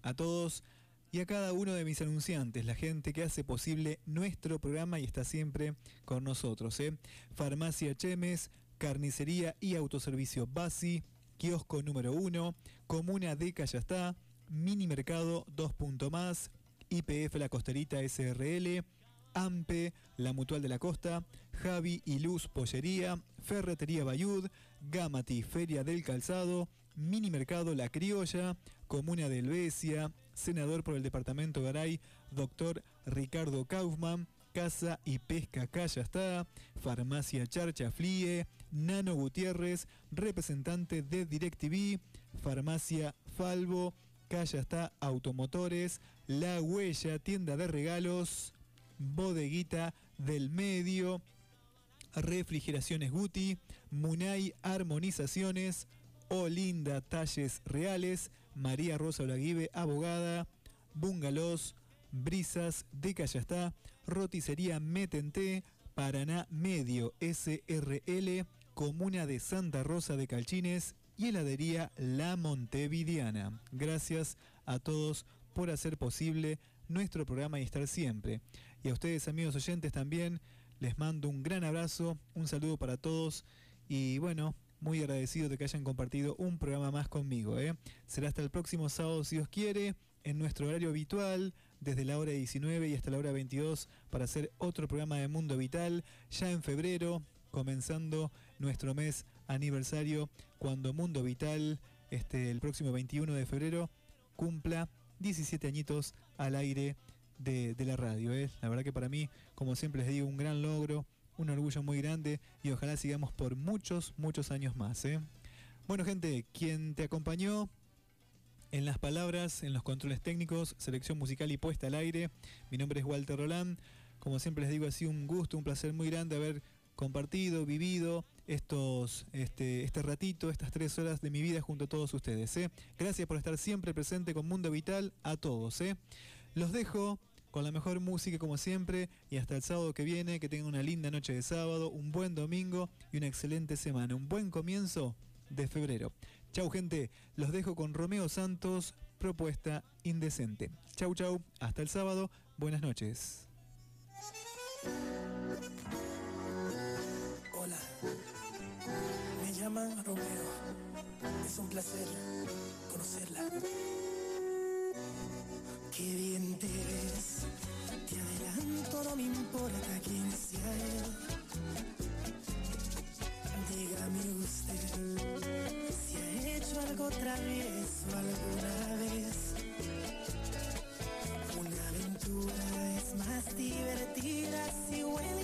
a todos y a cada uno de mis anunciantes, la gente que hace posible nuestro programa y está siempre con nosotros. ¿eh? Farmacia Chemes, Carnicería y Autoservicio Basi, Kiosco número 1, Comuna de Callastá, Mini Mercado 2. Punto más, IPF La Costerita SRL, AMPE, La Mutual de la Costa, Javi y Luz Pollería, Ferretería Bayud, Gamati Feria del Calzado, Mini Mercado La Criolla, Comuna de Helvecia, Senador por el Departamento Garay, Doctor Ricardo Kaufman, Casa y Pesca Callastá, Farmacia Charcha Flie, Nano Gutiérrez, representante de DirecTV, Farmacia Falvo, Callastá Automotores, La Huella, tienda de regalos, Bodeguita del Medio, Refrigeraciones Guti, Munay Armonizaciones, Olinda Talles Reales, María Rosa Olaguibe, abogada, Bungalows, Brisas de Callastá, Roticería Metente, Paraná Medio SRL, Comuna de Santa Rosa de Calchines y heladería La Montevidiana. Gracias a todos por hacer posible nuestro programa y estar siempre. Y a ustedes amigos oyentes también les mando un gran abrazo, un saludo para todos y bueno, muy agradecido de que hayan compartido un programa más conmigo. ¿eh? Será hasta el próximo sábado si Dios quiere, en nuestro horario habitual, desde la hora 19 y hasta la hora 22 para hacer otro programa de Mundo Vital, ya en febrero, comenzando nuestro mes aniversario, cuando Mundo Vital, este, el próximo 21 de febrero, cumpla 17 añitos al aire de, la radio. ¿eh? La verdad que para mí, como siempre les digo, un gran logro, un orgullo muy grande y ojalá sigamos por muchos, muchos años más. ¿eh? Bueno gente, quien te acompañó en las palabras, en los controles técnicos, selección musical y puesta al aire, mi nombre es Walter Roland. Como siempre les digo, ha sido un gusto, un placer muy grande haber compartido, vivido estos, este, este ratito, estas tres horas de mi vida junto a todos ustedes. ¿eh? Gracias por estar siempre presente con Mundo Vital a todos. ¿eh? Los dejo con la mejor música como siempre y hasta el sábado que viene, que tengan una linda noche de sábado, un buen domingo y una excelente semana, un buen comienzo de febrero. Chau gente, los dejo con Romeo Santos, propuesta indecente. Chau chau, hasta el sábado, buenas noches. Hola, me llamo llama Romeo. Es un placer conocerla. Qué bien te ves. Te adelanto, no me importa quién sea él. Dígame usted si ha hecho algo travieso alguna vez. Una aventura es más divertida si huele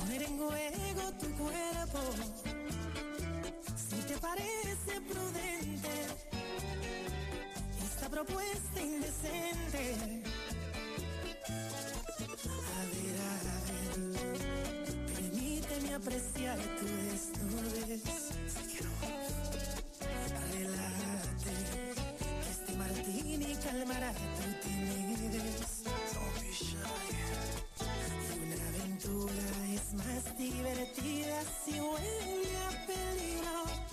Poner en juego tu cuerpo si te parece prudente esta propuesta indecente. A ver, permíteme apreciar tu desnudez. Relájate, que este martini calmará tu timidez. Más divertida si huele a peligro.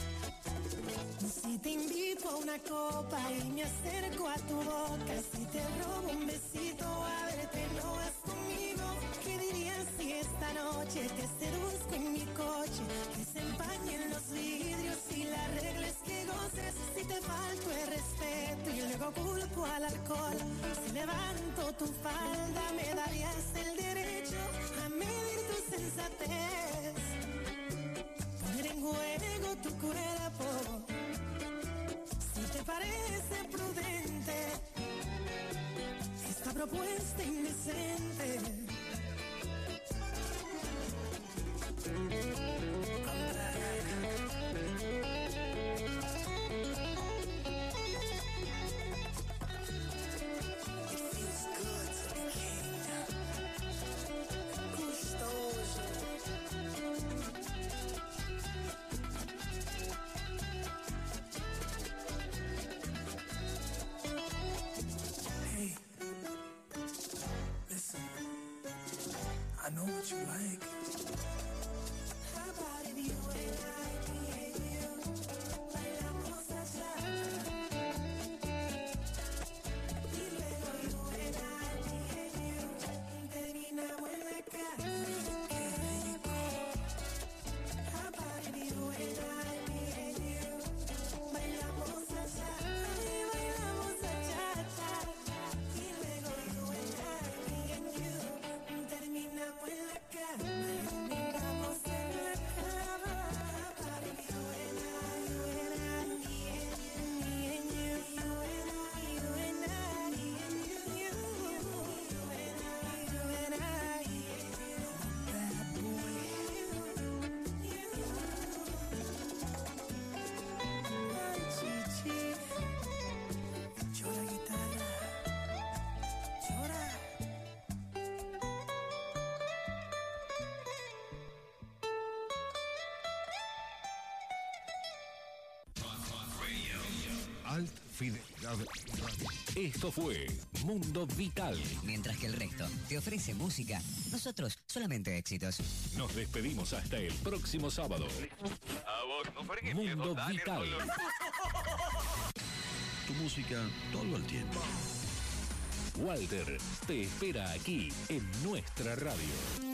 Si te invito a una copa y me acerco a tu boca, si te robo un besito, ábrete, no vas conmigo. ¿Qué dirías si esta noche te seduzco en mi coche? Que se empañen los vidrios y la regla es que goces. Si te falto el respeto y luego culpo al alcohol, si levanto tu falda, me darías el derecho a medir tu sensatez. Poner en juego tu cuerpo si te parece prudente esta propuesta indecente. You like. Esto fue Mundo Vital. Mientras que el resto te ofrece música, nosotros solamente éxitos. Nos despedimos hasta el próximo sábado. Mundo Vital. Tu música todo el tiempo. Walter te espera aquí en nuestra radio.